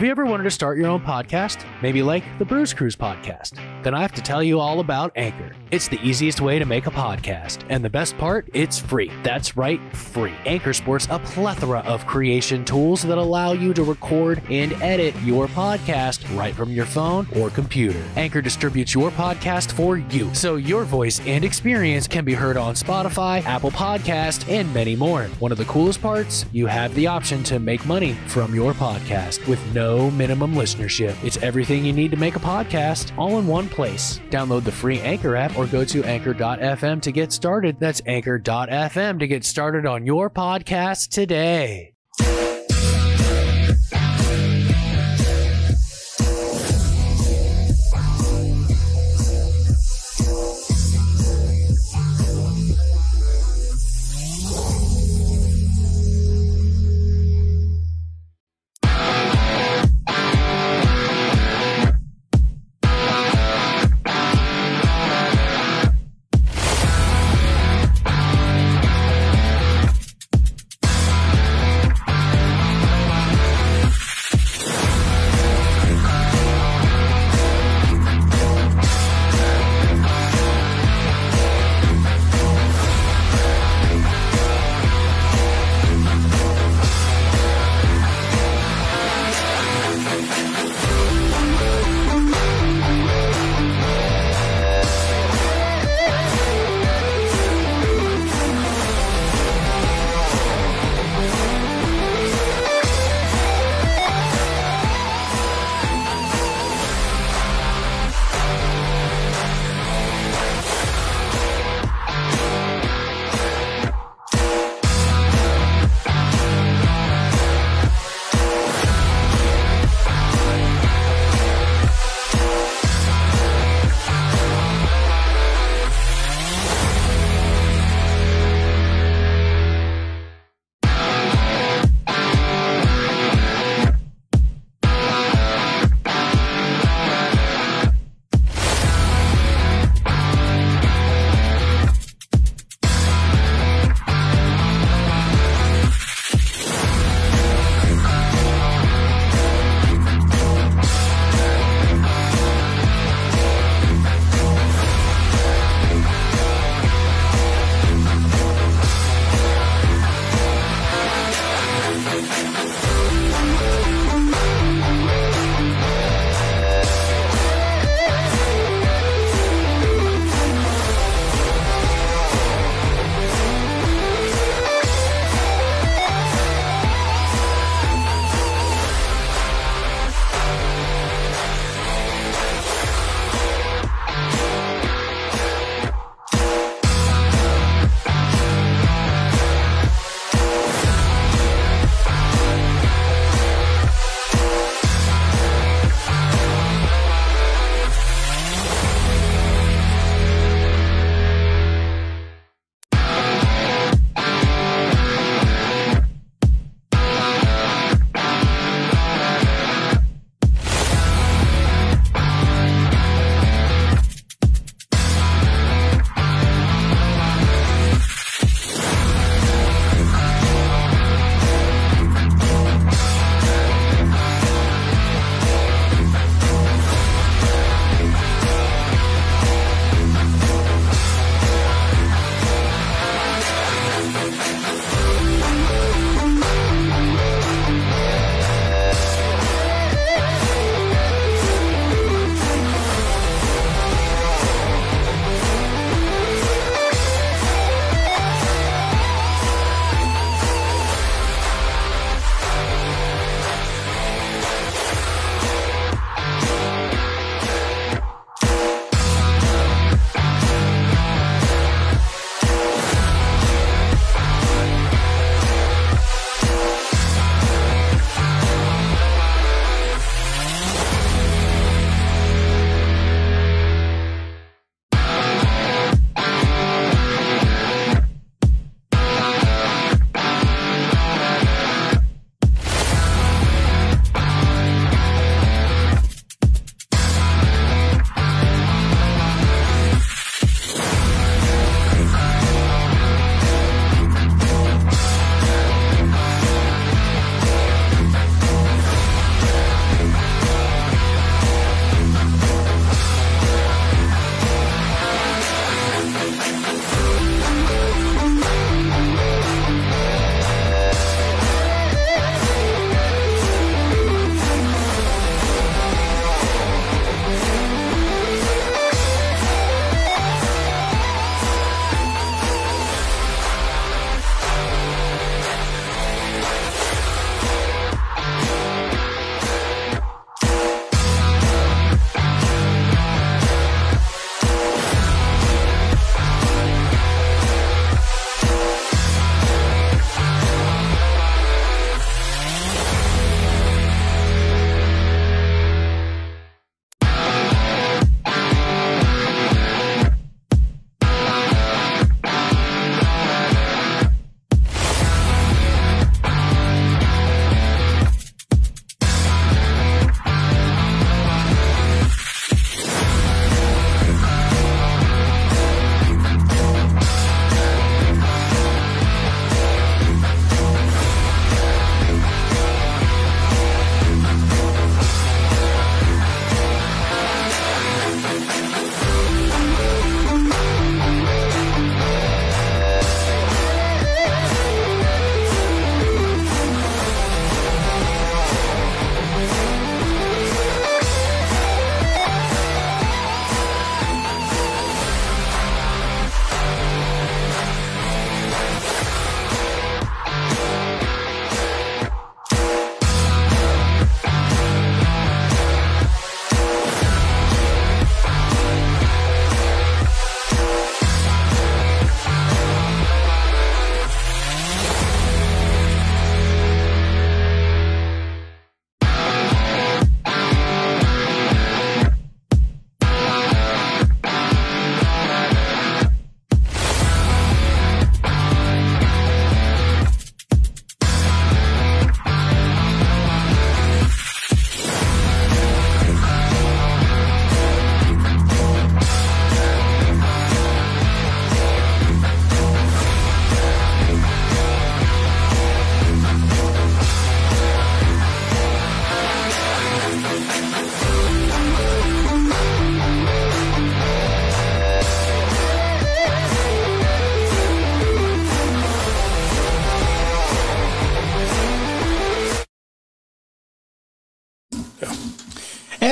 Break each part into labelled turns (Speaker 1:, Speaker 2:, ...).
Speaker 1: Have you ever wanted to start your own podcast? Maybe like the Bruce Cruise podcast? Then I have to tell you all about Anchor. It's the easiest way to make a podcast. And the best part, it's free. That's right, free. Anchor sports a plethora of creation tools that allow you to record and edit your podcast right from your phone or computer. Anchor distributes your podcast for you, so your voice and experience can be heard on Spotify, Apple Podcast, and many more. One of the coolest parts, you have the option to make money from your podcast with no minimum listenership. It's everything you need to make a podcast all in one place. Download the free Anchor app or go to anchor.fm to get started. That's anchor.fm to get started on your podcast today.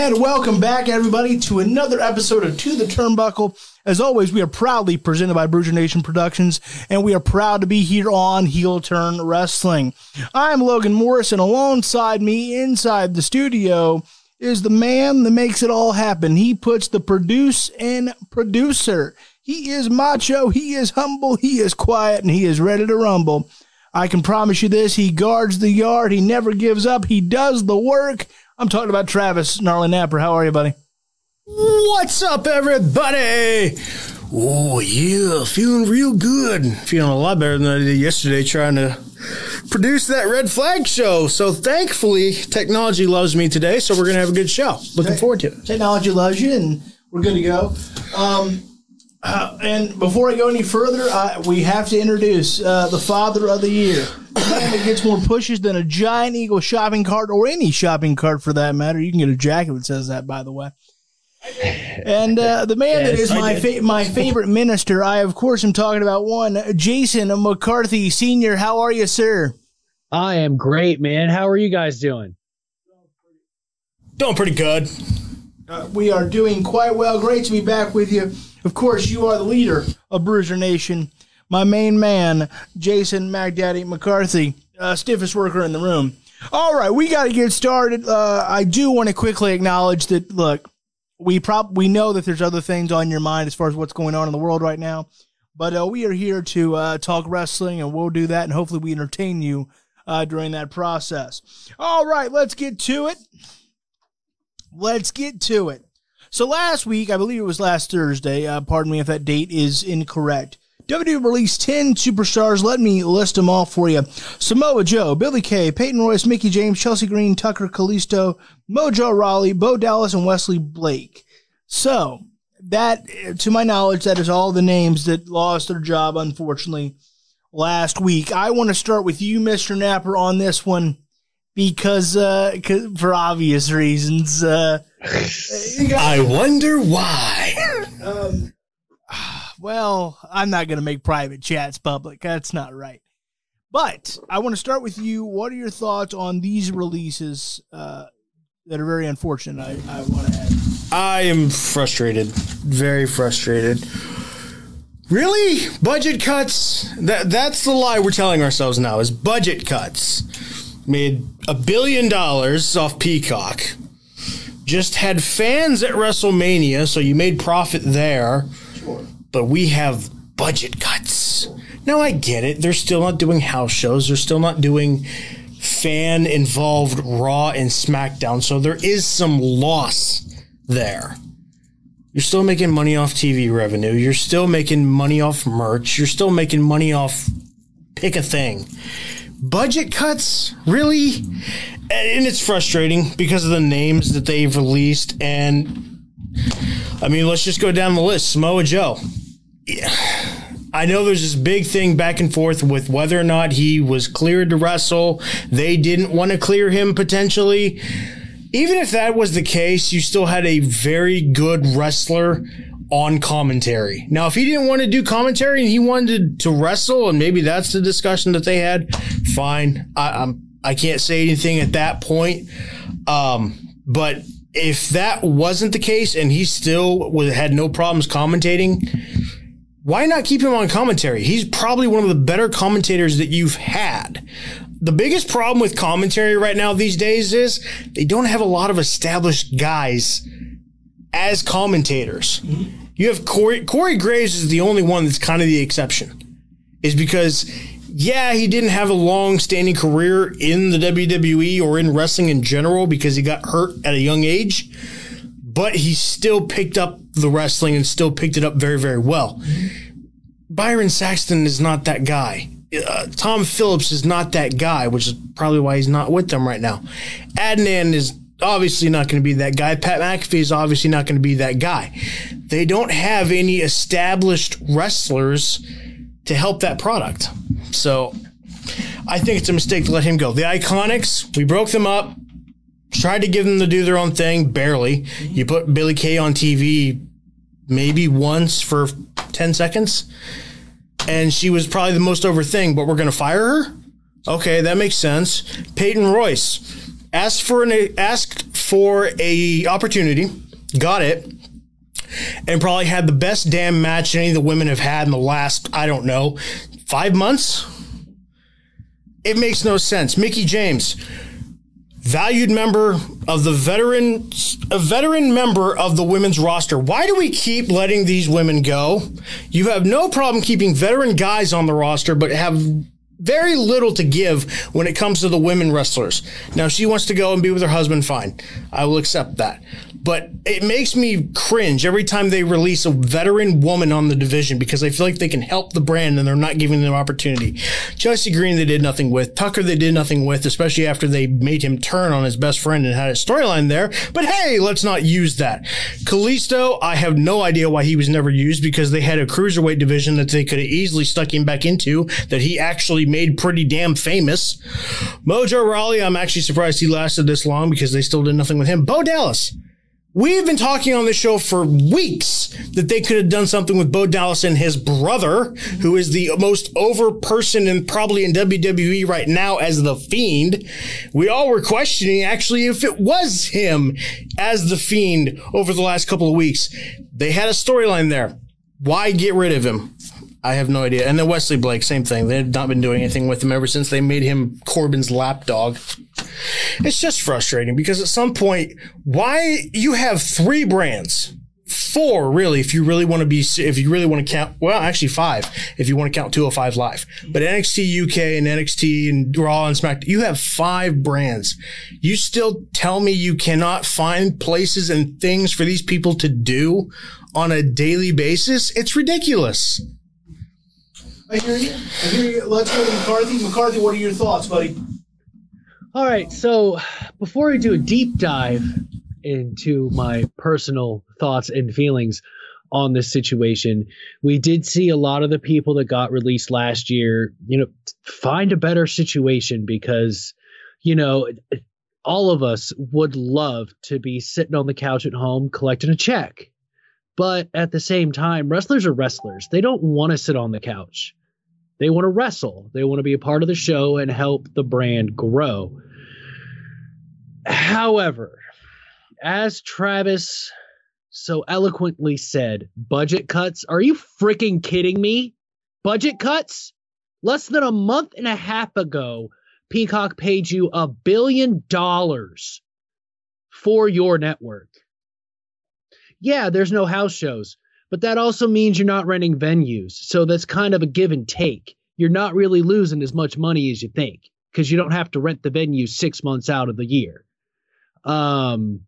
Speaker 2: And welcome back, everybody, to another episode of To the Turnbuckle. As always, we are proudly presented by Bruiser Nation Productions, and we are proud to be here on Heel Turn Wrestling. I'm Logan Morris, and alongside me inside the studio is the man that makes it all happen. He puts the produce in producer. He is macho, he is humble, he is quiet, and he is ready to rumble. I can promise you this he guards the yard, he never gives up, he does the work. I'm talking about Travis Gnarly Napper. How are you, buddy?
Speaker 3: What's up, everybody? Oh, yeah, feeling real good. Feeling a lot better than I did yesterday trying to produce that red flag show. So thankfully, technology loves me today, so we're going to have a good show. Looking forward to it.
Speaker 2: Technology loves you, and we're good to go. Um, uh, and before I go any further, uh, we have to introduce uh, the father of the year. The man that gets more pushes than a giant eagle shopping cart, or any shopping cart for that matter. You can get a jacket that says that, by the way. And uh, the man that is my fa- my favorite minister, I of course am talking about one, Jason McCarthy Senior. How are you, sir?
Speaker 1: I am great, man. How are you guys doing?
Speaker 3: Doing pretty good.
Speaker 2: Uh, we are doing quite well. Great to be back with you. Of course, you are the leader of Bruiser Nation. My main man, Jason McDaddy McCarthy, uh, stiffest worker in the room. All right, we got to get started. Uh, I do want to quickly acknowledge that. Look, we prob we know that there's other things on your mind as far as what's going on in the world right now, but uh, we are here to uh, talk wrestling, and we'll do that, and hopefully we entertain you uh, during that process. All right, let's get to it. Let's get to it. So last week, I believe it was last Thursday. Uh, pardon me if that date is incorrect. WWE released 10 superstars. Let me list them all for you. Samoa Joe, Billie Kay, Peyton Royce, Mickie James, Chelsea Green, Tucker Kalisto, Mojo Rawley, Bo Dallas, and Wesley Blake. So, that, to my knowledge, that is all the names that lost their job, unfortunately, last week. I want to start with you, Mr. Napper, on this one because, uh, for obvious reasons. Uh,
Speaker 3: I wonder why.
Speaker 2: um, well, I'm not going to make private chats public. That's not right. But I want to start with you. What are your thoughts on these releases uh, that are very unfortunate? I, I want to add.
Speaker 3: I am frustrated. Very frustrated. Really? Budget cuts? That that's the lie we're telling ourselves now is budget cuts. Made a billion dollars off Peacock. Just had fans at WrestleMania, so you made profit there.
Speaker 2: Sure.
Speaker 3: But we have budget cuts. Now I get it. They're still not doing house shows. They're still not doing fan involved Raw and SmackDown. So there is some loss there. You're still making money off TV revenue. You're still making money off merch. You're still making money off pick a thing. Budget cuts? Really? And it's frustrating because of the names that they've released. And I mean, let's just go down the list. Samoa Joe. Yeah. I know there's this big thing back and forth with whether or not he was cleared to wrestle. They didn't want to clear him potentially even if that was the case, you still had a very good wrestler on commentary. Now, if he didn't want to do commentary and he wanted to wrestle, and maybe that's the discussion that they had, fine. I, I'm I can't say anything at that point. Um, but if that wasn't the case and he still was, had no problems commentating, why not keep him on commentary? He's probably one of the better commentators that you've had the biggest problem with commentary right now these days is they don't have a lot of established guys as commentators. Mm-hmm. You have Corey, Corey Graves is the only one that's kind of the exception, is because, yeah, he didn't have a long standing career in the WWE or in wrestling in general because he got hurt at a young age, but he still picked up the wrestling and still picked it up very, very well. Byron Saxton is not that guy uh, Tom Phillips is not that guy, which is probably why he's not with them right now. Adnan is obviously not going to be that guy. Pat McAfee is obviously not going to be that guy. They don't have any established wrestlers to help that product. So I think it's a mistake to let him go. The Iconics, we broke them up, tried to give them to do their own thing, barely. You put Billie Kay on TV maybe once for 10 seconds and she was probably the most over thing, but we're going to fire her? Okay, that makes sense. Peyton Royce asked for an asked for a opportunity, got it, and probably had the best damn match any of the women have had in the last, I don't know, five months. It makes no sense. Mickie James, valued member of the veteran, a veteran member of the women's roster. Why do we keep letting these women go? You have no problem keeping veteran guys on the roster, but have very little to give when it comes to the women wrestlers. Now, she wants to go and be with her husband, fine. I will accept that but it makes me cringe every time they release a veteran woman on the division because I feel like they can help the brand and they're not giving them opportunity. Chelsea Green, they did nothing with. Tucker, they did nothing with, especially after they made him turn on his best friend and had a storyline there. But hey, let's not use that. Kalisto, I have no idea why he was never used because they had a cruiserweight division that they could have easily stuck him back into that he actually made pretty damn famous. Mojo Rawley, I'm actually surprised he lasted this long because they still did nothing with him. Bo Dallas. We've been talking on this show for weeks that they could have done something with Bo Dallas and his brother, who is the most over person and probably in WWE right now as the Fiend. We all were questioning actually if it was him as the Fiend over the last couple of weeks. They had a storyline there. Why get rid of him? I have no idea. And then Wesley Blake, same thing. They have not been doing anything with him ever since they made him Corbin's lapdog. It's just frustrating because at some point, why you have three brands, four really, if you really want to be, if you really want to count, well, actually five, if you want to count 205 live, but NXT UK and NXT and Raw and SmackDown, you have five brands. You still tell me you cannot find places and things for these people to do on a daily basis? It's ridiculous.
Speaker 2: I hear you. I hear you. Let's go to McCarthy. McCarthy, what are your thoughts, buddy?
Speaker 4: All right, so before we do a deep dive into my personal thoughts and feelings on this situation, we did see a lot of the people that got released last year, you know, find a better situation because, you know, all of us would love to be sitting on the couch at home collecting a check. But at the same time, wrestlers are wrestlers. They don't want to sit on the couch. They want to wrestle. They want to be a part of the show and help the brand grow. However, as Travis so eloquently said, budget cuts. Are you freaking kidding me? Budget cuts? Less than a month and a half ago, Peacock paid you a billion dollars for your network. Yeah, there's no house shows, but that also means you're not renting venues. So that's kind of a give and take. You're not really losing as much money as you think because you don't have to rent the venue six months out of the year. Um,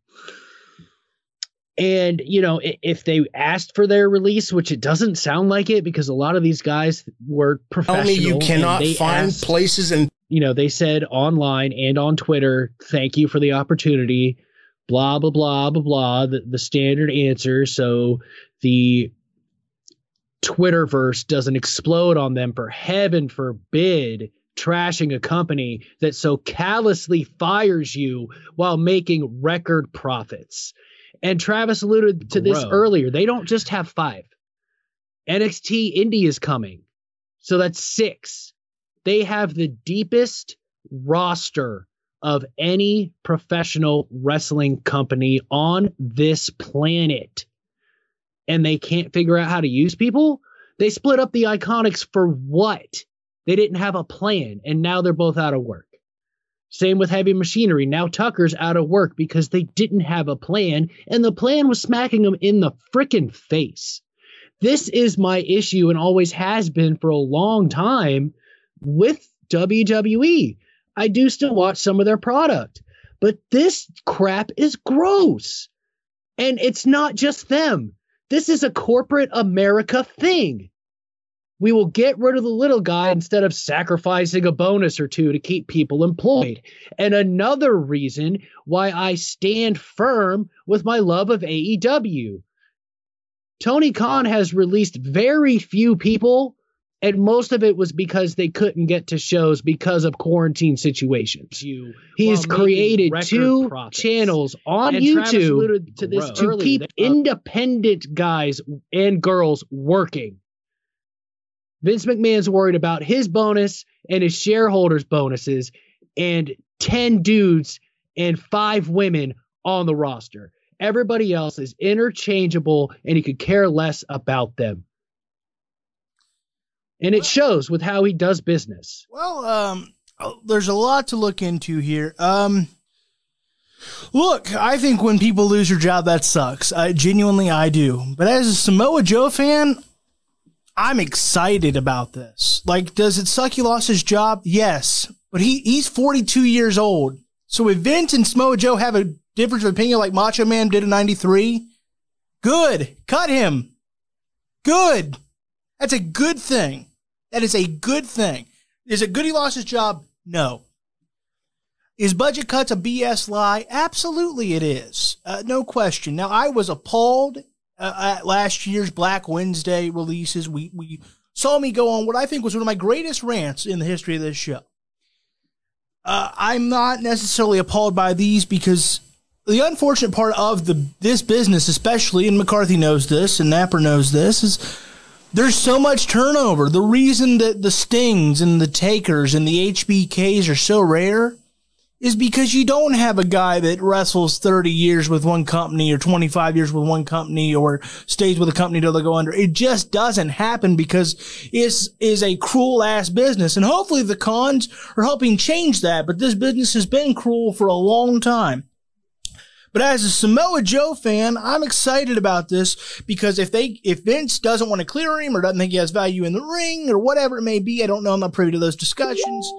Speaker 4: and you know, if they asked for their release, which it doesn't sound like it, because a lot of these guys were professional.
Speaker 3: Tell me you cannot find asked, places and
Speaker 4: you know they said online and on Twitter, "Thank you for the opportunity." Blah blah blah blah blah. The, the standard answer. So the Twitterverse doesn't explode on them. For heaven forbid trashing a company that so callously fires you while making record profits. And Travis alluded to Grow. this earlier. They don't just have five. NXT Indy is coming. So that's six. They have the deepest roster of any professional wrestling company on this planet. And they can't figure out how to use people. They split up the iconics for what? They didn't have a plan, and now they're both out of work. Same with heavy machinery. Now Tucker's out of work because they didn't have a plan, and the plan was smacking them in the frickin' face. This is my issue and always has been for a long time with WWE. I do still watch some of their product, but this crap is gross. And it's not just them. This is a corporate America thing we will get rid of the little guy instead of sacrificing a bonus or two to keep people employed. And another reason why I stand firm with my love of AEW. Tony Khan has released very few people, and most of it was because they couldn't get to shows because of quarantine situations. You, He's created two profits. channels on and YouTube to, this, to keep uh, independent guys and girls working Vince McMahon's worried about his bonus and his shareholders' bonuses, and 10 dudes and five women on the roster. Everybody else is interchangeable and he could care less about them. And it shows with how he does business.
Speaker 2: Well, um, there's a lot to look into here. Um, look, I think when people lose their job, that sucks. I genuinely, I do. But as a Samoa Joe fan, I'm excited about this. Like, does it suck he lost his job? Yes, but he he's 42 years old. So if Vince and Samoa Joe have a difference of opinion like Macho Man did in 93, good. Cut him. Good. That's a good thing. That is a good thing. Is it good he lost his job? No. Is budget cuts a BS lie? Absolutely it is. Uh, no question. Now, I was appalled uh, at last year's Black Wednesday releases. We, we saw me go on what I think was one of my greatest rants in the history of this show. Uh, I'm not necessarily appalled by these because the unfortunate part of the this business, especially, and McCarthy knows this, and Napper knows this, is there's so much turnover. The reason that the Stings and the Takers and the HBKs are so rare is because you don't have a guy that wrestles 30 years with one company or 25 years with one company or stays with a company till they go under. It just doesn't happen because it's is a cruel ass business. And hopefully the Khans are helping change that. But this business has been cruel for a long time. But as a Samoa Joe fan, I'm excited about this because if they, if Vince doesn't want to clear him or doesn't think he has value in the ring or whatever it may be, I don't know. I'm not privy to those discussions.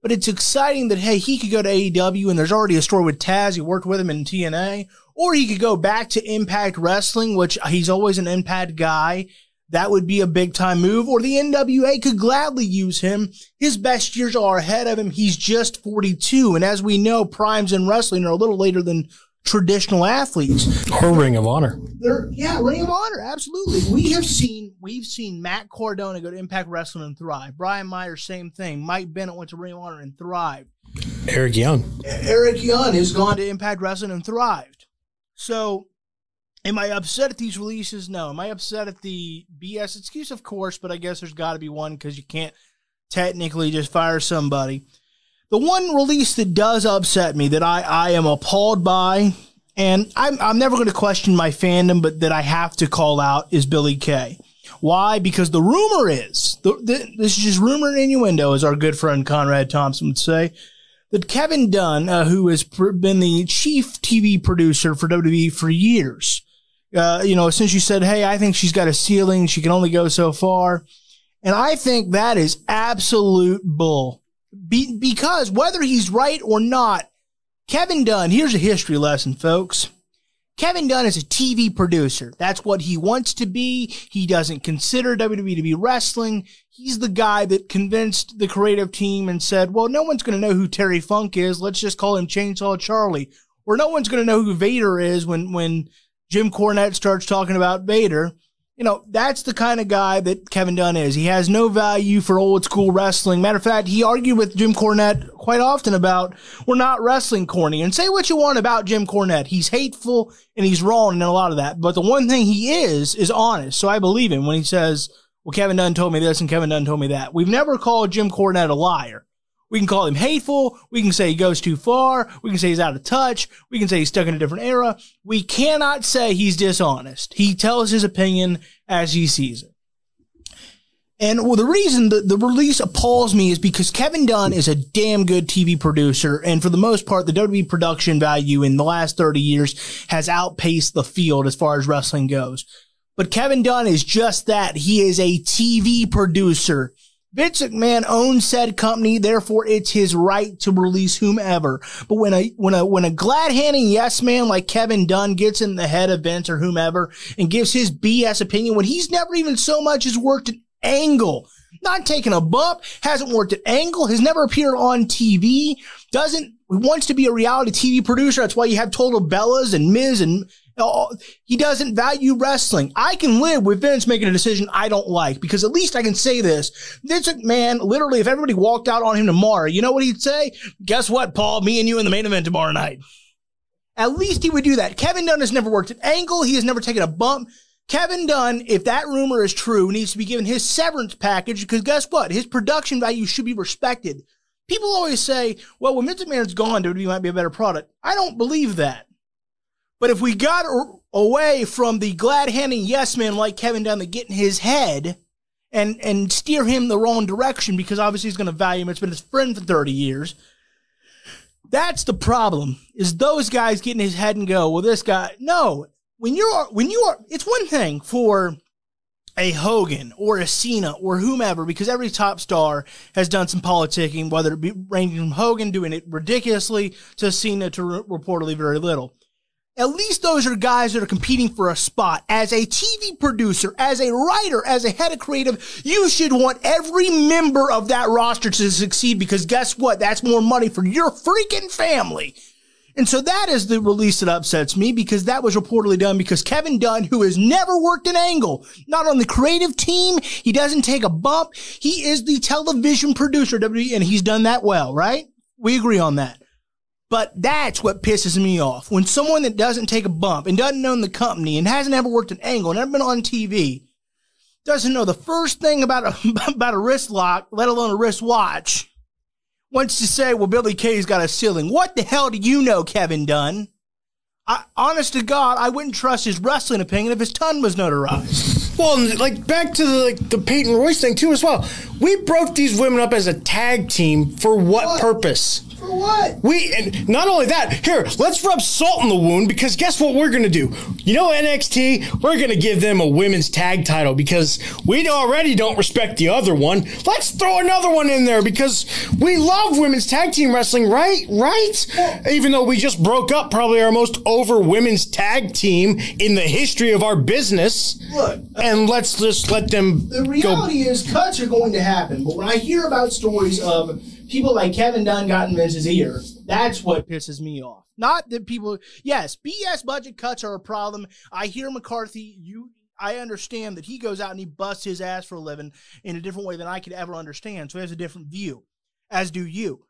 Speaker 2: But it's exciting that, hey, he could go to AEW and there's already a story with Taz. He worked with him in TNA. Or he could go back to Impact Wrestling, which he's always an Impact guy. That would be a big time move. Or the NWA could gladly use him. His best years are ahead of him. He's just 42. And as we know, primes in wrestling are a little later than traditional athletes.
Speaker 3: Or Ring of Honor.
Speaker 2: They're, yeah, Ring of Honor, absolutely. We have seen we've seen Matt Cardona go to Impact Wrestling and thrive. Brian Myers, same thing. Mike Bennett went to Ring of Honor and thrived.
Speaker 3: Eric Young.
Speaker 2: Eric Young has gone to Impact Wrestling and thrived. So, am I upset at these releases? No. Am I upset at the BS excuse? Of course, but I guess there's got to be one because you can't technically just fire somebody. The one release that does upset me, that I, I am appalled by, and I'm, I'm never going to question my fandom, but that I have to call out is Billie Kay. Why? Because the rumor is, the, the, this is just rumor and innuendo, as our good friend Conrad Thompson would say, that Kevin Dunn, uh, who has pr- been the chief TV producer for WWE for years, uh, you know, since you said, hey, I think she's got a ceiling, she can only go so far. And I think that is absolute bull. Be- because whether he's right or not, Kevin Dunn, here's a history lesson, folks. Kevin Dunn is a TV producer. That's what he wants to be. He doesn't consider WWE to be wrestling. He's the guy that convinced the creative team and said, well, no one's going to know who Terry Funk is. Let's just call him Chainsaw Charlie. Or no one's going to know who Vader is when, when Jim Cornette starts talking about Vader you know, that's the kind of guy that Kevin Dunn is. He has no value for old school wrestling. Matter of fact, he argued with Jim Cornette quite often about we're not wrestling corny. And say what you want about Jim Cornette. He's hateful and he's wrong in a lot of that. But the one thing he is, is honest. So I believe him when he says, well, Kevin Dunn told me this and Kevin Dunn told me that. We've never called Jim Cornette a liar. We can call him hateful. We can say he goes too far. We can say he's out of touch. We can say he's stuck in a different era. We cannot say he's dishonest. He tells his opinion as he sees it. And well, the reason the, the release appalls me is because Kevin Dunn is a damn good TV producer. And for the most part, the WWE production value in the last 30 years has outpaced the field as far as wrestling goes. But Kevin Dunn is just that. He is a TV producer. Vince McMahon owns said company, therefore it's his right to release whomever. But when a when a when a glad handing yes man like Kevin Dunn gets in the head of Vince or whomever and gives his BS opinion when he's never even so much as worked an angle, not taken a bump, hasn't worked an angle, has never appeared on TV, doesn't wants to be a reality TV producer. That's why you have Total Bellas and Miz and he doesn't value wrestling. I can live with Vince making a decision I don't like because at least I can say this. Vince McMahon, literally, if everybody walked out on him tomorrow, you know what he'd say? Guess what, Paul? Me and you in the main event tomorrow night. At least he would do that. Kevin Dunn has never worked an angle. He has never taken a bump. Kevin Dunn, if that rumor is true, needs to be given his severance package because guess what? His production value should be respected. People always say, well, when Vince McMahon's gone, WWE might be a better product. I don't believe that. But if we got away from the glad handing yes man like Kevin Dunn that get in his head and and steer him the wrong direction because obviously he's going to value him. It's been his friend for 30 years. That's the problem. Is those guys get in his head and go, well, this guy. No, when you're when you are, it's one thing for a Hogan or a Cena or whomever, because every top star has done some politicking, whether it be ranging from Hogan doing it ridiculously to Cena to re- reportedly very little. At least those are guys that are competing for a spot. As a TV producer, as a writer, as a head of creative, you should want every member of that roster to succeed because guess what? That's more money for your freaking family. And so that is the release that upsets me because that was reportedly done because Kevin Dunn, who has never worked an angle, not on the creative team, he doesn't take a bump. He is the television producer, and he's done that well, right? We agree on that. But that's what pisses me off. When someone that doesn't take a bump and doesn't own the company and hasn't ever worked an angle, and never been on TV, doesn't know the first thing about a, about a wrist lock, let alone a wrist watch, wants to say, well, Billie Kay's got a ceiling. What the hell do you know, Kevin Dunn? I, honest to God, I wouldn't trust his wrestling opinion if his tongue was notarized.
Speaker 3: Well, like back to the like the Peyton Royce thing too as well. We broke these women up as a tag team for what, what? purpose?
Speaker 2: For what?
Speaker 3: We and not only that, here, let's rub salt in the wound because guess what we're gonna do? You know NXT, we're gonna give them a women's tag title because we already don't respect the other one. Let's throw another one in there because we love women's tag team wrestling, right? Right? Well, Even though we just broke up probably our most over women's tag team in the history of our business.
Speaker 2: Look,
Speaker 3: and let's just let them.
Speaker 2: The reality go. is cuts are going to happen, but when I hear about stories of people like Kevin Dunn got in Vince's ear. That's what pisses me off. Not that people, yes, BS budget cuts are a problem. I hear McCarthy, you, I understand that he goes out and he busts his ass for a living in a different way than I could ever understand. So he has a different view, as do you.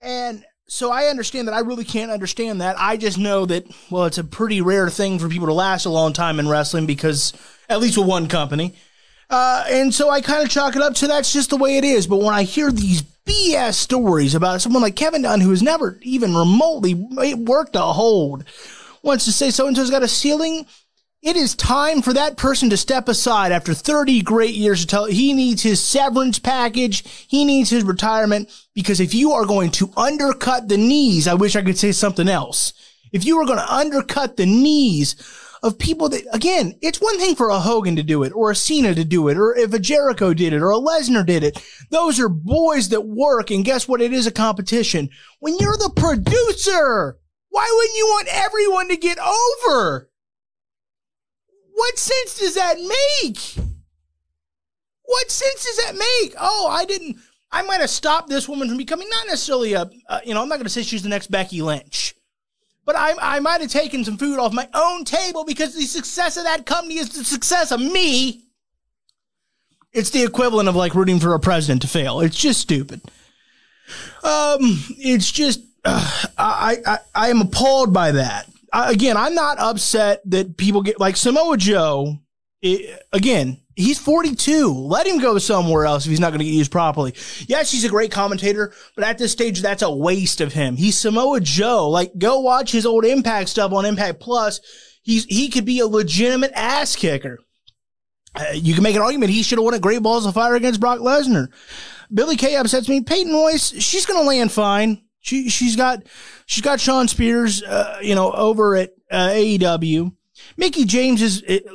Speaker 2: And so I understand that I really can't understand that. I just know that, well, it's a pretty rare thing for people to last a long time in wrestling because, at least with one company. Uh, and so I kind of chalk it up to that's just the way it is. But when I hear these BS stories about someone like Kevin Dunn, who has never even remotely worked a hold, wants to say so and so's got a ceiling. It is time for that person to step aside after 30 great years to tell he needs his severance package. He needs his retirement because if you are going to undercut the knees, I wish I could say something else. If you are going to undercut the knees of people that, again, it's one thing for a Hogan to do it or a Cena to do it or if a Jericho did it or a Lesnar did it. Those are boys that work. And guess what? It is a competition. When you're the producer, why wouldn't you want everyone to get over? What sense does that make? What sense does that make? Oh, I didn't. I might have stopped this woman from becoming not necessarily a, you know, I'm not going to say she's the next Becky Lynch. But I, I might have taken some food off my own table because the success of that company is the success of me. It's the equivalent of like rooting for a president to fail. It's just stupid. Um, it's just uh, I, I I am appalled by that. I, again, I'm not upset that people get like Samoa Joe. It, again, He's 42. Let him go somewhere else if he's not going to get used properly. Yes, he's a great commentator, but at this stage, that's a waste of him. He's Samoa Joe. Like, go watch his old Impact stuff on Impact Plus. He's he could be a legitimate ass kicker. Uh, you can make an argument he should have won a Great Balls of Fire against Brock Lesnar. Billie Kay upsets me. Peyton Royce, she's going to land fine. She she's got she's got Shawn Spears, uh, you know, over at uh, AEW. Mickie James is. It,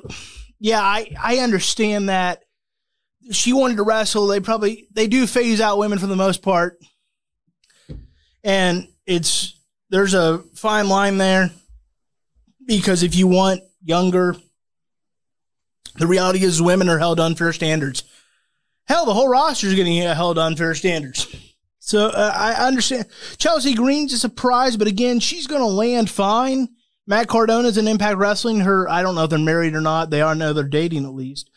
Speaker 2: yeah, I, I understand that. She wanted to wrestle. They probably they do phase out women for the most part, and it's there's a fine line there because if you want younger, the reality is women are held unfair standards. Hell, the whole roster is getting held unfair standards. So uh, I understand Chelsea Green's a surprise, but again, she's going to land fine. Matt Cardona's in Impact Wrestling. Her, I don't know if they're married or not. They are know they're dating at least.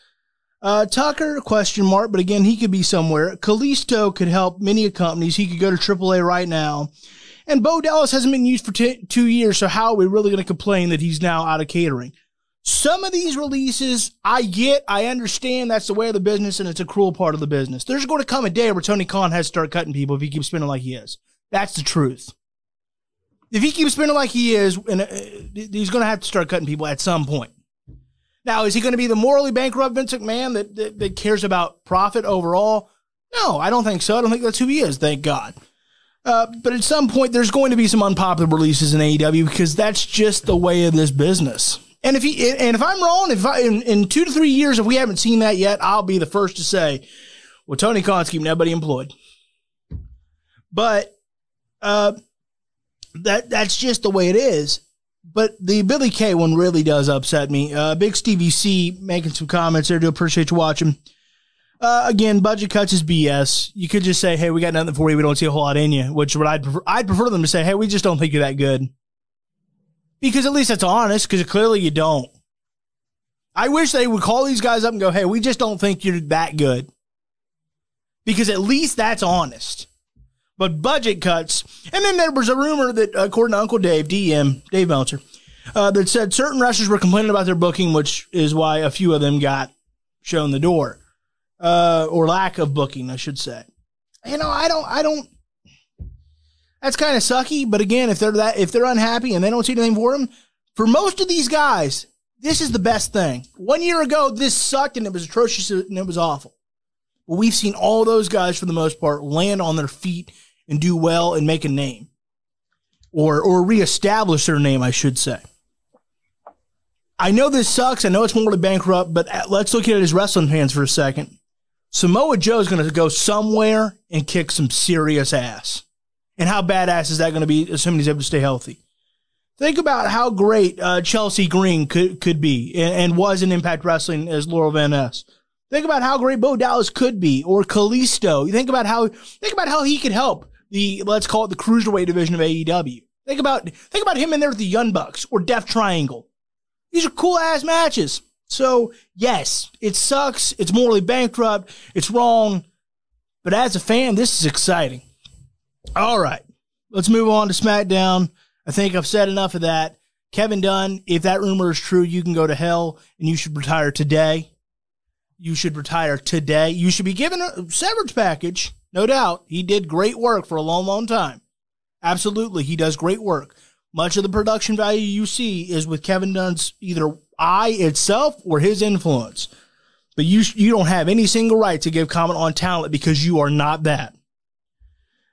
Speaker 2: Uh, Tucker, question mark, but again, he could be somewhere. Kalisto could help many companies. He could go to AAA right now. And Bo Dallas hasn't been used for t- two years, so how are we really going to complain that he's now out of catering? Some of these releases, I get, I understand that's the way of the business and it's a cruel part of the business. There's going to come a day where Tony Khan has to start cutting people if he keeps spinning like he is. That's the truth If he keeps spending like he is, and uh, he's going to have to start cutting people at some point. Now, is he going to be the morally bankrupt Vince McMahon that, that, that cares about profit overall? No, I don't think so. I don't think that's who he is. Thank God. Uh, but at some point, there's going to be some unpopular releases in AEW because that's just the way of this business. And if he and if I'm wrong, if I, in, in two to three years, if we haven't seen that yet, I'll be the first to say, "Well, Tony Khan's keeping everybody employed." But uh, that that's just the way it is. But the Billie Kay one really does upset me. Uh, Big Stevie C making some comments there. Do appreciate you watching. Uh, again, budget cuts is BS. You could just say, "Hey, we got nothing for you. We don't see a whole lot in you." Which would I'd prefer, I'd prefer them to say, "Hey, we just don't think you're that good." Because at least that's honest. Because clearly you don't. I wish they would call these guys up and go, "Hey, we just don't think you're that good." Because at least that's honest but budget cuts. And then there was a rumor that, according to Uncle Dave, DM, Dave Meltzer, uh, that said certain wrestlers were complaining about their booking, which is why a few of them got shown the door, uh, or lack of booking, I should say. You know, I don't, I don't. That's kind of sucky, but again, if they're that, if they're unhappy and they don't see anything for them, for most of these guys, this is the best thing. One year ago, this sucked and it was atrocious and it was awful. But we've seen all those guys, for the most part, land on their feet and do well and make a name or or reestablish their name, I should say. I know this sucks. I know it's morally bankrupt, but let's look at as wrestling fans for a second. Samoa Joe is going to go somewhere and kick some serious ass. And how badass is that going to be, assuming he's able to stay healthy? Think about how great uh, Chelsea Green could, could be and, and, was in Impact Wrestling as Laurel Van Ness. Think about how great Bo Dallas could be, or Kalisto. Think about how think about how he could help the let's call it the cruiserweight division of AEW. Think about think about him in there with the Young Bucks or Death Triangle. These are cool ass matches. So yes, it sucks. It's morally bankrupt. It's wrong. But as a fan, this is exciting. All right, let's move on to SmackDown. I think I've said enough of that. Kevin Dunn, if that rumor is true, you can go to hell and you should retire today. You should retire today. You should be given a severance package no doubt. He did great work for a long, long time. Absolutely. He does great work. Much of the production value you see is with Kevin Dunn's either eye itself or his influence. But you you don't have any single right to give comment on talent because you are not that.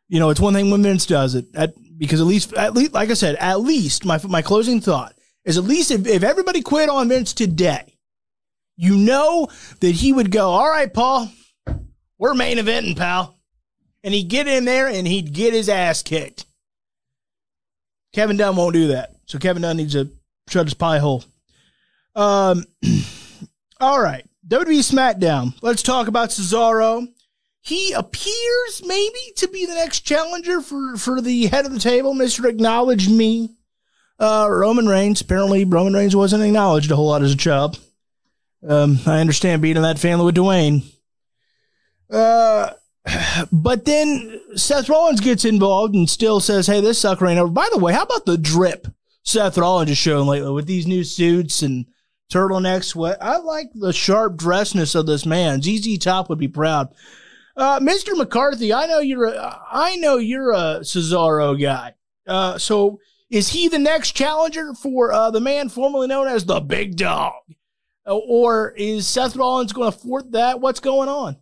Speaker 2: You know, it's one thing when Vince does it, at, because at least, at least, like I said, at least my my closing thought is at least if, if everybody quit on Vince today, you know that he would go, all right, Paul, we're main eventing, pal and he'd get in there and he'd get his ass kicked. Kevin Dunn won't do that. So Kevin Dunn needs to shut his pie hole. Um, all right. WWE SmackDown. Let's talk about Cesaro. He appears maybe to be the next challenger for, for the head of the table, Mr. Acknowledge Me. Uh, Roman Reigns. Apparently, Roman Reigns wasn't acknowledged a whole lot as a child. Um, I understand being in that family with Dwayne. Uh, but then Seth Rollins gets involved and still says, "Hey, this sucker ain't over." By the way, how about the drip Seth Rollins is showing lately with these new suits and turtlenecks? What I like the sharp dressness of this man. ZZ Top would be proud. Uh, Mr. McCarthy, I know you're a, I know you're a Cesaro guy. Uh, so is he the next challenger for uh, the man formerly known as the Big Dog, or is Seth Rollins going to thwart that? What's going on?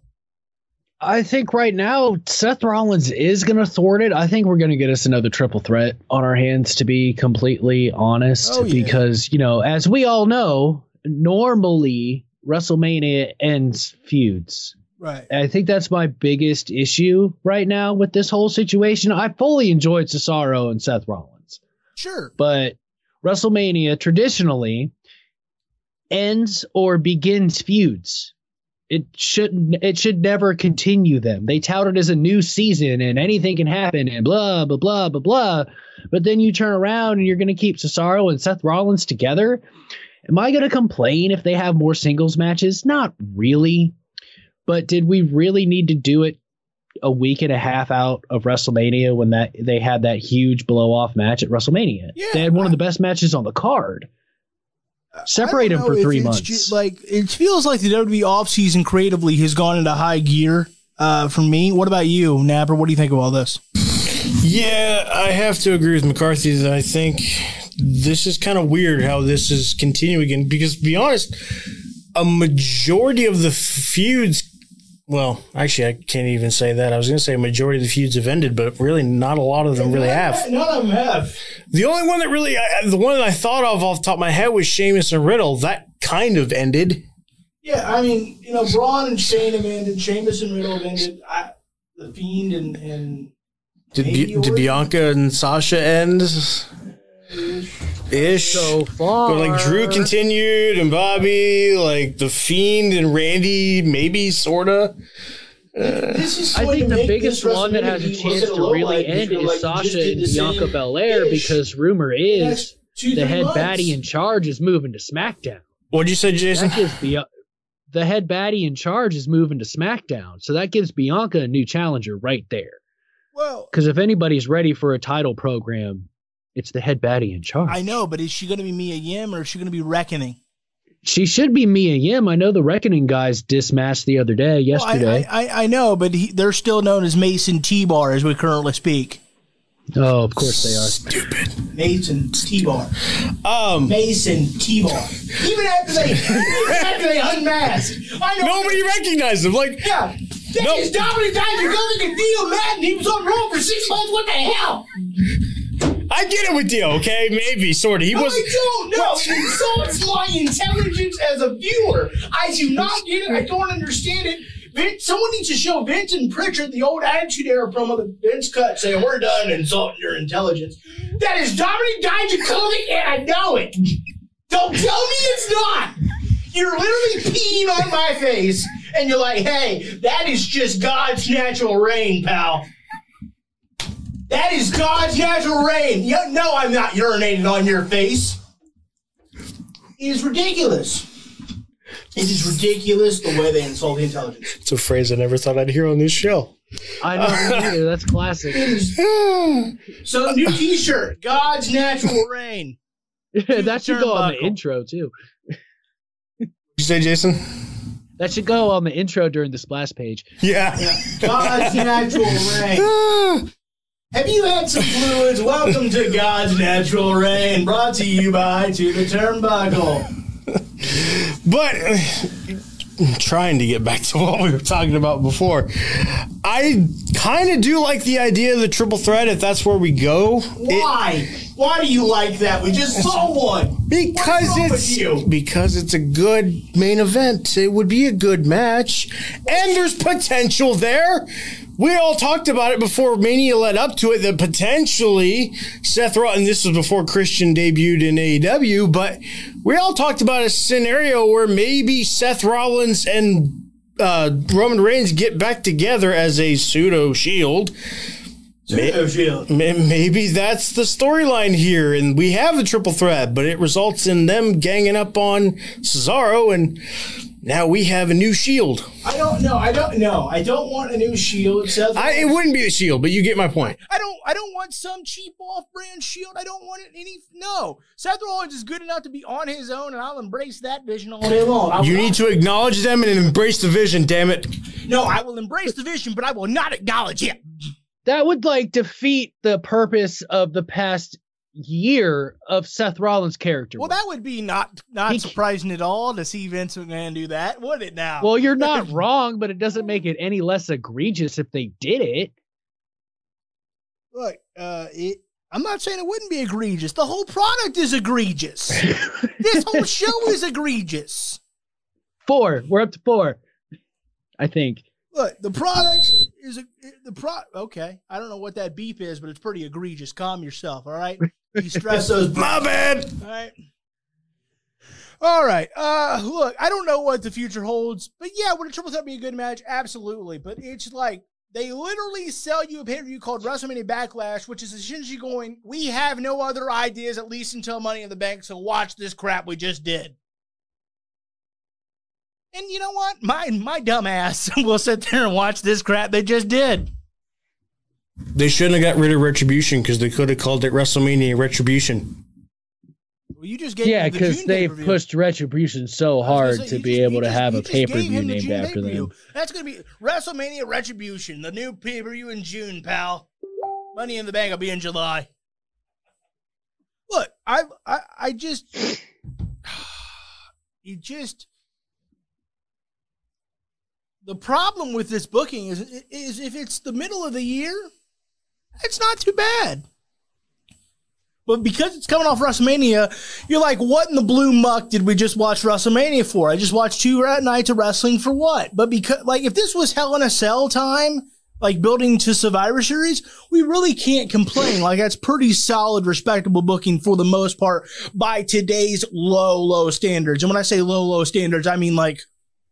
Speaker 4: I think right now Seth Rollins is going to thwart it. I think we're going to get us another triple threat on our hands, to be completely honest. Oh, yeah. Because, you know, as we all know, normally WrestleMania ends feuds.
Speaker 2: Right.
Speaker 4: I think that's my biggest issue right now with this whole situation. I fully enjoyed Cesaro and Seth Rollins.
Speaker 2: Sure.
Speaker 4: But WrestleMania traditionally ends or begins feuds it shouldn't it should never continue them. They tout it as a new season and anything can happen and blah blah blah blah blah. But then you turn around and you're gonna keep Cesaro and Seth Rollins together. Am I gonna complain if they have more singles matches? Not really. But did we really need to do it a week and a half out of WrestleMania when that they had that huge blow off match at WrestleMania? Yeah, they had one I, of the best matches on the card. Separate him for three months. Just,
Speaker 2: like it feels like the WWE offseason creatively has gone into high gear. Uh, for me, what about you, Napper? What do you think of all this?
Speaker 3: Yeah, I have to agree with McCarthy that I think this is kind of weird how this is continuing. And because to be honest, a majority of the feuds, well, actually, I can't even say that. I was going to say a majority of the feuds have ended, but really not a lot of them really have.
Speaker 2: None of them have.
Speaker 3: The only one that really, I- the one that I thought of off the top of my head was Sheamus and Riddle. That kind of ended.
Speaker 2: Yeah, I mean, you know, Braun and Shane have ended. Sheamus and Riddle have ended. I, the Fiend and and
Speaker 3: Did, Bi- did Bianca and Sasha end? Ish.
Speaker 4: So far,
Speaker 3: But like Drew continued and Bobby, like the Fiend and Randy, maybe sorta.
Speaker 2: this is
Speaker 4: I think the biggest one that has a chance to really
Speaker 2: light
Speaker 4: end is
Speaker 2: like,
Speaker 4: Sasha and Bianca Belair
Speaker 2: ish
Speaker 4: because rumor is
Speaker 2: two,
Speaker 4: the head
Speaker 2: months.
Speaker 4: baddie in charge is moving to SmackDown.
Speaker 3: What'd you say, Jason?
Speaker 4: That gives Bia- the head baddie in charge is moving to SmackDown, so that gives Bianca a new challenger right there.
Speaker 2: Well,
Speaker 4: Because if anybody's ready for a title program, it's the head baddie in charge.
Speaker 2: I know, but is she going to be Mia Yim or is she going to be Reckoning?
Speaker 4: She should be Mia Yim. I know the Reckoning guys dismatched the other day,
Speaker 2: Well, I,
Speaker 4: yesterday.
Speaker 2: I, I, I know, but he, they're still known as Mace and T-Bar as we currently speak.
Speaker 4: oh, of course they are.
Speaker 3: Stupid.
Speaker 2: Mace and T-Bar.
Speaker 3: Um,
Speaker 2: Mace and T-Bar. Even after they, even after they unmasked, I know.
Speaker 3: nobody recognized him. Like,
Speaker 2: Yeah. That
Speaker 3: Nope.
Speaker 2: is Dominik Dijakovic and Dio Madden. He was on Raw for six months. What the hell?
Speaker 3: I get it with Dio, okay? Maybe, sorta. He
Speaker 2: No,
Speaker 3: was.
Speaker 2: I don't know. It insults my intelligence as a viewer. I do not get it. I don't understand it. Vince, someone needs to show Vince and Pritchard the old Attitude Era promo that Vince cut saying, We're done insulting your intelligence. That is Dominik Dijakovic, and I know it. Don't tell me it's not. You're literally peeing on my face, and you're like, Hey, that is just God's natural rain, pal. That is God's natural rain. You, no, I'm not urinating on your face. It is ridiculous. It is ridiculous the way they insult the intelligence.
Speaker 3: It's a phrase I never thought I'd hear on this show.
Speaker 4: I know me neither. That's classic.
Speaker 2: It is- so, new T-shirt, God's natural rain.
Speaker 4: that should go on the intro too.
Speaker 3: You say, Jason?
Speaker 4: That should go on the intro during the splash page.
Speaker 3: Yeah.
Speaker 2: God's natural rain. Have you had some fluids? Welcome to God's natural rain, brought to you by To the Turnbuckle.
Speaker 3: But trying to get back to what we were talking about before, I kind of do like the idea of the triple threat if that's where we go. It-
Speaker 2: Why? Do you like that? We just saw one.
Speaker 3: because
Speaker 2: What's wrong with
Speaker 3: it's
Speaker 2: you?
Speaker 3: because it's a good main event. It would be a good match, and there's potential there. We all talked about it before Mania led up to it that potentially Seth Rollins. This was before Christian debuted in AEW, but we all talked about a scenario where maybe Seth Rollins and uh, Roman Reigns get back together as a pseudo Shield.
Speaker 2: Pseudo.
Speaker 3: May- Maybe that's the storyline here, and we have the triple threat, but it results in them ganging up on Cesaro, and now we have a new Shield.
Speaker 2: I don't know. I don't know. I don't want a new shield. Seth
Speaker 3: I, it wouldn't be a Shield, but you get my point.
Speaker 2: I don't. I don't want some cheap off-brand shield. I don't want it any. No, Seth Rollins is good enough to be on his own, and I'll embrace that vision all day long. I
Speaker 3: You need to acknowledge them and embrace the vision. Damn it!
Speaker 2: No, I will embrace the vision, but I will not acknowledge it.
Speaker 4: That would like defeat the purpose of the past year of Seth Rollins' character.
Speaker 2: Well,
Speaker 4: work.
Speaker 2: that would be not not
Speaker 4: He-
Speaker 2: surprising at all to see Vince McMahon do that, would it? Now,
Speaker 4: well, you're not wrong, but it doesn't make it any less egregious if they did it.
Speaker 2: look, uh, it. I'm not saying it wouldn't be egregious. The whole product is egregious. this whole show is egregious.
Speaker 4: Four. We're up to four. I think.
Speaker 2: Look, the product is a, the pro. Okay, I don't know what that beep is, but it's pretty egregious. Calm yourself, all right? You stress those.
Speaker 3: My bad.
Speaker 2: All right. All right. Uh, look, I don't know what the future holds, but yeah, would a triple threat be a good match? Absolutely. But it's like they literally sell you a pay per view called WrestleMania Backlash, which is essentially going, we have no other ideas, at least until Money in the Bank, so watch this crap we just did. And you know what? My my dumb ass will sit there and watch this crap they just did.
Speaker 3: They shouldn't have got rid of Retribution because they could have called it WrestleMania Retribution.
Speaker 2: Well, you just gave
Speaker 4: Yeah,
Speaker 2: him the
Speaker 4: because they've
Speaker 2: pay-per-view.
Speaker 4: pushed Retribution so
Speaker 2: I was gonna
Speaker 4: hard
Speaker 2: say,
Speaker 4: to be
Speaker 2: just-
Speaker 4: able to
Speaker 2: just-
Speaker 4: have a pay per view
Speaker 2: him the
Speaker 4: named
Speaker 2: June
Speaker 4: after
Speaker 2: pay-per-view.
Speaker 4: them.
Speaker 2: That's going to be WrestleMania Retribution, the new pay per view in June, pal. Money in the Bank will be in July. Look, I, I, I just, you just. The problem with this booking is, is if it's the middle of the year, it's not too bad. But because it's coming off WrestleMania, you're like, what in the blue muck did we just watch WrestleMania for? I just watched two nights of wrestling for what? But because, like, if this was Hell in a Cell time, like building to Survivor Series, we really can't complain. Like, that's pretty solid, respectable booking for the most part by today's low, low standards. And when I say low, low standards, I mean like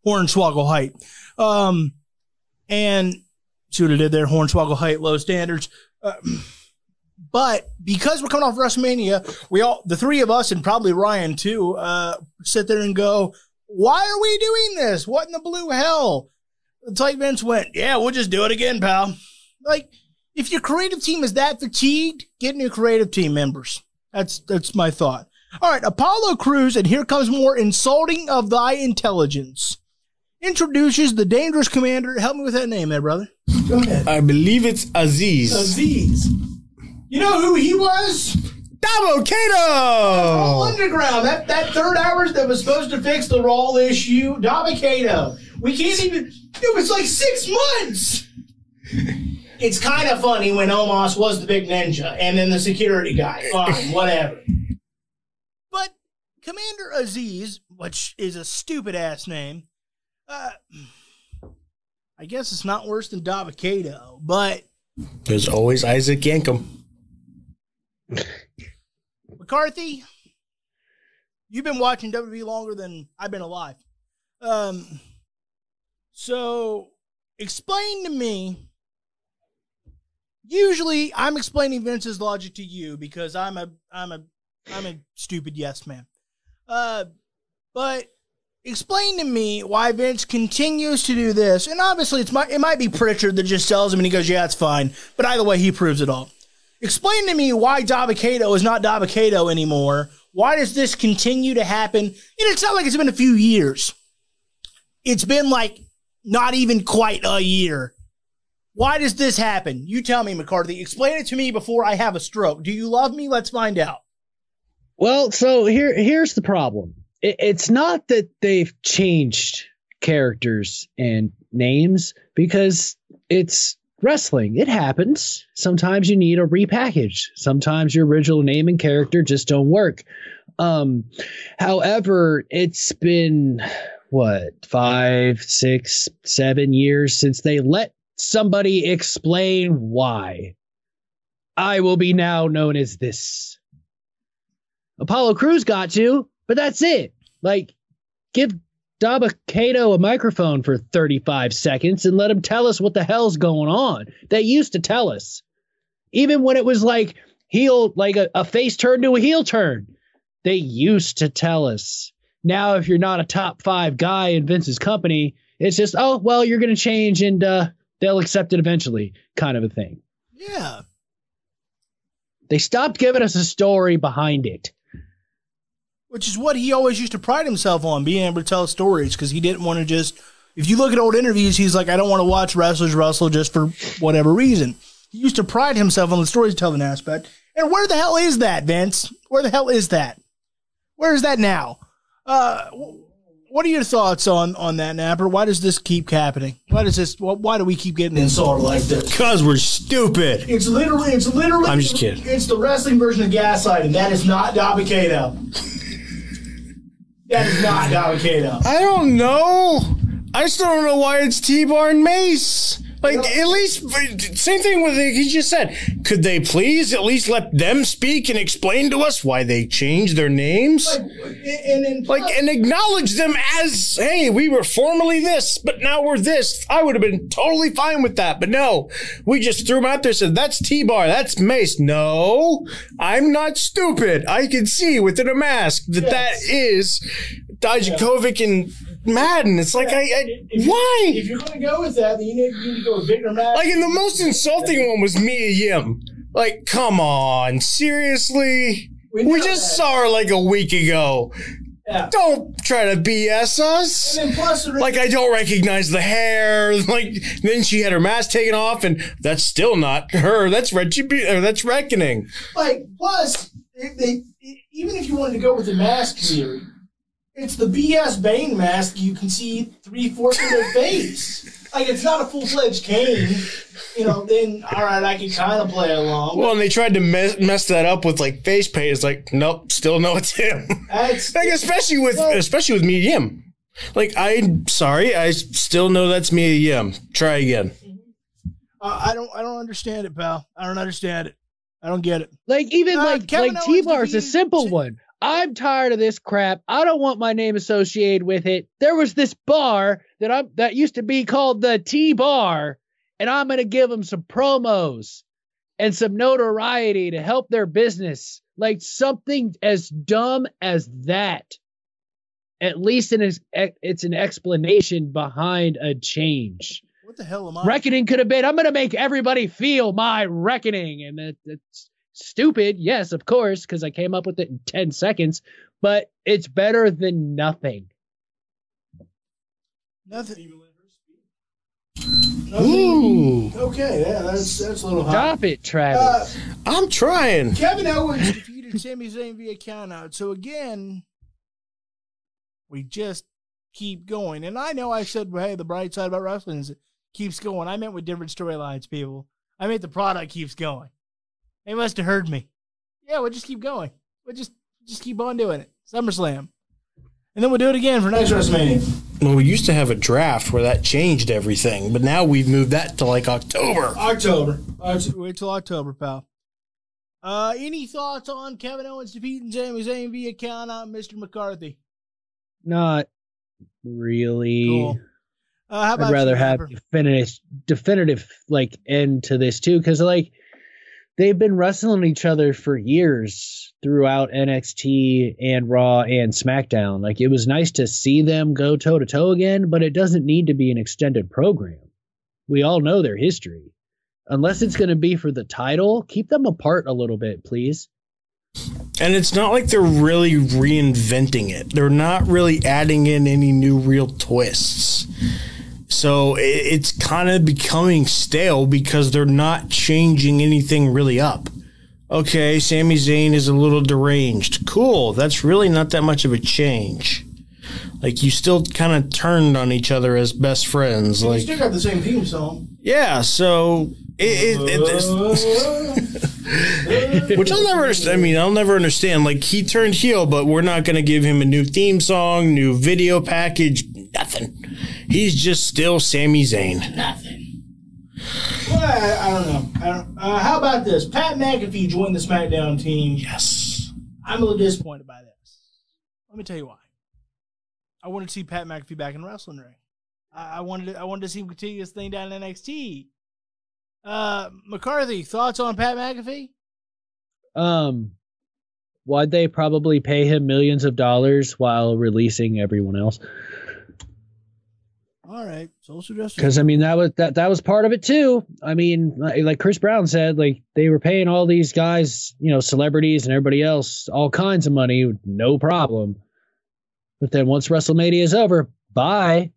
Speaker 2: Hornswoggle height. Um, and see what I did there? Hornswoggle height, low standards. Uh, but because we're coming off WrestleMania, we all, the three of us, and probably Ryan too, uh, sit there and go, why are we doing this? What in the blue hell? It's like Vince went, yeah, we'll just do it again, pal. Like, if your creative team is that fatigued, get new creative team members. That's that's my thought. All right, Apollo Crews, and here comes more insulting of thy intelligence. Introduces the dangerous commander. Help me with that name, there, brother. Go ahead.
Speaker 3: I believe it's Aziz.
Speaker 2: Aziz. You know who he was?
Speaker 3: Dabba-Kato!
Speaker 2: Underground. That that third hours that was supposed to fix the Raw issue. Dabba-Kato. We can't even. It was like six months. It's kind of funny when Omos was the big ninja and then the security guy. Fine, whatever. But Commander Aziz, which is a stupid ass name, uh, I guess it's not worse than Dabba-Kato, but
Speaker 3: There's always Isaac Yankem.
Speaker 2: McCarthy, you've been watching WWE longer than I've been alive. Um, so explain to me. Usually, I'm explaining Vince's logic to you because I'm a I'm a I'm a stupid yes man. Uh, but explain to me why Vince continues to do this. And obviously, it's my it might be Pritchard that just tells him and he goes, "Yeah, it's fine." But either way, he proves it all. Explain to me why Dabba-Kato is not Dabba-Kato anymore. Why does this continue to happen? And it's not like it's been a few years. It's been like not even quite a year. Why does this happen? You tell me, McCarthy. Explain it to me before I have a stroke. Do you love me? Let's find out.
Speaker 4: Well, so here here's the problem. It, it's not that they've changed characters and names because it's wrestling. It happens. Sometimes you need a repackage. Sometimes your original name and character just don't work. Um, however, it's been what five, six, seven years since they let somebody explain why. I will be now known as this. Apollo Crews got you, but that's it. Like, give Dabba-Kato a microphone for 35 seconds and let him tell us what the hell's going on. They used to tell us. Even when it was like heel, like a, a face turn to a heel turn, they used to tell us. Now, if you're not a top five guy in Vince's company, it's just, oh, well, you're going to change and uh, they'll accept it eventually, kind of a thing.
Speaker 2: Yeah.
Speaker 4: They stopped giving us a story behind it.
Speaker 2: Which is what he always used to pride himself on, being able to tell stories, because he didn't want to just. If you look at old interviews, he's like, I don't want to watch wrestlers wrestle just for whatever reason. He used to pride himself on the storytelling aspect. And where the hell is that, Vince? Where the hell is that? Where is that now? Uh, what are your thoughts on on that, Napper? Why does this keep happening? Why does this? Why do we keep getting insulted like this?
Speaker 3: Because we're stupid.
Speaker 2: It's literally, it's literally.
Speaker 3: I'm just kidding.
Speaker 2: It's the wrestling version of gaslighting. And that is not Dabba-Kato. That is not Dabba-Kato.
Speaker 3: I don't know. I still don't know why it's T-Bar and Mace. Like, at least, same thing with he just said. Could they please at least let them speak and explain to us why they changed their names?
Speaker 2: Like, and, and,
Speaker 3: Like, and acknowledge them as, hey, we were formerly this, but now we're this. I would have been totally fine with that. But no, we just threw them out there and said, that's T-Bar, that's Mace. No, I'm not stupid. I can see within a mask that
Speaker 2: Yes.
Speaker 3: that is Dijakovic and Madden. It's like, I, I
Speaker 2: if you-
Speaker 3: why?
Speaker 2: If you're going to go with that, then you need, you need to go with bigger match.
Speaker 3: Like, and the most insulting one was Mia Yim. Like, come on, seriously?
Speaker 2: We
Speaker 3: We, just
Speaker 2: that.
Speaker 3: saw her like a week ago.
Speaker 2: Yeah.
Speaker 3: Don't try to BS us.
Speaker 2: And plus,
Speaker 3: Like I don't recognize the hair. Like then she had her mask taken off, and that's still not her. That's retribution. That's reckoning.
Speaker 2: like plus, they, they even if you wanted to go with the mask theory, it's the BS Bane mask. You can see three fourths of their face. Like it's not a full fledged Kane. You know, then all right, I can kind of play along.
Speaker 3: Well, and they tried to mess, mess that up with like face paint. It's like nope, still no, it's him.
Speaker 2: That's
Speaker 3: like especially with especially with Mia Yim. Like I'm sorry, I still know that's Mia Yim. Try again.
Speaker 2: uh, I don't I don't understand it, pal. I don't understand it. I don't get it.
Speaker 4: Like even
Speaker 2: Uh,
Speaker 4: like
Speaker 2: Kevin
Speaker 4: like T Bar's is
Speaker 2: a
Speaker 4: simple one. I'm tired of this crap. I don't want my name associated with it. There was this bar that I'm that used to be called the T Bar, and I'm gonna give them some promos and some notoriety to help their business. Like something as dumb as that. At least it is it's an explanation behind a change.
Speaker 2: What the hell am I?
Speaker 4: Reckoning could have been, I'm going to make everybody feel my reckoning. And that, that's stupid. Yes, of course, because I came up with it in 10 seconds, but it's better than nothing.
Speaker 2: Nothing.
Speaker 3: Ooh,
Speaker 2: Okay, yeah, that's that's a little hot.
Speaker 4: Stop it, Travis.
Speaker 2: Uh,
Speaker 3: I'm trying.
Speaker 2: Kevin Owens defeated Sami Zayn via countout. So again, we just keep going. And I know I said, well, hey, the bright side about wrestling is it keeps going. I meant with different storylines, people. I meant the product keeps going. They must have heard me. Yeah, we'll just keep going. We'll just just keep on doing it. SummerSlam. And then we'll do it again for next WrestleMania.
Speaker 3: Well, we used to have a draft where that changed everything, but now we've moved that to like October.
Speaker 2: October. Oct- Wait till October, pal. Uh, any thoughts on Kevin Owens defeating Sami Zayn via countout, Mr. McCarthy?
Speaker 4: Not really.
Speaker 2: Cool. Uh, how about
Speaker 4: I'd rather
Speaker 2: you,
Speaker 4: have
Speaker 2: Napper?
Speaker 4: definitive, definitive like end to this too, because like they've been wrestling each other for years throughout NXT and Raw and SmackDown. Like it was nice to see them go toe to toe again, but it doesn't need to be an extended program. We all know their history. Unless it's going to be for the title, keep them apart a little bit, please.
Speaker 3: And it's not like they're really reinventing it. They're not really adding in any new real twists. So it's kind of becoming stale because they're not changing anything really up. Okay, Sami Zayn is a little deranged. Cool. That's really not that much of a change. Like you still kind of turned on each other as best friends.
Speaker 2: Like you
Speaker 3: Like
Speaker 2: still got the same theme song.
Speaker 3: yeah, so it, it, it, which I'll never understand. I mean, I'll never understand. Like he turned heel, but we're not going to give him a new theme song, new video package, nothing. He's just still Sami Zayn.
Speaker 2: Nothing. Well, I, I don't know. I don't, uh, how about this? Pat McAfee joined the SmackDown team.
Speaker 3: Yes.
Speaker 2: I'm a little disappointed by this. Let me tell you why. I wanted to see Pat McAfee back in the wrestling ring. I, I wanted to, I wanted to see him continue this thing down in NXT. Uh, McCarthy, thoughts on Pat McAfee?
Speaker 4: Um, why'd they probably pay him millions of dollars while releasing everyone else?
Speaker 2: All right, social justice.
Speaker 4: Because I mean that was that that was part of it too. I mean, like, like Chris Brown said, like they were paying all these guys, you know, celebrities and everybody else, all kinds of money, no problem. But then once WrestleMania is over, bye.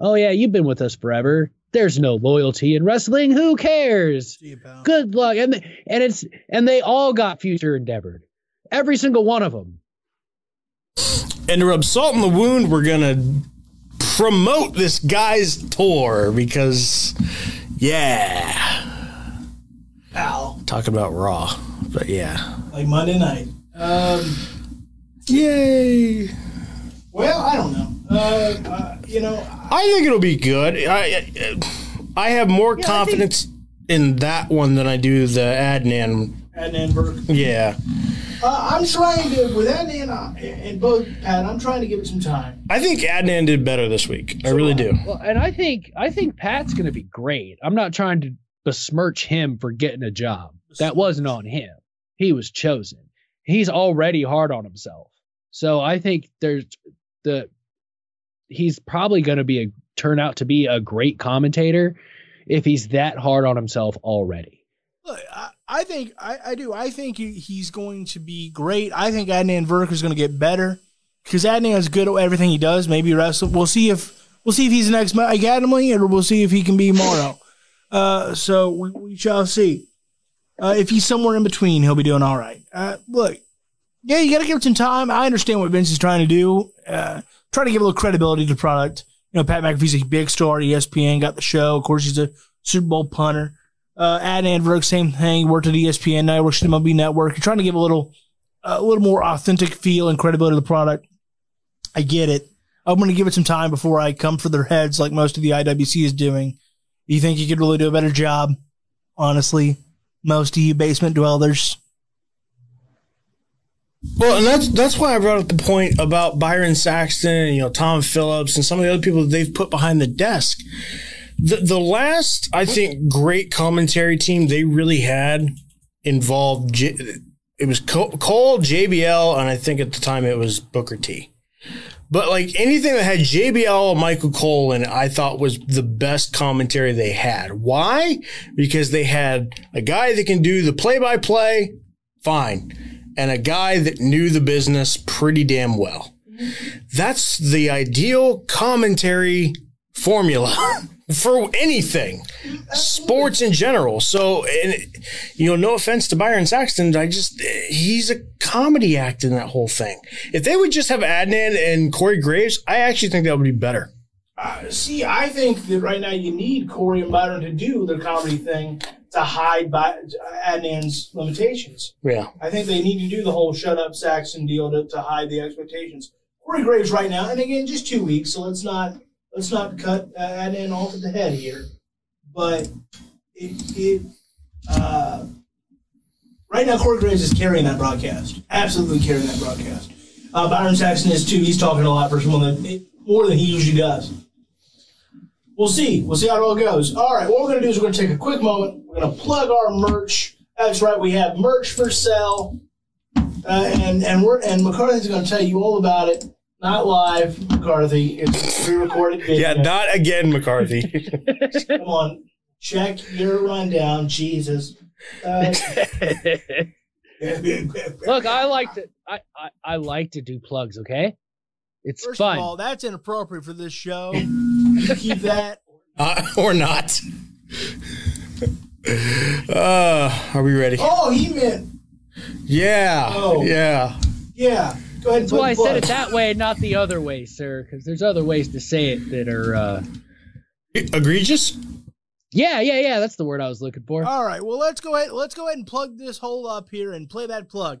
Speaker 4: Oh yeah, you've been with us forever. There's no loyalty in wrestling. Who cares?
Speaker 2: You.
Speaker 4: Good luck. And and it's and they all got future endeavored. Every single one of them.
Speaker 3: And to rub salt in the wound, we're gonna promote this guy's tour because, yeah,
Speaker 2: Pal.
Speaker 3: talking about Raw, but yeah,
Speaker 2: Like Monday night. Um,
Speaker 3: yay.
Speaker 2: well, I don't know. Uh, uh, you know,
Speaker 3: I think it'll be good. I I have more
Speaker 2: Yeah, I
Speaker 3: confidence in that one than I do the Adnan.
Speaker 2: Adnan Virk.
Speaker 3: Yeah,
Speaker 2: Uh, I'm trying to, with Adnan uh, and both, Pat, I'm trying to give it some time.
Speaker 3: I think Adnan did better this week. I really do.
Speaker 4: Well, and I think I think Pat's going to be great. I'm not trying to besmirch him for getting a job. That wasn't on him. He was chosen. He's already hard on himself. So I think there's the he's probably going to be a turn out to be a great commentator if he's that hard on himself already.
Speaker 2: Look, I, I think I, I do. I think he, he's going to be great. I think Adnan Virk is going to get better because Adnan is good at everything he does. Maybe wrestle. We'll see if we'll see if he's the next Mike Adamle, or we'll see if he can be Mauro. Uh, so we, we shall see. Uh, if he's somewhere in between, he'll be doing all right. Uh, look, yeah, you got to give it some time. I understand what Vince is trying to do. Uh, try to give a little credibility to the product. You know, Pat McAfee's a big star. ESPN got the show. Of course, he's a Super Bowl punter. Uh, Adnan Virk, same thing. Worked at ESPN. Now works at MLB Network. You're trying to give a little, a little more authentic feel and credibility to the product. I get it. I'm going to give it some time before I come for their heads like most of the IWC is doing. Do You think you could really do a better job? Honestly, most of you basement dwellers.
Speaker 3: Well, and that's that's why I brought up the point about Byron Saxton and you know Tom Phillips and some of the other people that they've put behind the desk. The the last I think great commentary team they really had involved J- it was Cole, JBL, and I think at the time it was Booker T. But like anything that had JBL and Michael Cole in it, I thought was the best commentary they had. Why? Because they had a guy that can do the play by play, fine, and a guy that knew the business pretty damn well. Mm-hmm. That's the ideal commentary formula for anything, sports in general. So, and, you know, no offense to Byron Saxton, I just, he's a comedy act in that whole thing. If they would just have Adnan and Corey Graves, I actually think that would be better.
Speaker 2: Uh, see, I think that right now you need Corey and Byron to do the comedy thing to hide by Adnan's limitations.
Speaker 3: Yeah.
Speaker 2: I think they need to do the whole shut up Saxton deal to, to hide the expectations. Corey Graves right now, and again, just two weeks, so let's not let's not cut uh, Adnan off at the head here. But it, it uh, right now, Corey Graves is carrying that broadcast, absolutely carrying that broadcast. Uh, Byron Saxton is too. He's talking a lot for someone that more than he usually does. We'll see. We'll see how it all goes. All right, what we're going to do is we're going to take a quick moment. We're going to plug our merch. That's right, we have merch for sale, uh, and and we're and McCarthy's going to tell you all about it. Not live, McCarthy. It's pre-recorded video.
Speaker 3: Yeah, not again, McCarthy.
Speaker 2: Come on, check your rundown, Jesus. Uh,
Speaker 4: Look, I like to I, I, I like to do plugs, okay? It's
Speaker 2: First
Speaker 4: fun.
Speaker 2: of all, that's inappropriate for this show. Keep that.
Speaker 3: uh, or not. Uh, are we ready?
Speaker 2: Oh, he meant
Speaker 3: Yeah.
Speaker 2: Oh.
Speaker 3: Yeah.
Speaker 2: yeah. Go ahead.
Speaker 4: That's
Speaker 2: and
Speaker 4: why I said it that way, not the other way, sir, because there's other ways to say it that are uh
Speaker 3: Egregious?
Speaker 4: Yeah, yeah, yeah, that's the word I was looking for.
Speaker 2: All right. Well, let's go ahead. Let's go ahead and plug this hole up here and play that plug.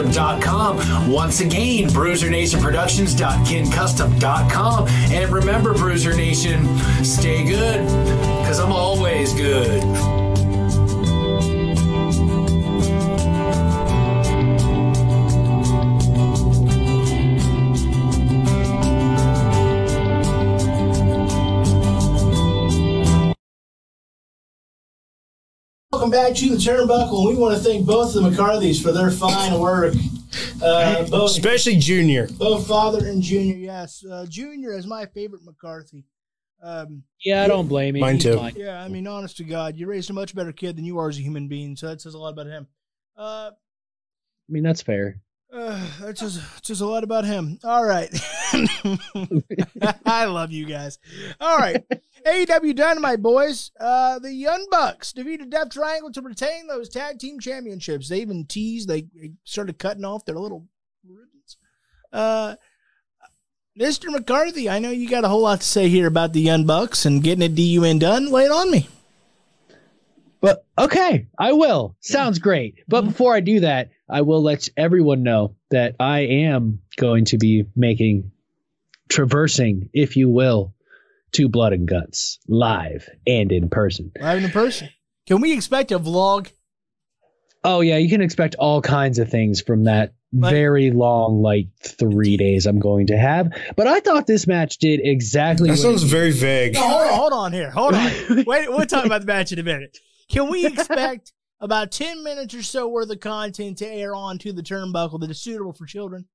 Speaker 1: Once again, bruisernationproductions.kincustom.com. And remember, Bruiser Nation, stay good, because I'm always good.
Speaker 2: Welcome back to the Turnbuckle, and we want to thank both the McCarthys for their fine work. Uh, both,
Speaker 3: Especially Junior.
Speaker 2: both father and Junior. Yes, uh, Junior is my favorite McCarthy. Um,
Speaker 4: Yeah, I don't blame him.
Speaker 3: Mine too.
Speaker 4: fine.
Speaker 2: yeah, I mean, honest to God, you raised a much better kid than you are as a human being, so that says a lot about him. Uh,
Speaker 4: I mean, that's fair.
Speaker 2: Uh, that's just it's just a lot about him. All right. I love you guys. All right. AEW Dynamite boys. Uh, the Young Bucks defeated Death Triangle to retain those tag team championships. They even teased they, they started cutting off their little ribbons. Uh, Mr. McCarthy, I know you got a whole lot to say here about the Young Bucks and getting a DUN done. Lay it on me.
Speaker 4: But okay, I will. Sounds great. But before I do that, I will let everyone know that I am going to be making traversing, if you will, to Blood and Guts live and in person.
Speaker 2: Live and in person. Can we expect a vlog?
Speaker 4: Oh yeah, you can expect all kinds of things from that
Speaker 2: Like-
Speaker 4: very long, like three days I'm going to have. But I thought this match did exactly.
Speaker 3: That
Speaker 4: what
Speaker 3: sounds
Speaker 4: it-
Speaker 3: very vague.
Speaker 2: No, hold on, hold on here. Hold on. Wait, we'll talk about the match in a minute. Can we expect about 10 minutes or so worth of content to air onto the turnbuckle that is suitable for children?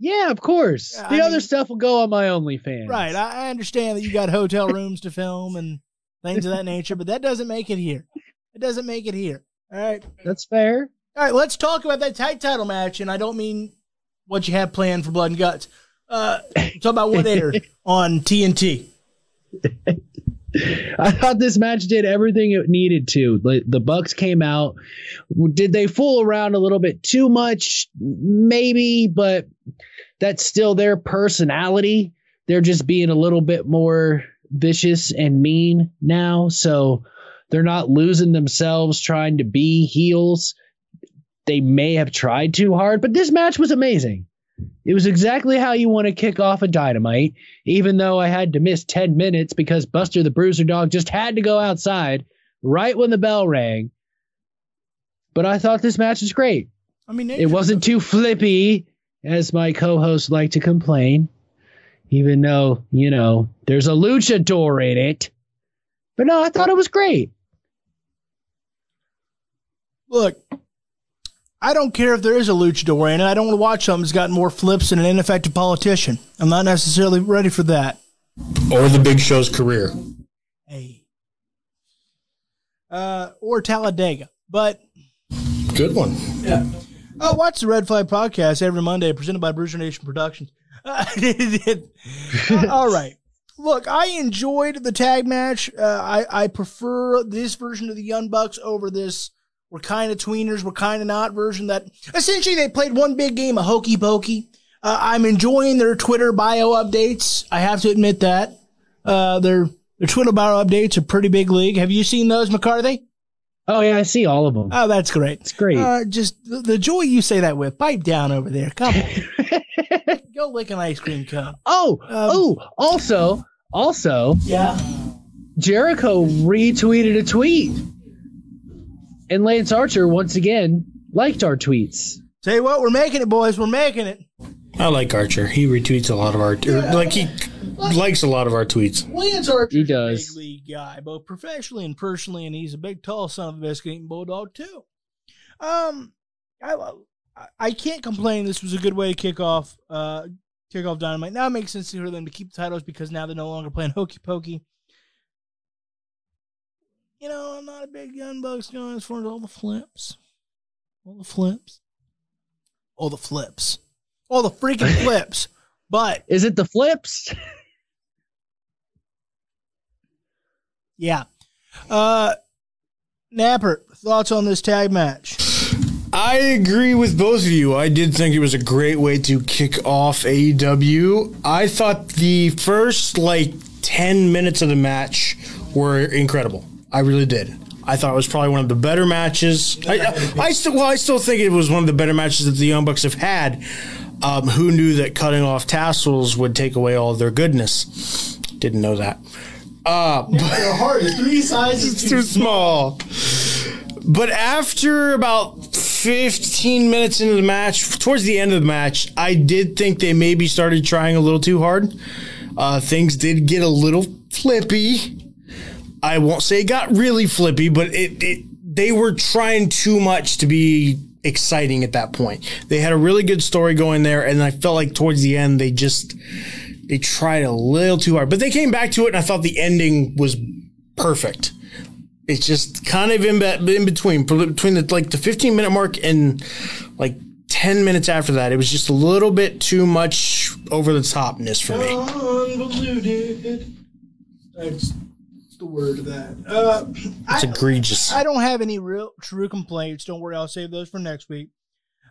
Speaker 4: Yeah, of course.
Speaker 2: Yeah,
Speaker 4: the
Speaker 2: I
Speaker 4: other
Speaker 2: mean-
Speaker 4: stuff will go on my OnlyFans.
Speaker 2: Right. I, understand that you got hotel rooms to film and things of that nature, but that doesn't make it here. It doesn't make it here. All right.
Speaker 4: That's fair.
Speaker 2: All right, let's talk about that tag title match, and I don't mean what you have planned for Blood and Guts. Uh, talk about what aired on TNT.
Speaker 4: I thought this match did everything it needed to. The, the Bucks came out. Did they fool around a little bit too much? Maybe, but that's still their personality. They're just being a little bit more vicious and mean now. So they're not losing themselves trying to be heels. They may have tried too hard, but this match was amazing. It was exactly how you want to kick off a dynamite, even though I had to miss 10 minutes because Buster the Bruiser Dog just had to go outside right when the bell rang. But I thought this match was great.
Speaker 2: I mean,
Speaker 4: It wasn't too flippy, as my co hosts like to complain, even though, you know, there's a luchador in it. But no, I thought it was great.
Speaker 2: Look, I don't care if there is a luchador in it. I don't want to watch something that's got more flips than an ineffective politician. I'm not necessarily ready for that.
Speaker 3: Or the Big Show's career.
Speaker 2: Hey. Uh, or Talladega. But
Speaker 3: Good one.
Speaker 2: Oh, watch the Red Flag podcast every Monday, presented by Bruiser Nation Productions. Uh, all right. Look, I enjoyed the tag match. Uh, I I prefer this version of the Young Bucks over this. We're kind of tweeners, we're kind of not version that essentially they played one big game of hokey pokey. Uh, I'm enjoying their Twitter bio updates. I have to admit that uh, their their Twitter bio updates are pretty big league. Have you seen those, McCarthy?
Speaker 4: Oh, yeah, I see all of them.
Speaker 2: Oh, that's great.
Speaker 4: It's great.
Speaker 2: Uh, just the, the joy you say that with. Pipe down over there. Come on. Go lick an ice cream cone.
Speaker 4: oh, oh, also, also,
Speaker 2: Yeah.
Speaker 4: Jericho retweeted a tweet. And Lance Archer, once again, liked our tweets.
Speaker 2: Tell you what, we're making it, boys. We're making it.
Speaker 3: I like Archer. He retweets a lot of our, or, like he likes a lot of our tweets.
Speaker 2: Lance Archer's
Speaker 4: He does.
Speaker 2: a big league guy, both professionally and personally, and he's a big, tall son of a biscuit eating bulldog too. Um, I I- I can't complain. This was a good way to kick off uh kick off Dynamite. Now it makes sense for them to keep the titles because now they're no longer playing hokey pokey. You know, I'm not a big Young Bucks guy as far as all the flips, all the flips, all the flips, all the freaking flips. But
Speaker 4: Is it the flips?
Speaker 2: Yeah. Uh Napper, thoughts on this tag match?
Speaker 3: I agree with both of you. I did think it was a great way to kick off AEW. I thought the first like 10 minutes of the match were incredible. I really did. I thought it was probably one of the better matches. I, I, I still, well, I still think it was one of the better matches that the Young Bucks have had. Um, who knew that cutting off tassels would take away all their goodness? Didn't know that. Uh,
Speaker 2: They're hard. Three sizes
Speaker 3: too small. But after about 15 minutes into the match, towards the end of the match, I did think they maybe started trying a little too hard. Uh, things did get a little flippy. I won't say it got really flippy, but it, it they were trying too much to be exciting at that point. They had a really good story going there, and I felt like towards the end they just they tried a little too hard. But they came back to it, and I thought the ending was perfect. It's just kind of in, be- in between, between the like the 15 minute mark and like 10 minutes after that. It was just a little bit too much over the topness for me.
Speaker 2: The word of that. Uh,
Speaker 3: It's
Speaker 2: I,
Speaker 3: egregious.
Speaker 2: I don't have any real true complaints. Don't worry, I'll save those for next week.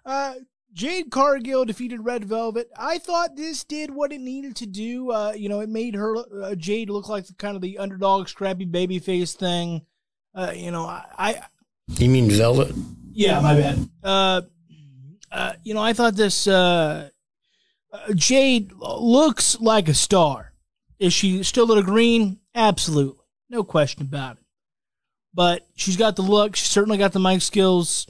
Speaker 2: Uh, Jade Cargill defeated Red Velvet. I thought this did what it needed to do. Uh, you know, it made her uh, Jade look like the kind of the underdog, scrappy baby face thing. Uh, you know, I, I
Speaker 3: You mean Velvet?
Speaker 2: Yeah, my bad. Uh, uh, you know, I thought this uh, uh, Jade looks like a star. Is she still a little green? Absolutely, no question about it. but she's got the look. She certainly got the mic skills.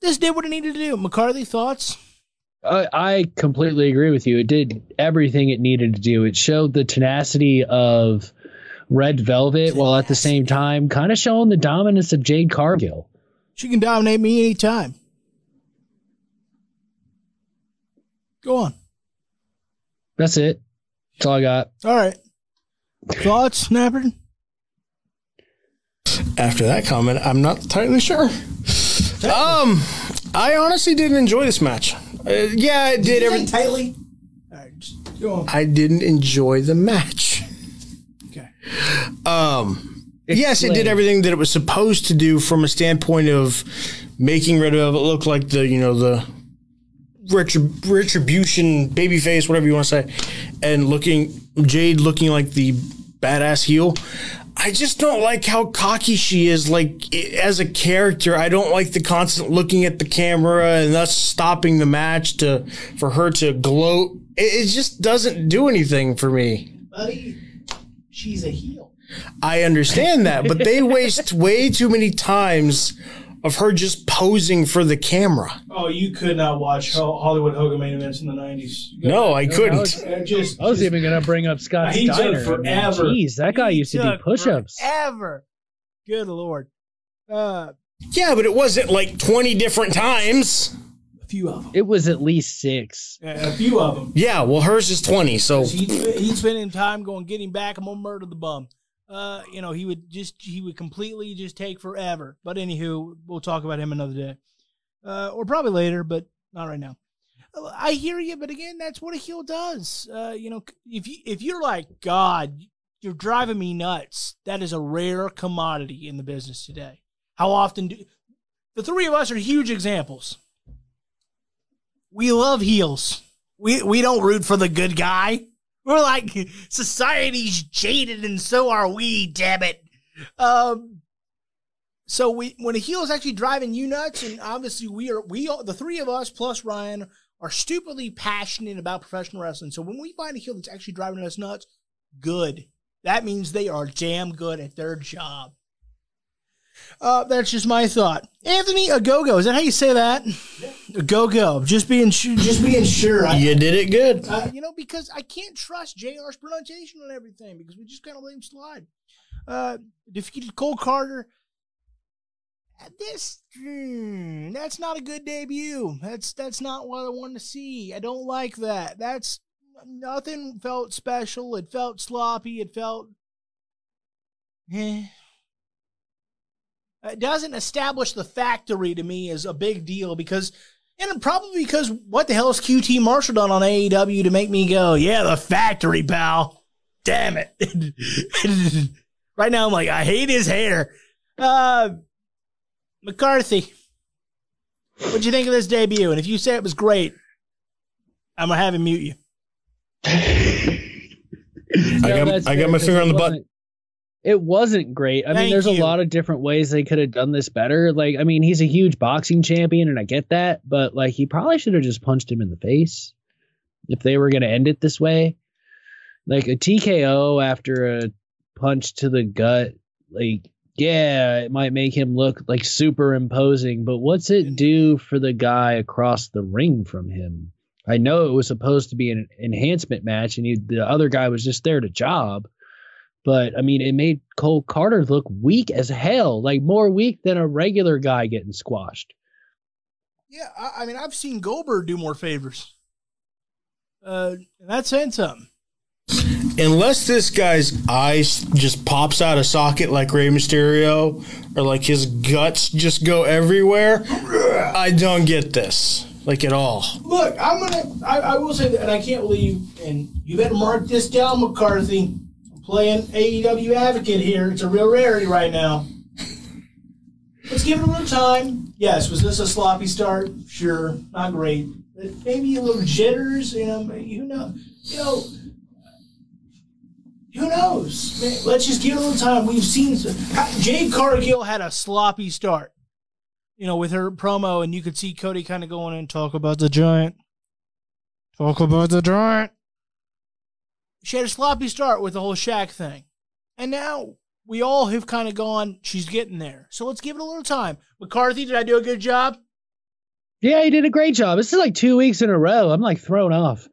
Speaker 2: This did what it needed to do. McCarthy, thoughts?
Speaker 4: I, I completely agree with you. It did everything it needed to do. It showed the tenacity of Red Velvet while at the same time kind of showing the dominance of Jade Cargill.
Speaker 2: She can dominate me anytime. Go on.
Speaker 4: That's it. That's all I got.
Speaker 2: All right. Thoughts, Snapper?
Speaker 3: After that comment, I'm not entirely sure. Um, I honestly didn't enjoy this match. Uh, yeah, it did everything.
Speaker 2: tightly. All right, just go on.
Speaker 3: I didn't enjoy the match.
Speaker 2: Okay.
Speaker 3: Um, yes, it did everything that it was supposed to do from a standpoint of making Red Velvet look like the you know the retrib- retribution babyface, whatever you want to say, and looking Jade looking like the badass heel. I just don't like how cocky she is. Like as a character, I don't like the constant looking at the camera and thus stopping the match to for her to gloat. It, it just doesn't do anything for me.
Speaker 2: Buddy, she's a heel.
Speaker 3: I understand that, but they waste way too many times of her just posing for the camera.
Speaker 2: Oh, you could not watch Hollywood Hogan main events in the 90s.
Speaker 3: No, I couldn't.
Speaker 2: Uh, just,
Speaker 4: I was
Speaker 2: just
Speaker 4: even gonna bring up Scott
Speaker 2: He
Speaker 4: Steiner. I mean,
Speaker 2: forever.
Speaker 4: Jeez, that guy
Speaker 2: He
Speaker 4: used to do
Speaker 2: took
Speaker 4: push-ups.
Speaker 2: Forever. Good lord. Uh,
Speaker 3: Yeah, but it wasn't like 20 different times.
Speaker 2: a few of them.
Speaker 4: It was at least six.
Speaker 2: a few of them.
Speaker 3: Yeah, well, hers is 20, so
Speaker 2: He'd, he'd spending time going, get him back. I'm gonna murder the bum. Uh, you know, he would just he would completely just take forever. But anywho, we'll talk about him another day, uh, or probably later, but not right now. I hear you, but again, that's what a heel does. Uh, you know, if you if you're like God, you're driving me nuts. That is a rare commodity in the business today. How often do the three of us are huge examples? We love heels. We we don't root for the good guy. We're like society's jaded, and so are we. Damn it. Um. So we when a heel is actually driving you nuts, and obviously we are we all, the three of us plus Ryan are stupidly passionate about professional wrestling. So when we find a heel that's actually driving us nuts, good. That means they are damn good at their job. Uh, that's just my thought. Anthony Ogogo, is that how you say that? Agogo, just being su- just being sure. I,
Speaker 3: you did it good.
Speaker 2: uh, you know, because I can't trust JR's pronunciation on everything because we just kind of let him slide. Uh, defeated Cole Karter. This hmm, that's not a good debut. That's that's not what I want to see. I don't like that. That's nothing felt special. It felt sloppy. It felt eh. It doesn't establish the factory to me as a big deal because and probably because what the hell is QT Marshall done on AEW to make me go, yeah, the factory, pal. Damn it. right now I'm like, I hate his hair. Uh McCarthy. What'd you think of this debut? And if you say it was great, I'm gonna have him mute you.
Speaker 3: I got- I got my finger on the button.
Speaker 4: It wasn't great. I
Speaker 2: Thank
Speaker 4: mean, there's
Speaker 2: you.
Speaker 4: a lot of different ways they could have done this better. Like, I mean, he's a huge boxing champion, and I get that, but like, he probably should have just punched him in the face if they were going to end it this way. Like a TKO after a punch to the gut, like, yeah, it might make him look like super imposing, but what's it do for the guy across the ring from him? I know it was supposed to be an enhancement match, and he, the other guy was just there to job. But I mean, it made Cole Karter look weak as hell, like more weak than a regular guy getting squashed.
Speaker 2: Yeah, I, I mean, I've seen Goldberg do more favors. Uh, and that's saying something.
Speaker 3: Unless this guy's eyes just pops out of socket like Rey Mysterio, or like his guts just go everywhere, I don't get this like at all.
Speaker 2: Look, I'm gonna. I, I will say that, and I can't believe. And you better mark this down, McCarthy. Playing AEW advocate here. It's a real rarity right now. Let's give it a little time. Yes, was this a sloppy start? Sure, not great. But maybe a little jitters. You know, who know? You know. Who knows? Let's just give it a little time. We've seen Jade Cargill had a sloppy start you know, with her promo, and you could see Cody kind of going and talk about the giant. Talk about the giant. She had a sloppy start with the whole Shaq thing. And now we all have kind of gone, she's getting there. So let's give it a little time. McCarthy, did I do a good job?
Speaker 4: Yeah, he did a great job. This is like two weeks in a row. I'm like thrown off.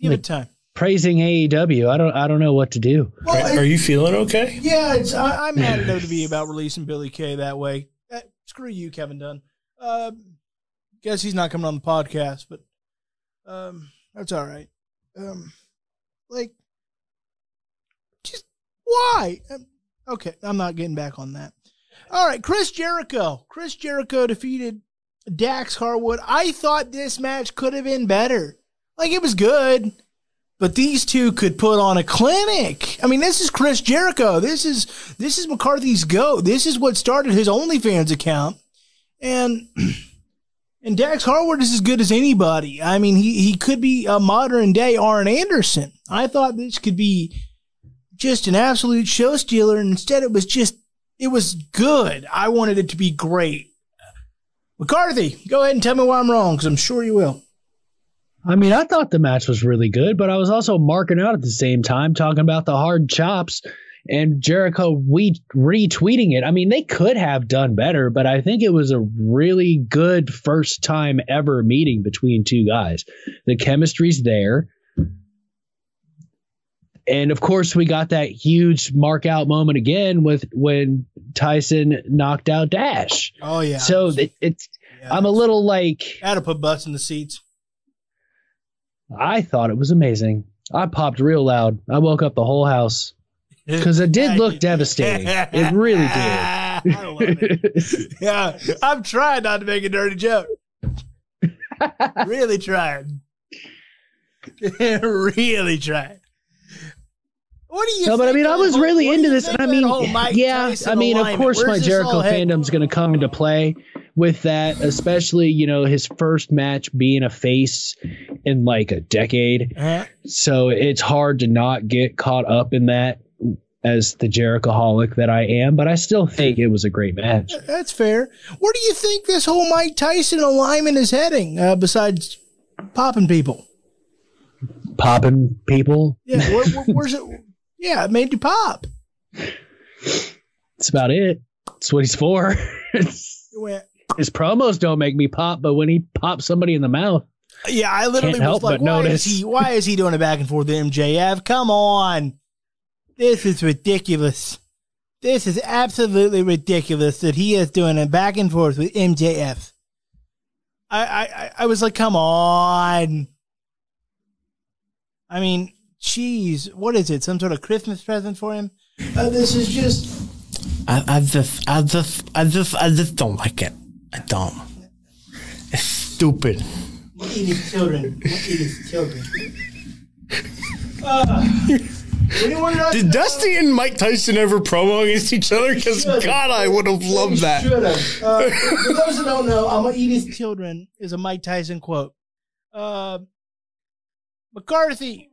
Speaker 2: Give it time.
Speaker 4: Praising AEW. I don't I don't know what to do.
Speaker 2: Well,
Speaker 3: Are, are you feeling okay?
Speaker 2: Yeah, it's I, I'm mad at WWE about releasing Billie Kay that way. Eh, screw you, Kevin Dunn. Uh, guess he's not coming on the podcast, but um, that's all right. Um, like, just why? Um, okay, I'm not getting back on that. All right, Chris Jericho. Chris Jericho defeated Dax Harwood. I thought this match could have been better. Like it was good. But these two could put on a clinic. I mean, this is Chris Jericho. This is this is McCarthy's go. This is what started his OnlyFans account. And and Dax Harwood is as good as anybody. I mean, he he could be a modern day Arn Anderson. I thought this could be just an absolute show stealer, and instead it was just it was good. I wanted it to be great. McCarthy, go ahead and tell me why I'm wrong, because I'm sure you will.
Speaker 4: I mean, I thought the match was really good, but I was also marking out at the same time, talking about the hard chops and Jericho we retweeting it. I mean, they could have done better, but I think it was a really good first time ever meeting between two guys. The chemistry's there. And of course, we got that huge mark out moment again with when Tyson knocked out Dash.
Speaker 2: Oh yeah.
Speaker 4: So it, it's
Speaker 2: Yeah.
Speaker 4: I'm a little like I
Speaker 2: had to put butts in the seats.
Speaker 4: I thought it was amazing. I popped real loud. I woke up the whole house because it did look devastating. It really did.
Speaker 2: It. yeah, I'm trying not to make a dirty joke. really trying. really trying. What do you?
Speaker 4: No, but I mean, I was
Speaker 2: whole-
Speaker 4: really into this, and I mean, yeah,
Speaker 2: Tyson
Speaker 4: I mean, of course,
Speaker 2: Where's
Speaker 4: my Jericho fandom's going to come into play with that, especially you know his first match being a face in like a decade.
Speaker 2: Uh,
Speaker 4: So it's hard to not get caught up in that as the Jericho holic that I am, but I still think it was a great match.
Speaker 2: that's fair. Where do you think this whole Mike Tyson alignment is heading? Uh, besides popping people,
Speaker 4: Popping people,
Speaker 2: yeah. Where, where, where's it? Yeah, it made you pop.
Speaker 4: that's about it. That's what he's for. His promos don't make me pop, but when he pops somebody in the mouth,
Speaker 2: Yeah, I literally
Speaker 4: Can't
Speaker 2: was like,
Speaker 4: but
Speaker 2: why
Speaker 4: notice.
Speaker 2: is he why is he doing a back and forth with MJF? Come on. This is ridiculous. This is absolutely ridiculous that he is doing a back and forth with MJF. I I, I- I was like, come on. I mean, jeez, what is it? Some sort of Christmas present for him? Uh, this is just
Speaker 3: I, I just, I just, I just, I just don't like it. I don't. It's stupid.
Speaker 2: eat his children. Eat his children. Uh, anyone else
Speaker 3: Did Dusty and Mike Tyson ever promo against each other? Because God, I would have loved that.
Speaker 2: Should have. Uh, for those who don't know, I'm gonna eat his children is a Mike Tyson quote. Uh, McCarthy,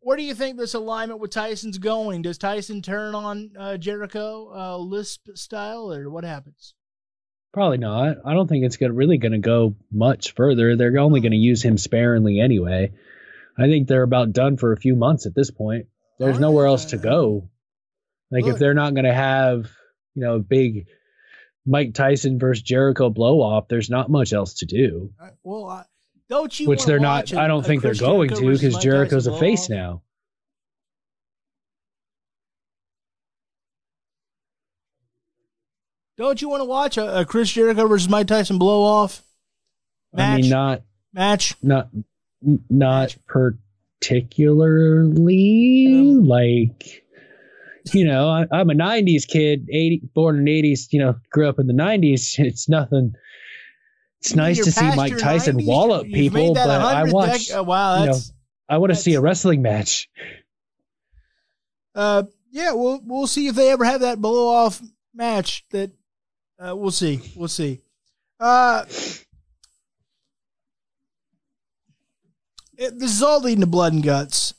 Speaker 2: where do you think this alignment with Tyson's going? Does Tyson turn on uh, Jericho uh, Lisp style, or what happens?
Speaker 4: Probably not. I don't think it's gonna really going to go much further. They're only going to use him sparingly anyway. I think they're about done for a few months at this point. There's nowhere else to go. Like
Speaker 2: Look.
Speaker 4: if they're not going to have, you know, a big Mike Tyson versus Jericho blow off, there's not much else to do.
Speaker 2: Uh, Well, I, don't you?
Speaker 4: Which they're not. I don't think they're
Speaker 2: Chris
Speaker 4: going
Speaker 2: Jericho
Speaker 4: to because Jericho's a face
Speaker 2: blow-off?
Speaker 4: now.
Speaker 2: Don't you want to watch a, a Chris Jericho versus Mike Tyson blow off match?
Speaker 4: I mean, not
Speaker 2: match.
Speaker 4: not not particularly like you know I, i'm a 90s kid 80 born in the 80s you know grew up in the 90s it's nothing it's nice to see mike tyson
Speaker 2: 90s?
Speaker 4: wallop people but i watch
Speaker 2: dec- uh, wow,
Speaker 4: you know, i want to see a wrestling match
Speaker 2: uh, yeah. We'll we'll see if they ever have that blow off match. That uh, we'll see. We'll see. Uh, it, this is all leading to blood and guts.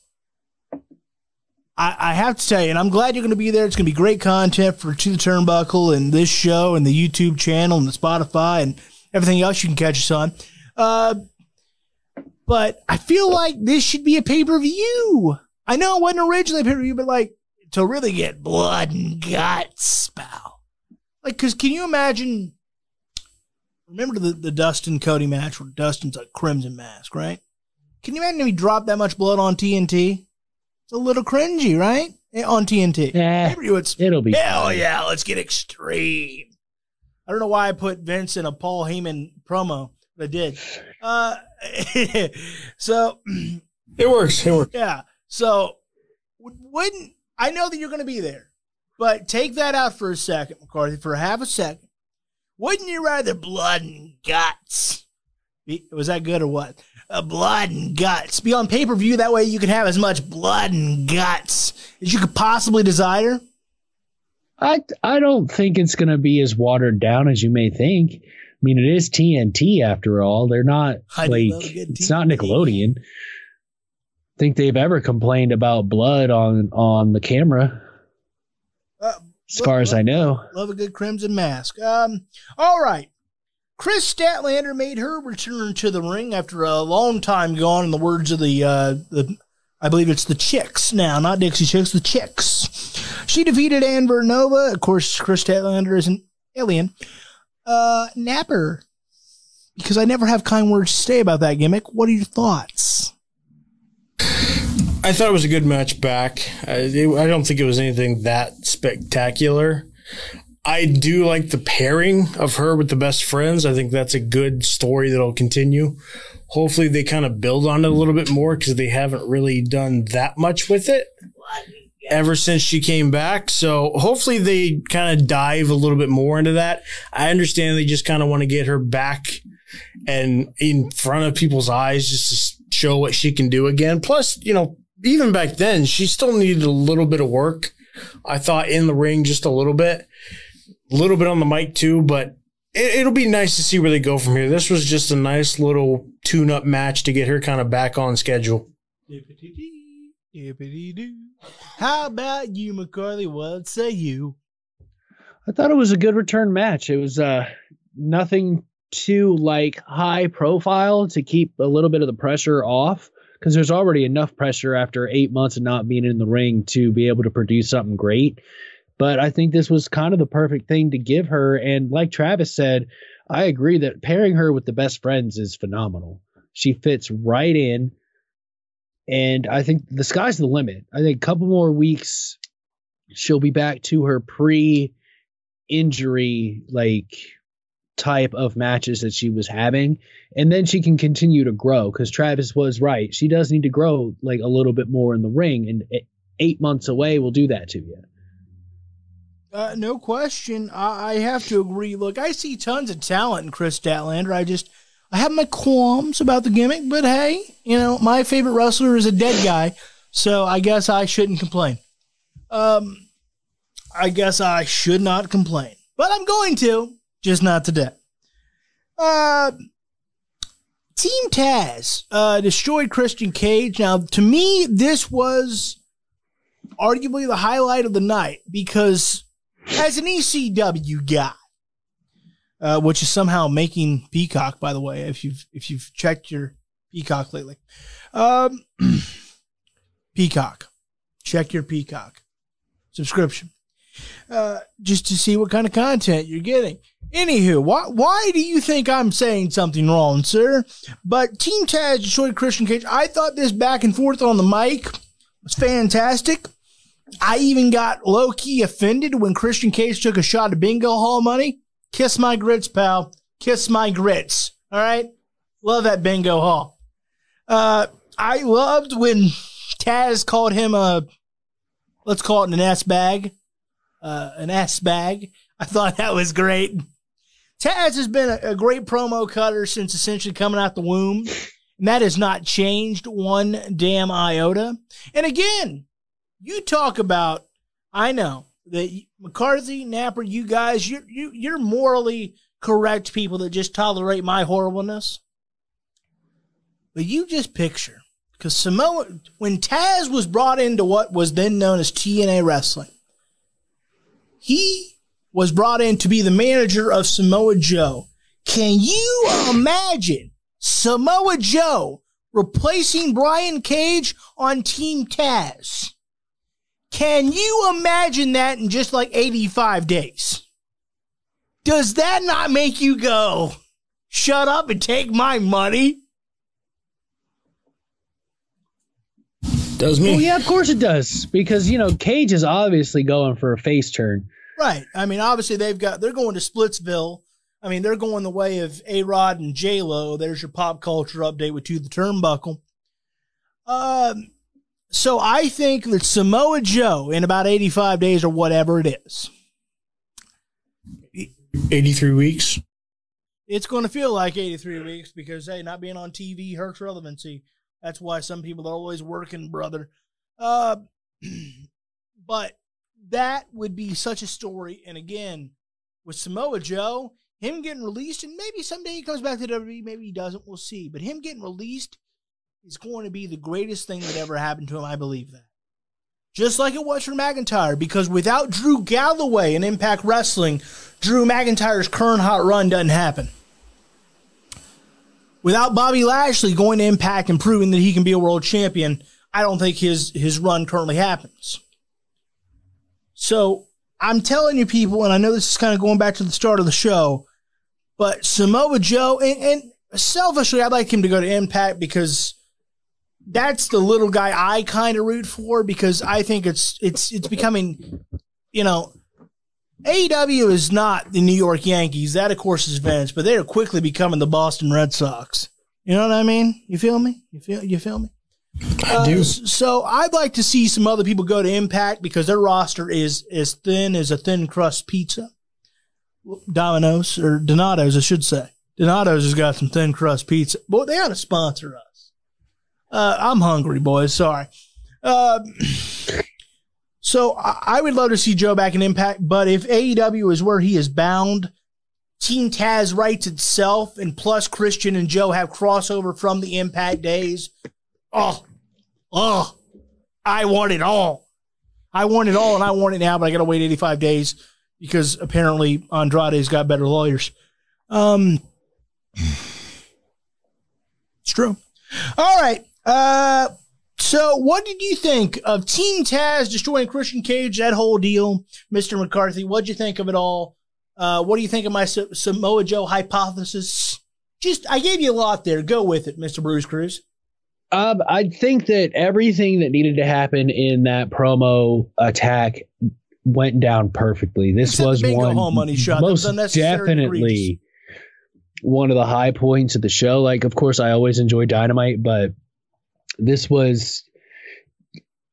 Speaker 2: I, I have to tell you, and I'm glad you're going to be there. It's going to be great content for To the Turnbuckle and this show and the YouTube channel and the Spotify and everything else you can catch us on. Uh, but I feel like this should be a pay per view. I know it wasn't originally a pay per view, but like to really get blood and guts, pal. Like, cause can you imagine? Remember the the Dustin Cody match where Dustin's a Crimson Mask, right? Can you imagine if he dropped that much blood on TNT? It's a little cringy, right? Eh, On TNT.
Speaker 4: Yeah,
Speaker 2: Maybe it's
Speaker 4: it'll be.
Speaker 2: hell
Speaker 4: fine.
Speaker 2: yeah, let's get extreme. I don't know why I put Vince in a Paul Heyman promo, but I did. Uh, so
Speaker 3: It works. It works.
Speaker 2: yeah, so wouldn't I know that you're going to be there, but take that out for a second, McCarthy, for half a second. Wouldn't you rather blood and guts? Be, was that good or what? Blood and guts. Be on pay per view. That way you can have as much blood and guts as you could possibly desire.
Speaker 4: I I don't think it's going to be as watered down as you may think. I mean, it is TNT after all. They're not
Speaker 2: I
Speaker 4: like it's not Nickelodeon. Think they've ever complained about blood on on the camera?
Speaker 2: Uh,
Speaker 4: As far as I know,
Speaker 2: Love a good crimson mask. Um, all right. Kris Statlander made her return to the ring after a long time gone. In the words of the uh, the, I believe it's the Chicks now, not Dixie Chicks, the Chicks. She defeated Amber Nova. Of course, Kris Statlander is an alien. Uh, Napper, because I never have kind words to say about that gimmick. What are your thoughts?
Speaker 3: I thought it was a good match back. I, I don't think it was anything that spectacular. I do like the pairing of her with the best friends. I think that's a good story that'll continue. Hopefully, they kind of build on it a little bit more because they haven't really done that much with it ever since she came back. So hopefully, they kind of dive a little bit more into that. I understand they just kind of want to get her back and in front of people's eyes just to show what she can do again. Plus, you know, even back then, she still needed a little bit of work. I thought in the ring just a little bit, a little bit on the mic too, but it, it'll be nice to see where they go from here. This was just a nice little tune up match to get her kind of back on schedule.
Speaker 2: How about you, McCarthy? What say you?
Speaker 4: I thought it was a good return match. It was uh nothing too like high profile to keep a little bit of the pressure off because there's already enough pressure after eight months of not being in the ring to be able to produce something great. But I think this was kind of the perfect thing to give her. And like Travis said, I agree that pairing her with the best friends is phenomenal. She fits right in. And I think the sky's the limit. I think a couple more weeks, she'll be back to her pre injury like type of matches that she was having and then she can continue to grow because travis was right she does need to grow like a little bit more in the ring and e- eight months away will do that to you
Speaker 2: Uh, no question. I, I have to agree. Look, I see tons of talent in Kris Statlander. I just, I have my qualms about the gimmick, but hey, you know, my favorite wrestler is a dead guy, so I guess I shouldn't complain. Um, I guess I should not complain, but I'm going to, just not today. Uh, Team Taz uh, destroyed Christian Cage. Now, to me, this was arguably the highlight of the night because as an ECW guy, uh, which is somehow making Peacock, by the way, if you've if you've checked your Peacock lately, um, Peacock, check your Peacock subscription, uh, just to see what kind of content you're getting. Anywho, why why do you think I'm saying something wrong, sir? But Team Taz destroyed Christian Cage. I thought this back and forth on the mic was fantastic. I even got low key offended when Christian Cage took a shot at bingo hall money. Kiss my grits, pal. Kiss my grits. All right. Love that bingo hall. Uh, I loved when Taz called him a, let's call it an ass bag, uh, an ass bag. I thought that was great. Taz has been a, a great promo cutter since essentially coming out the womb. And that has not changed one damn iota. And again, you talk about, I know that McCarthy, Napper, you guys, you're, you, you're morally correct people that just tolerate my horribleness. But you just picture, because Samoa, when Taz was brought into what was then known as TNA Wrestling, he was brought in to be the manager of Samoa Joe. Can you imagine Samoa Joe replacing Brian Cage on Team Taz? Can you imagine that in just like 85 days? Does that not make you go, shut up and take my money?
Speaker 3: Does me?
Speaker 4: Well, yeah, of course it does. Because, you know, Cage is obviously going for a face turn.
Speaker 2: Right. I mean, obviously they've got they're going to Splitsville. I mean, they're going the way of A Rod and J Lo. There's your pop culture update with To the Turnbuckle. Um, so I think that Samoa Joe in about 85 days or whatever it is,
Speaker 3: 83 weeks.
Speaker 2: it's going to feel like 83 weeks because hey, not being on TV hurts relevancy. That's why some people are always working, brother. Uh, but that would be such a story. And again, with Samoa Joe, him getting released, and maybe someday he comes back to WWE, maybe he doesn't, we'll see. But him getting released is going to be the greatest thing that ever happened to him. I believe that. Just like it was for McIntyre, because without Drew Galloway in Impact Wrestling, Drew McIntyre's current hot run doesn't happen. Without Bobby Lashley going to Impact and proving that he can be a world champion, I don't think his his run currently happens. So I'm telling you, people, and I know this is kind of going back to the start of the show, but Samoa Joe, and, and selfishly, I'd like him to go to Impact because that's the little guy I kind of root for because I think it's it's it's becoming, you know, AEW is not the New York Yankees. That, of course, is Vince, but they are quickly becoming the Boston Red Sox. You know what I mean? You feel me? You feel you feel me?
Speaker 3: I do.
Speaker 2: Uh, so I'd like to see some other people go to Impact because their roster is as thin as a thin crust pizza. Domino's or Donato's, I should say. Donato's has got some thin crust pizza. Boy, they ought to sponsor us. Uh, I'm hungry, boys. Sorry. Uh, so I, would love to see Joe back in Impact, but if AEW is where he is bound, Team Taz writes itself, and plus Christian and Joe have crossover from the Impact days. Oh, oh, I want it all. I want it all, and I want it now, but I got to wait 85 days because apparently Andrade's got better lawyers. Um, it's true. All right. Uh, so what did you think of Team Taz destroying Christian Cage? That whole deal, Mister McCarthy. What'd you think of it all? Uh, what do you think of my Sa- Samoa Joe hypothesis? Just, I gave you a lot there. Go with it, Mister Bruce Cruz.
Speaker 4: Um, I think that everything that needed to happen in that promo attack went down perfectly. This
Speaker 2: Except
Speaker 4: was one
Speaker 2: home money shot.
Speaker 4: Most definitely one of the high points of the show. Like, of course, I always enjoy Dynamite, but this was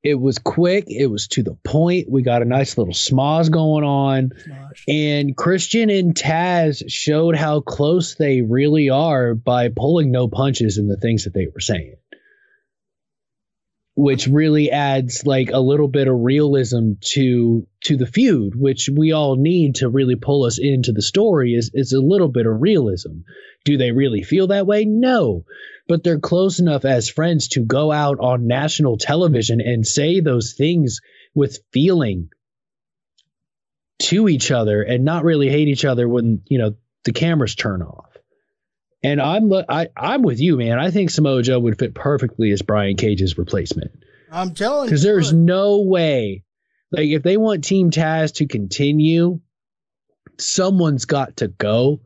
Speaker 4: it was quick. It was to the point. We got a nice little smoz going on. And Christian and Taz showed how close they really are by pulling no punches in the things that they were saying. Which really adds like a little bit of realism to to the feud, which we all need to really pull us into the story is is a little bit of realism. Do they really feel that way? No. But they're close enough as friends to go out on national television and say those things with feeling to each other and not really hate each other when you know the cameras turn off. And I'm I, I'm with you, man. I think Samoa Joe would fit perfectly as Brian Cage's replacement
Speaker 2: I'm telling you,
Speaker 4: because there's no way, like if they want Team Taz to continue, someone's got to go.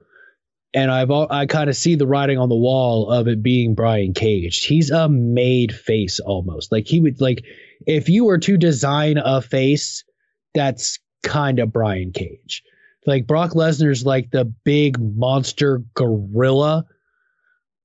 Speaker 4: And I've al- I kind of see the writing on the wall of it being Brian Cage. He's a made face almost. Like he would like if you were to design a face, that's kind of Brian Cage. Like Brock Lesnar's like the big monster gorilla,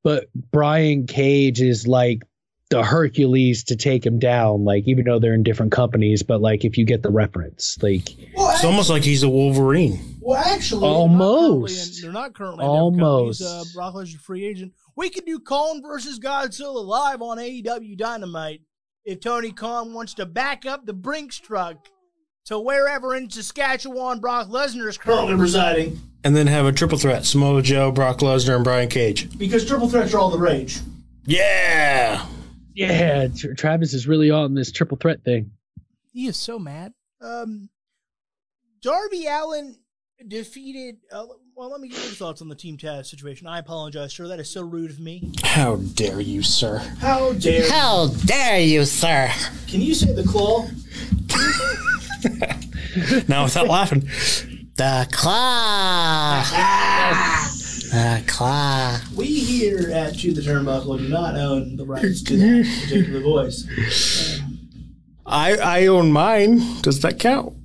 Speaker 4: but Brian Cage is like the Hercules to take him down. Like even though they're in different companies, but like if you get the reference, like
Speaker 2: well,
Speaker 3: It's almost like he's a Wolverine.
Speaker 2: Well, actually,
Speaker 4: Almost.
Speaker 2: they're not currently. In, they're not currently in
Speaker 4: Almost.
Speaker 2: companies. Uh, Brock Lesnar free agent. We could do Khan versus Godzilla live on AEW Dynamite if Tony Khan wants to back up the Brinks truck to wherever in Saskatchewan Brock Lesnar is currently residing.
Speaker 3: And then have a triple threat Samoa Joe, Brock Lesnar, and Brian Cage.
Speaker 2: Because triple threats are all the rage.
Speaker 3: Yeah.
Speaker 4: yeah, Travis is really on this triple threat thing.
Speaker 2: He is so mad. Um, Darby Allin defeated. Uh, well, let me get your thoughts on the Team Taz situation. I apologize, sir. That is so rude of me.
Speaker 3: How dare you, sir?
Speaker 2: How dare?
Speaker 3: How dare you, sir?
Speaker 2: Can you say the claw?
Speaker 3: now without laughing. The claw. The claw.
Speaker 2: We here at To the Turnbuckle do not own the rights to that particular voice.
Speaker 3: I I own mine. Does that count?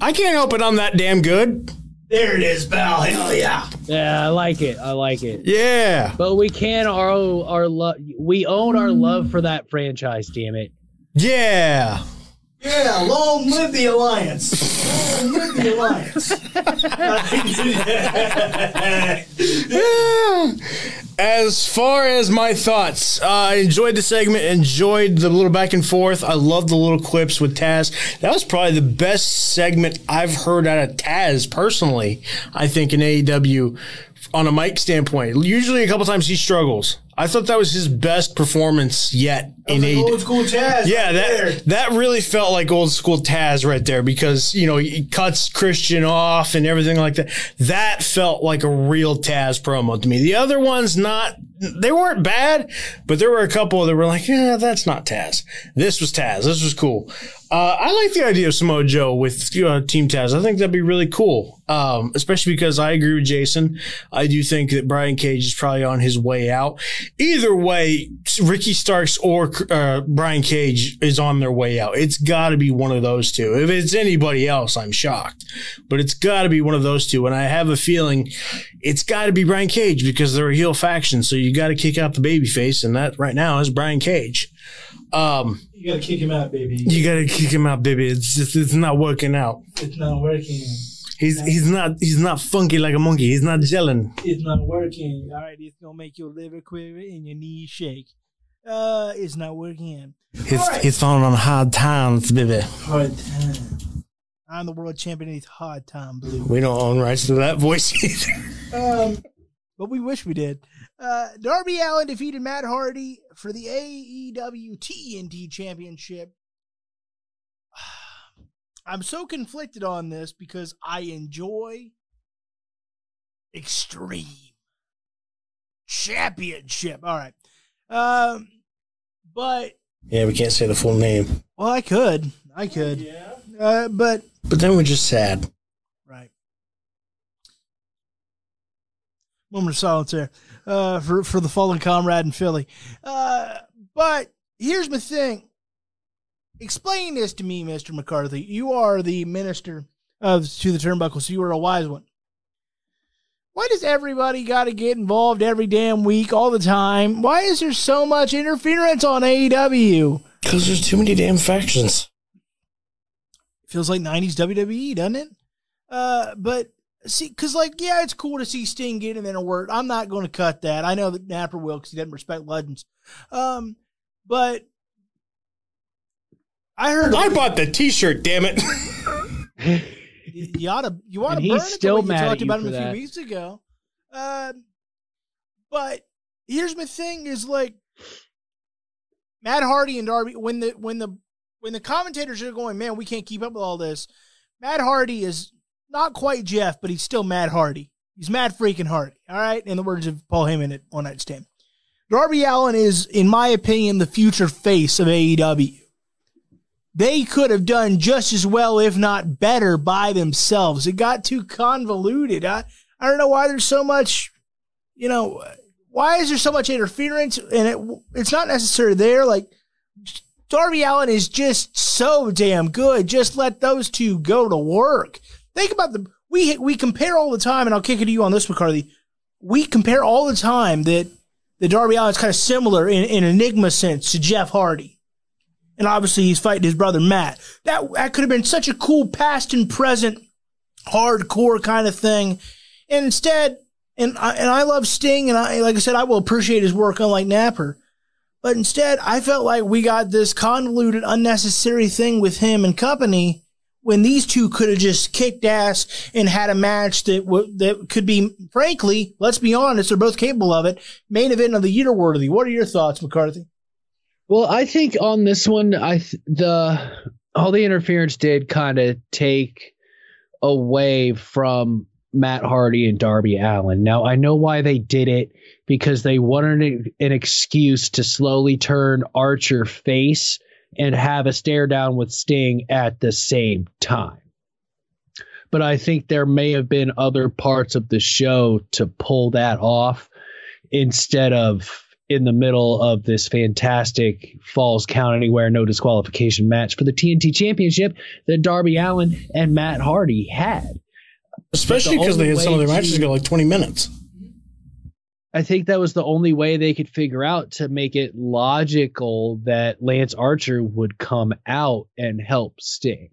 Speaker 3: I can't help it. I'm that damn good.
Speaker 2: There it is, pal. Hell yeah.
Speaker 4: Yeah, I like it. I like it.
Speaker 3: Yeah.
Speaker 4: But we can owe our love. We own our mm. love for that franchise. Damn it.
Speaker 3: Yeah.
Speaker 2: Yeah, long live the alliance. Long live the alliance.
Speaker 3: As far as my thoughts, uh, I enjoyed the segment, enjoyed the little back and forth. I love the little clips with Taz. That was probably the best segment I've heard out of Taz personally. I think in AEW on a mic standpoint. Usually, a couple times he struggles. I thought that was his best performance yet
Speaker 2: Like old school Taz.
Speaker 3: Yeah,
Speaker 2: right there.
Speaker 3: that that really felt like old school Taz right there because you know he cuts Christian off and everything like that. That felt like a real Taz promo to me. The other ones not they weren't bad, but there were a couple that were like, yeah, that's not Taz. This was Taz. This was cool. Uh, I like the idea of Samoa Joe with uh, Team Taz. I think that'd be really cool, um, especially because I agree with Jason. I do think that Brian Cage is probably on his way out. Either way, Ricky Starks or uh, Brian Cage is on their way out. It's got to be one of those two. If it's anybody else, I'm shocked, but it's got to be one of those two. And I have a feeling it's got to be Brian Cage because they're a heel faction. So you got to kick out the babyface, and that right now is Brian Cage. Um,
Speaker 2: You gotta kick him out, baby.
Speaker 3: you got to kick him out, baby. It's just it's not working out.
Speaker 2: It's not working.
Speaker 3: He's he's not he's not funky like a monkey. He's not gelling.
Speaker 2: It's not working. All right, it's gonna make your liver quiver and your knees shake. Uh, it's not working. All right.
Speaker 3: he's falling on hard times, baby.
Speaker 2: Hard time. I'm the world champion. It's hard time, blue.
Speaker 3: We don't own rights to that voice either.
Speaker 2: Um, but we wish we did. Uh, Darby Allin defeated Matt Hardy for the AEW TNT Championship. I'm so conflicted on this because I enjoy Extreme Championship. All right. Um, but,
Speaker 3: Yeah, we can't say the full name.
Speaker 2: well, I could. I could. Yeah. Uh, but
Speaker 3: But then we're just sad.
Speaker 2: Right. Moment of silence there uh, for for the fallen comrade in Philly. Uh, but here's my thing. Explain this to me, Mister McCarthy. You are the minister of to the turnbuckle, so you are a wise one. Why does everybody got to get involved every damn week, all the time? Why is there so much interference on AEW?
Speaker 3: Because there's too many damn factions.
Speaker 2: feels like 90s WWE, doesn't it? Uh, but see, because like, yeah, it's cool to see Sting get him in a word. I'm not going to cut that. I know that Napper will because he doesn't respect legends. Um, but I heard
Speaker 3: I bought the T-shirt. Damn it!
Speaker 2: you, you ought to you ought to
Speaker 4: he's
Speaker 2: burn it the way you talked about him a few
Speaker 4: that.
Speaker 2: weeks ago. Um, but here's my thing: is like Matt Hardy and Darby when the when the when the commentators are going, man, we can't keep up with all this. Matt Hardy is not quite Jeff, but he's still Matt Hardy. He's Matt freaking Hardy. All right, in the words of Paul Heyman at One Night Stand. Darby Allin is, in my opinion, the future face of AEW they could have done just as well, if not better, by themselves. It got too convoluted. I, I don't know why there's so much, you know, why is there so much interference? And it it's not necessarily there. Like Darby Allin is just so damn good. Just let those two go to work. Think about the we we compare all the time, and I'll kick it to you on this, McCarthy. We compare all the time that the Darby Allin is kind of similar in, in enigma sense to Jeff Hardy and obviously he's fighting his brother Matt. That that could have been such a cool past and present, hardcore kind of thing, and instead, and I, and I love Sting, and I like I said, I will appreciate his work, unlike Napper. But instead, I felt like we got this convoluted, unnecessary thing with him and company when these two could have just kicked ass and had a match that w- that could be, frankly, let's be honest, they're both capable of it. Main event of the year worthy. What are your thoughts, McCarthy?
Speaker 4: Well, I think on this one, I th- the all the interference did kind of take away from Matt Hardy and Darby Allin. Now I know why they did it because they wanted an- excuse to slowly turn Archer face and have a stare down with Sting at the same time. But I think there may have been other parts of the show to pull that off instead of in the middle of this fantastic falls count anywhere no disqualification match for the TNT championship that Darby Allin and Matt Hardy had.
Speaker 3: Especially because they had some of their matches
Speaker 4: to,
Speaker 3: go like 20 minutes.
Speaker 4: I think that was the only way they could figure out to make it logical that Lance Archer would come out and help Sting.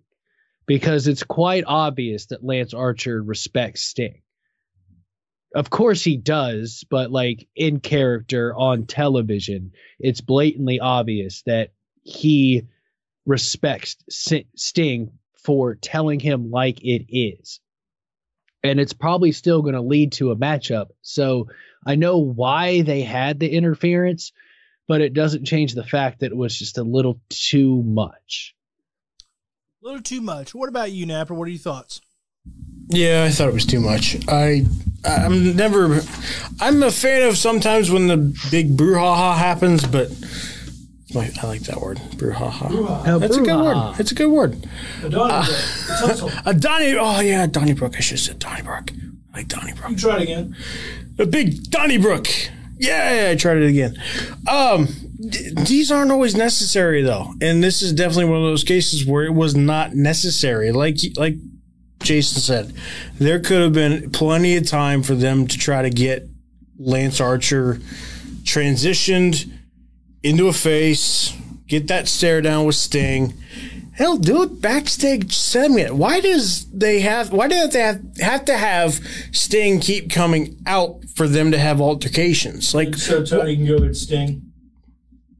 Speaker 4: Because it's quite obvious that Lance Archer respects Sting. Of course he does, but like in character on television, it's blatantly obvious that he respects Sting for telling him like it is. And it's probably still going to lead to a matchup. So I know why they had the interference, but it doesn't change the fact that it was just a little too much.
Speaker 2: A little too much. What about you, Napper? What are your thoughts?
Speaker 3: Yeah, I thought it was too much. I I'm never I'm a fan of sometimes when the big brouhaha happens, but my, I like that word, brouhaha.
Speaker 2: Brouhaha.
Speaker 3: That's a good word. It's a good word.
Speaker 2: A Donnybrook.
Speaker 3: A Donny. Oh yeah, Donnybrook. I should have said Donnybrook. I like Donnybrook.
Speaker 2: You try it again.
Speaker 3: A big Donnybrook. Yeah, I tried it again. Um, d- these aren't always necessary though, and this is definitely one of those cases where it was not necessary. Like like Jason said, there could have been plenty of time for them to try to get Lance Archer transitioned into a face, get that stare down with Sting. Hell, do it backstage segment. Why does they have? Why do they have, have to have Sting keep coming out for them to have altercations? Like
Speaker 2: So Tony can go with Sting.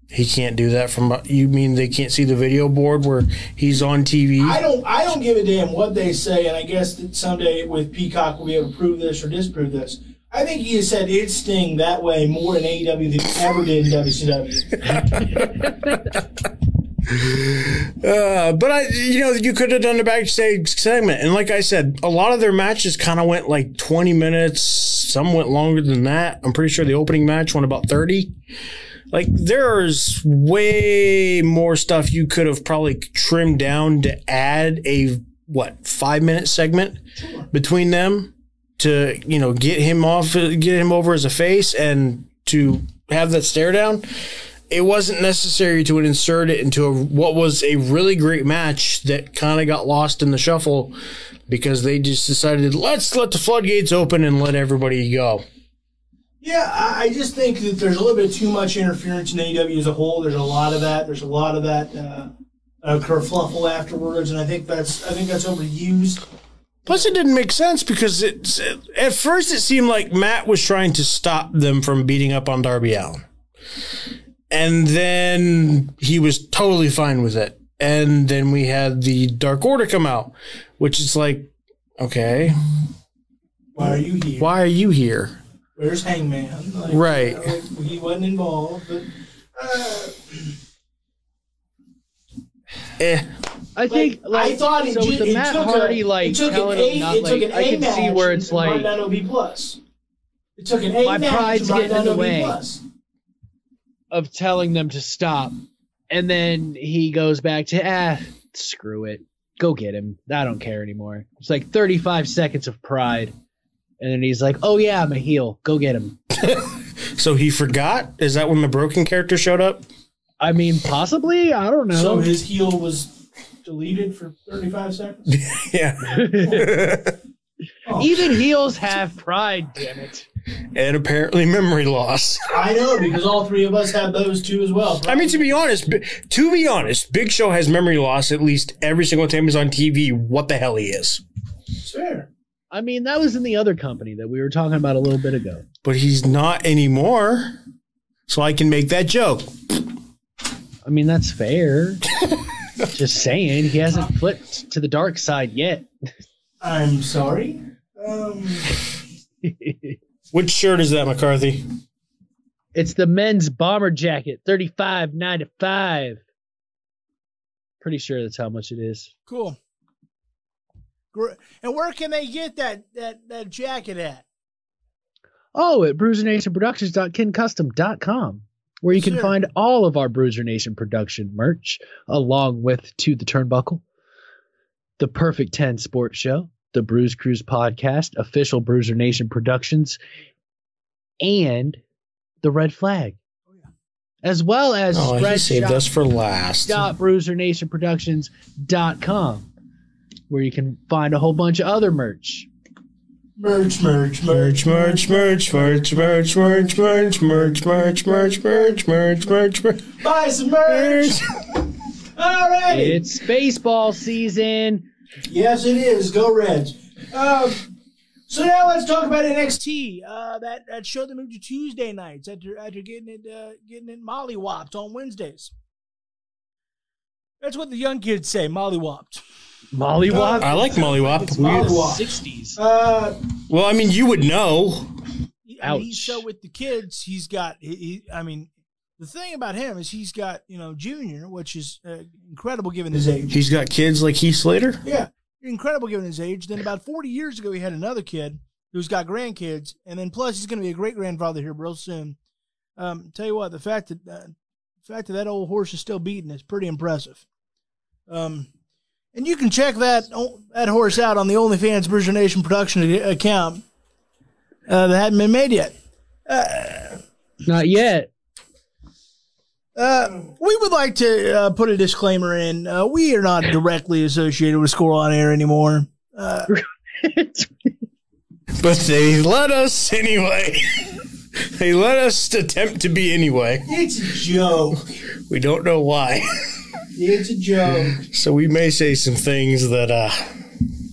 Speaker 3: He can't do that from. You mean they can't see the video board where he's on TV?
Speaker 2: I don't. I don't give a damn what they say, and I guess that someday with Peacock we'll be able to prove this or disprove this. I think he has said it's Sting that way more in AEW than he ever did in WCW.
Speaker 3: Uh, but I, you know, you could have done the backstage segment, and like I said, a lot of their matches kind of went like twenty minutes. Some went longer than that. I'm pretty sure the opening match went about thirty. Like there's way more stuff you could have probably trimmed down to add a what five minute segment between them to you know get him off, get him over as a face, and to have that stare down it wasn't necessary to insert it into a, what was a really great match that kind of got lost in the shuffle because they just decided let's let the floodgates open and let everybody go.
Speaker 2: Yeah, I just think that there's a little bit too much interference in AEW as a whole. There's a lot of that. There's a lot of that uh, uh, kerfluffle afterwards, and I think that's I think that's overused.
Speaker 3: Plus, it didn't make sense because it at first it seemed like Matt was trying to stop them from beating up on Darby Allin, and then he was totally fine with it. And then we had the Dark Order come out, which is like, okay,
Speaker 2: Why are you here?
Speaker 3: why are you here?
Speaker 2: Where's Hangman? Like,
Speaker 3: Right.
Speaker 2: you know, like, he wasn't involved, but uh,
Speaker 3: Eh.
Speaker 4: I think
Speaker 2: like,
Speaker 4: like
Speaker 2: I thought it,
Speaker 4: so
Speaker 2: ju-
Speaker 4: the
Speaker 2: it
Speaker 4: Matt
Speaker 2: took
Speaker 4: Hardy
Speaker 2: a,
Speaker 4: like
Speaker 2: it took
Speaker 4: telling
Speaker 2: an
Speaker 4: him
Speaker 2: A,
Speaker 4: not
Speaker 2: it
Speaker 4: like
Speaker 2: took an
Speaker 4: I
Speaker 2: A
Speaker 4: can
Speaker 2: match
Speaker 4: see where it's like
Speaker 2: down to B plus. It took an A
Speaker 4: My
Speaker 2: match
Speaker 4: pride's
Speaker 2: to brought
Speaker 4: getting
Speaker 2: down
Speaker 4: in the
Speaker 2: B
Speaker 4: way.
Speaker 2: plus.
Speaker 4: of telling them to stop, and then he goes back to ah screw it, go get him. I don't care anymore. It's like 35 seconds of pride, and then he's like, oh yeah, I'm a heel, go get him.
Speaker 3: So he forgot? Is that when the broken character showed up?
Speaker 4: I mean, possibly. I don't know.
Speaker 2: So his heel was deleted for 35 seconds.
Speaker 3: yeah.
Speaker 2: Oh,
Speaker 4: Even heels have pride, damn it.
Speaker 3: and apparently memory loss.
Speaker 2: I know because all three of us have those too as well.
Speaker 3: I mean, to be honest, to be honest, Big Show has memory loss at least every single time he's on TV. What the hell he is?
Speaker 2: it's fair.
Speaker 4: I mean, that was in the other company that we were talking about a little bit ago.
Speaker 3: But he's not anymore. So I can make that joke.
Speaker 4: I mean, that's fair. Just saying, he hasn't flipped to the dark side yet.
Speaker 2: I'm sorry. Um,
Speaker 3: Which shirt is that, McCarthy?
Speaker 4: It's the men's bomber jacket, thirty-five ninety-five. Pretty sure that's how much it is.
Speaker 2: cool. Gr- And where can they get that that that jacket at?
Speaker 4: Oh, at BruiserNationProductions.KinCustom.com. where you
Speaker 2: Yes,
Speaker 4: can
Speaker 2: sir.
Speaker 4: find all of our Bruiser Nation production merch, along with To the Turnbuckle, the Perfect 10 Sports Show, the Bruise Cruise Podcast, official Bruiser Nation Productions, and the Red Flag. Oh, yeah. As well as
Speaker 3: Oh, he saved
Speaker 4: Spreadshop
Speaker 3: us for last.
Speaker 4: www.bruisernationproductions.com where you can find a whole bunch of other merch.
Speaker 2: Merch, merch, merch,
Speaker 3: Merch, merch, merch, merch, merch, merch, merch, merch, merch, merch, merch, merch, merch,
Speaker 2: Buy some merch. All right.
Speaker 4: It's baseball season.
Speaker 2: Yes, it is. Go Reds. Um, so now let's talk about NXT. Uh, that that show that moved to Tuesday nights after after getting it uh, getting it mollywopped on Wednesdays. That's what the young kids say, mollywopped.
Speaker 4: Mollywop.
Speaker 3: I like Mollywop.
Speaker 2: It's
Speaker 4: 60s.
Speaker 2: Uh,
Speaker 3: Well, I mean, you would know.
Speaker 2: I mean, he's
Speaker 4: Ouch.
Speaker 2: so with the kids, he's got. He, he, I mean, the thing about him is he's got you know junior, which is uh, incredible given his age.
Speaker 3: He's got kids like Heath Slater.
Speaker 2: Yeah, incredible given his age. Then about 40 years ago, he had another kid who's got grandkids, and then plus he's going to be a great grandfather here real soon. Um, tell you what, the fact that uh, the fact that that old horse is still beating is pretty impressive. Um, and you can check that that horse out on the OnlyFans Bruiser Nation production account uh, that hadn't been made yet.
Speaker 4: Not yet.
Speaker 2: Uh, we would like to uh, put a disclaimer in. Uh, we are not directly associated with Score on Air anymore. Uh,
Speaker 3: But they let us anyway. they let us attempt to be anyway.
Speaker 2: it's a joke.
Speaker 3: We don't know why.
Speaker 2: It's a joke.
Speaker 3: So we may say some things that uh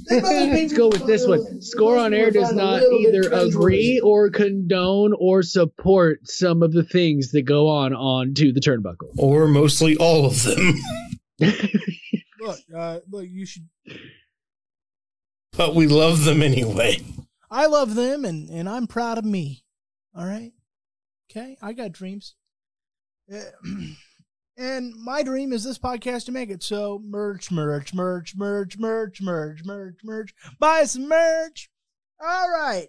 Speaker 4: Let's go with this one. Score on Air does not either agree or condone or support some of the things that go on on To the Turnbuckle.
Speaker 3: or mostly all of them.
Speaker 2: Look, uh, look, you should.
Speaker 3: But we love them anyway.
Speaker 2: I love them, and and I'm proud of me. All right, okay. I got dreams, Uh, and my dream is this podcast to make it. So merch, merch, merch, merch, merch, merch, merch, merch. Buy some merch. All right.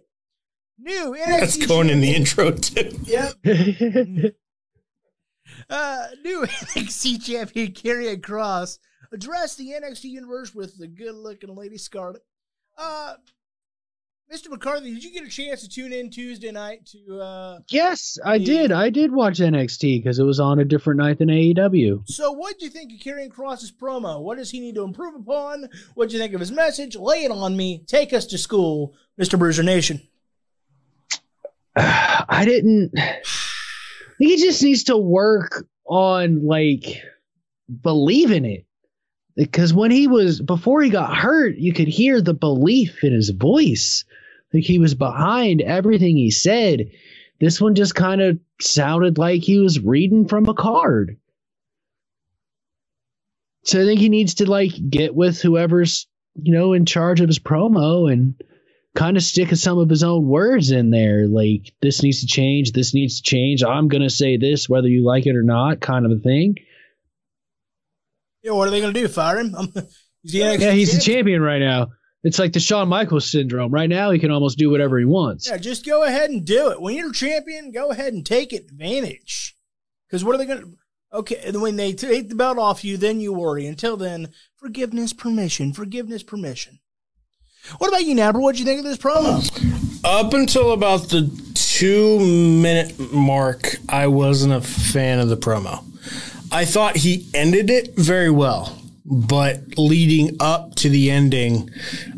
Speaker 2: New NXT
Speaker 3: That's going in the intro too.
Speaker 2: Yep. Uh, new NXT champion Karrion Kross addressed the NXT universe with the good-looking Lady Scarlett. Uh, Mr. McCarthy, did you get a chance to tune in Tuesday night to? Uh,
Speaker 4: yes, I did. I did watch NXT because it was on a different night than AEW.
Speaker 2: so, what do you think of Karrion Kross's promo? What does he need to improve upon? What do you think of his message? Lay it on me. Take us to school, Mr. Bruiser Nation.
Speaker 4: I didn't. He just needs to work on like believing it. Because when he was before he got hurt, you could hear the belief in his voice. Like he was behind everything he said. This one just kind of sounded like he was reading from a card. So I think he needs to like get with whoever's, you know, in charge of his promo and kind of stick some of his own words in there. Like this needs to change, this needs to change. I'm gonna say this whether you like it or not, kind of a thing.
Speaker 2: Yeah, what are they going to do? Fire him? He's the
Speaker 4: Yeah, he's the
Speaker 2: champion
Speaker 4: right now. It's like the Shawn Michaels syndrome. Right now, he can almost do whatever he wants.
Speaker 2: Yeah, just go ahead and do it. When you're champion, go ahead and take advantage. Because what are they going to? Okay, and when they take the belt off you, then you worry. Until then, forgiveness, permission, forgiveness, permission. What about you, Napper? What'd you think of this promo?
Speaker 3: Up until about the two minute mark, I wasn't a fan of the promo. I thought he ended it very well, but leading up to the ending,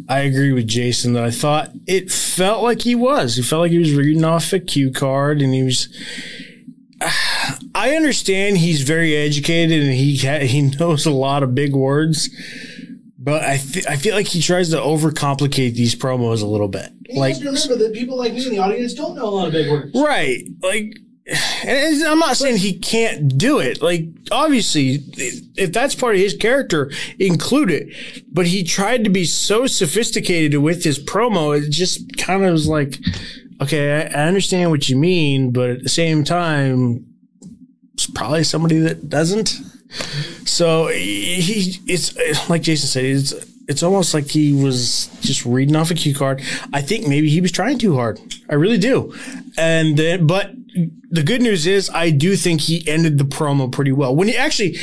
Speaker 3: I agree with Jason that I thought it felt like he was. He felt like he was reading off a cue card and he was. I understand he's very educated and he ha- he knows a lot of big words, but I th- I feel like he tries to overcomplicate these promos a little bit. Like
Speaker 2: remember that people like me in the audience don't know a lot of big words.
Speaker 3: Right. Like, and I'm not saying he can't do it. Like, obviously, if that's part of his character, include it. But he tried to be so sophisticated with his promo. It just kind of was like, okay, I, understand what you mean, but at the same time, it's probably somebody that doesn't. So he, it's like Jason said, it's it's almost like he was just reading off a cue card. I think maybe he was trying too hard. I really do. And then, but the good news is I do think he ended the promo pretty well. When he actually,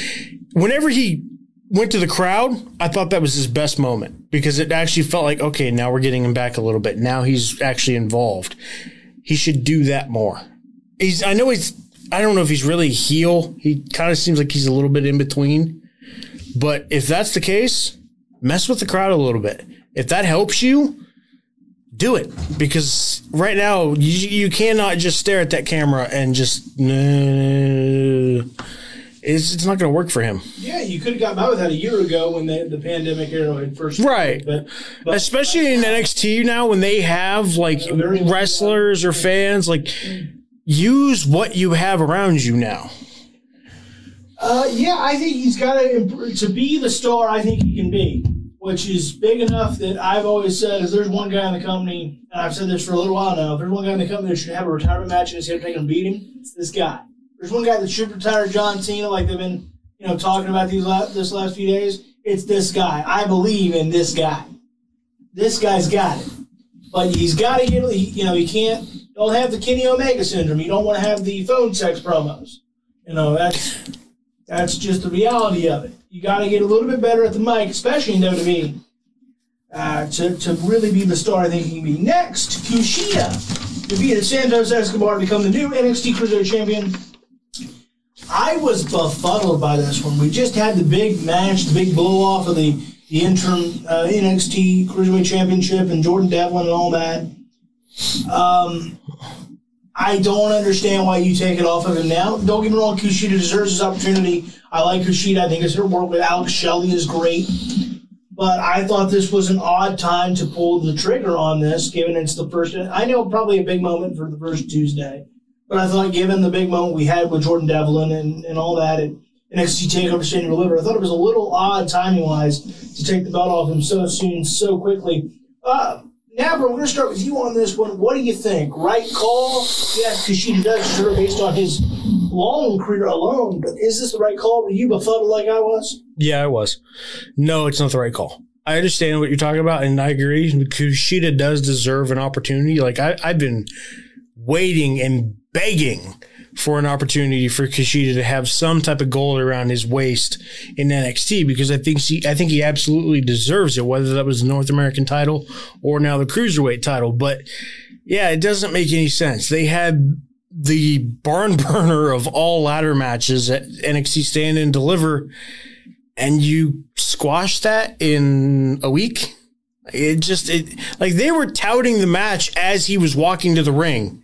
Speaker 3: whenever he went to the crowd, I thought that was his best moment because it actually felt like, okay, now we're getting him back a little bit. Now he's actually involved. He should do that more. He's, I know he's, I don't know if he's really heel. He kind of seems like he's a little bit in between. But if that's the case, mess with the crowd a little bit. If that helps you, do it. Because right now you, you cannot just stare at that camera and just nah, it's, it's not going to work for him.
Speaker 2: Yeah, you could have gotten by with that a year ago when the, the pandemic era had first
Speaker 3: Right.
Speaker 2: But, but
Speaker 3: especially in NXT now when they have like wrestlers or fans like use what you have around you now
Speaker 2: Uh, yeah, I think he's got to to be the star. I think he can be, which is big enough that I've always said if there's one guy in the company, and I've said this for a little while now, if there's one guy in the company that should have a retirement match and instead of taking him beat him, it's this guy. There's one guy that should retire John Cena, like they've been you know talking about these this last few days. It's this guy. I believe in this guy. This guy's got it, but he's got to get. You know, he can't. Don't have the Kenny Omega syndrome. You don't want to have the phone sex promos. You know, that's that's just the reality of it. You got to get a little bit better at the mic, especially in WWE, uh, to, to really be the star I think he can be. Next, Kushida defeated Santos Escobar to become the new NXT Cruiserweight Champion. I was befuddled by this one. We just had the big match, the big blow off of the, the interim uh, NXT Cruiserweight Championship and Jordan Devlin and all that. Um, I don't understand why you take it off of him now. Don't get me wrong, Kushida deserves his opportunity. I like Kushida. I think his work with Alex Shelley is great. But I thought this was an odd time to pull the trigger on this, given it's the first. I know probably a big moment for the first Tuesday, but I thought given the big moment we had with Jordan Devlin and, and all that, and NXT Takeover Stand and Deliver, I thought it was a little odd timing wise to take the belt off him so soon, so quickly. Uh, Napper, we're going to start with you on this one. What do you think? Right call? Yes, Kushida does sure, based on his long career alone, but is this the right call? Were you befuddled like I was?
Speaker 3: Yeah, I was. No, it's not the right call. I understand what you're talking about, and I agree. Kushida does deserve an opportunity. Like I, I've been waiting and begging for an opportunity for Kushida to have some type of gold around his waist in NXT because I think he, I think he absolutely deserves it, whether that was the North American title or now the cruiserweight title. But yeah, it doesn't make any sense. They had the barn burner of all ladder matches at NXT Stand and Deliver and you squash that in a week. It just it like they were touting the match as he was walking to the ring.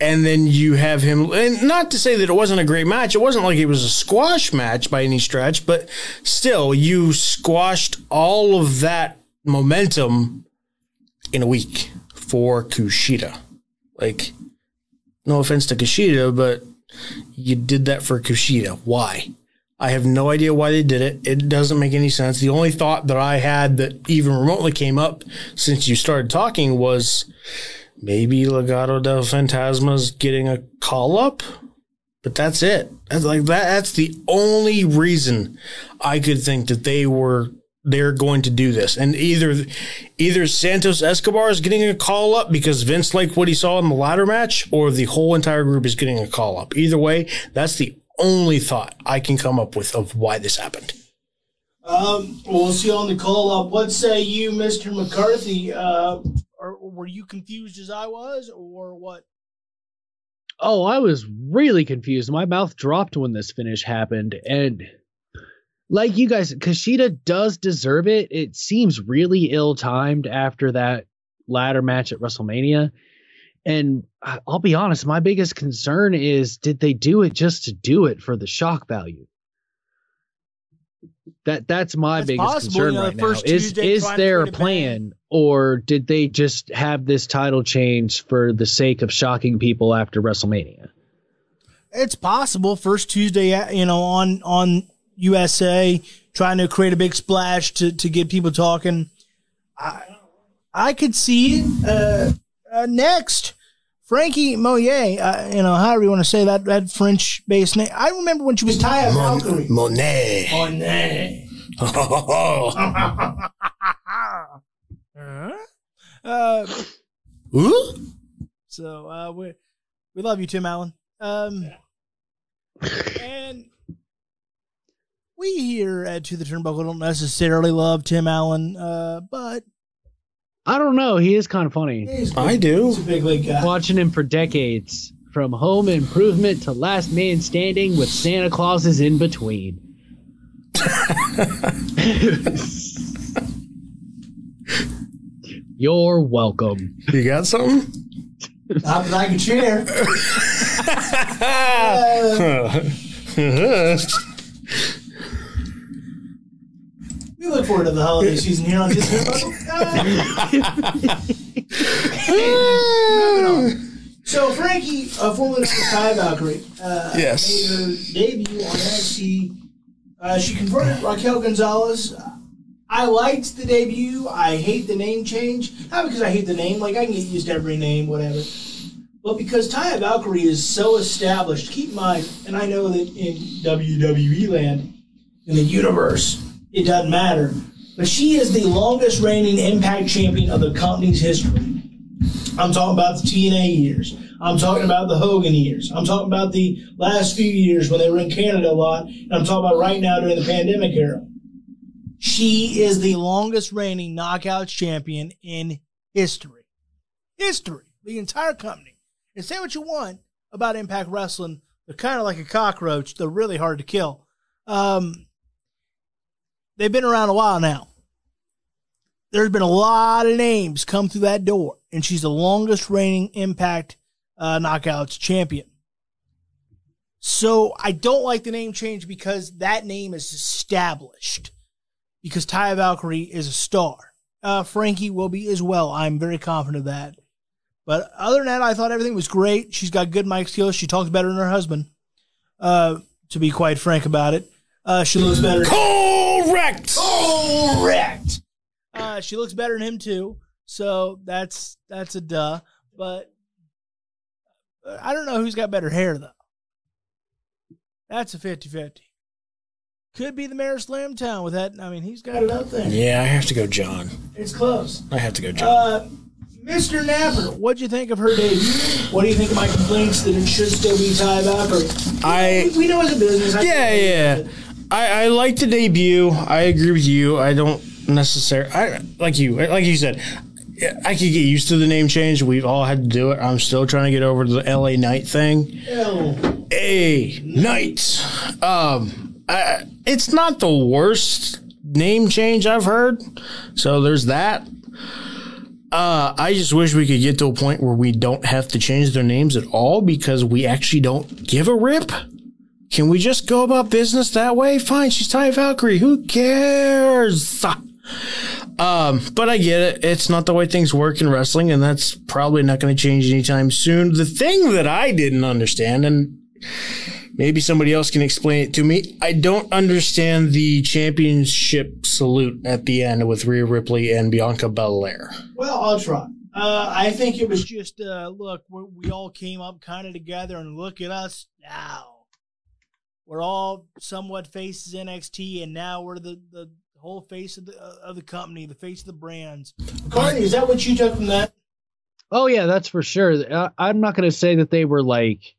Speaker 3: And then you have him and not to say that it wasn't a great match. It wasn't like it was a squash match by any stretch, but still you squashed all of that momentum in a week for Kushida. Like no offense to Kushida, but you did that for Kushida. Why? I have no idea why they did it. It doesn't make any sense. The only thought that I had that even remotely came up since you started talking was maybe Legado del Fantasma's getting a call up. But that's it. That's like that that's the only reason I could think that they were they're going to do this. And either either Santos Escobar is getting a call up because Vince liked what he saw in the ladder match, or the whole entire group is getting a call up. Either way, that's the only thought I can come up with of why this happened.
Speaker 2: Um, we'll see on the call up. What say you, Mr. McCarthy? Uh, or were you confused as I was, or what?
Speaker 4: Oh, I was really confused. My mouth dropped when this finish happened. And like you guys, Kushida does deserve it. It seems really ill timed after that ladder match at WrestleMania. And I'll be honest, my biggest concern is did they do it just to do it for the shock value? That that's my
Speaker 2: It's
Speaker 4: biggest
Speaker 2: possible,
Speaker 4: concern
Speaker 2: you know,
Speaker 4: right now. Is is there a plan or did they just have this title change for the sake of shocking people after WrestleMania?
Speaker 2: It's possible. First Tuesday, uh, you know, on on USA, trying to create a big splash to to get people talking. I I could see. Uh, uh, next, Frankie Moyer. Uh, you know, however you want to say that that French based name. I remember when she was Taya Valkyrie.
Speaker 3: Monet.
Speaker 2: Monet. Uh,
Speaker 3: Ooh?
Speaker 2: so uh, we We love you, Tim Allen. Um, and we here at To the Turnbuckle don't necessarily love Tim Allen, uh, but
Speaker 4: I don't know. He is kind of funny.
Speaker 2: he's
Speaker 3: I do.
Speaker 2: Big league guy.
Speaker 4: Watching him for decades, from home improvement to last man standing with Santa Clauses in between. You're welcome.
Speaker 3: You got something?
Speaker 2: Not that I can share. We look forward to the holiday season here on Disney. so Frankie, a known as Taya Valkyrie, uh,
Speaker 3: Yes.
Speaker 2: made her debut on NXT. Uh, she confronted Raquel Gonzalez. I liked the debut. I hate the name change. Not because I hate the name. Like I can get used to every name, whatever. But because Taya Valkyrie is so established, keep in mind, and I know that in WWE land, in the universe, it doesn't matter. But she is the longest reigning Impact champion of the company's history. I'm talking about the TNA years. I'm talking about the Hogan years. I'm talking about the last few years when they were in Canada a lot. And I'm talking about right now during the pandemic era. She is the longest reigning knockouts champion in history. History. The entire company. And say what you want about Impact Wrestling. They're kind of like a cockroach. They're really hard to kill. Um, they've been around a while now. There's been a lot of names come through that door, and she's the longest reigning Impact uh, Knockouts champion. So I don't like the name change because that name is established. Because Taya Valkyrie is a star. Uh, Frankie will be as well. I'm very confident of that. But other than that, I thought everything was great. She's got good mic skills. She talks better than her husband. Uh, to be quite frank about it, uh, she looks better.
Speaker 3: Correct.
Speaker 2: Correct. Uh, she looks better than him too. So that's that's a duh. But uh, I don't know who's got better hair though. That's a 50-50. Could be the mayor of Slamtown with that. I mean, he's got it up there.
Speaker 3: Yeah, I have to go, John.
Speaker 2: It's close.
Speaker 3: I have to go, John.
Speaker 2: Uh, Mr. Napper, what do you think of her debut? What do you think of my complaints that it should still be Taya Valkyrie?
Speaker 3: I
Speaker 2: We know it's a business. I
Speaker 3: yeah yeah. I I like the debut. I agree with you. I don't necessarily. I like you. Like you said. I could get used to the name change. We've all had to do it. I'm still trying to get over the LA Knight thing.
Speaker 2: L.
Speaker 3: A Knight. Um, I, it's not the worst name change I've heard. So there's that. Uh, I just wish we could get to a point where we don't have to change their names at all because we actually don't give a rip. Can we just go about business that way? Fine, she's Taya Valkyrie. Who cares? Um, but I get it. It's not the way things work in wrestling, and that's probably not going to change anytime soon. The thing that I didn't understand, and maybe somebody else can explain it to me, I don't understand the championship salute at the end with Rhea Ripley and Bianca Belair.
Speaker 2: Well, I'll try. Uh, I think it was just uh, look, we we all came up kind of together, and look at us now. We're all somewhat faces NXT, and now we're the, the whole face of the uh, of the company, the face of the brands. Carney, is that what you took from that?
Speaker 4: Oh yeah, that's for sure. I, I'm not going to say that they were like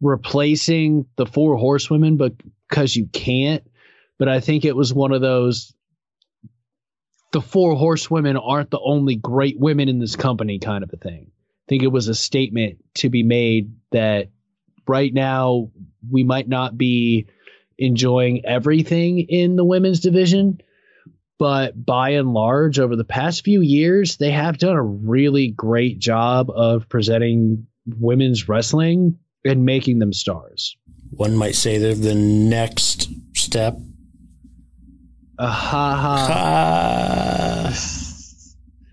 Speaker 4: replacing the four horsewomen, but because you can't. But I think it was one of those. The four horsewomen aren't the only great women in this company, kind of a thing. I think it was a statement to be made that right now we might not be enjoying everything in the women's division, but by and large, over the past few years, they have done a really great job of presenting women's wrestling and making them stars.
Speaker 3: One might say they're the next step.
Speaker 4: Uh, ha ha.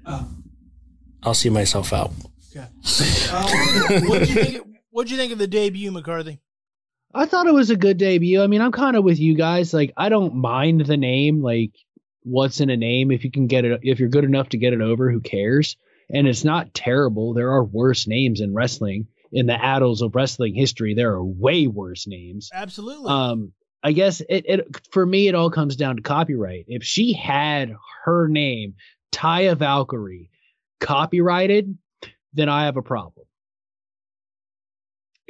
Speaker 3: Uh, I'll see myself out.
Speaker 2: Um, what'd you think? What'd you think of the debut, McCarthy?
Speaker 4: I thought it was a good debut. I mean, I'm kind of with you guys. Like, I don't mind the name. Like, what's in a name? If you can get it, if you're good enough to get it over, who cares? And it's not terrible. There are worse names in wrestling. In the annals of wrestling history, there are way worse names.
Speaker 2: Absolutely.
Speaker 4: Um, I guess it, it for me it all comes down to copyright. If she had her name, Taya Valkyrie, copyrighted, then I have a problem.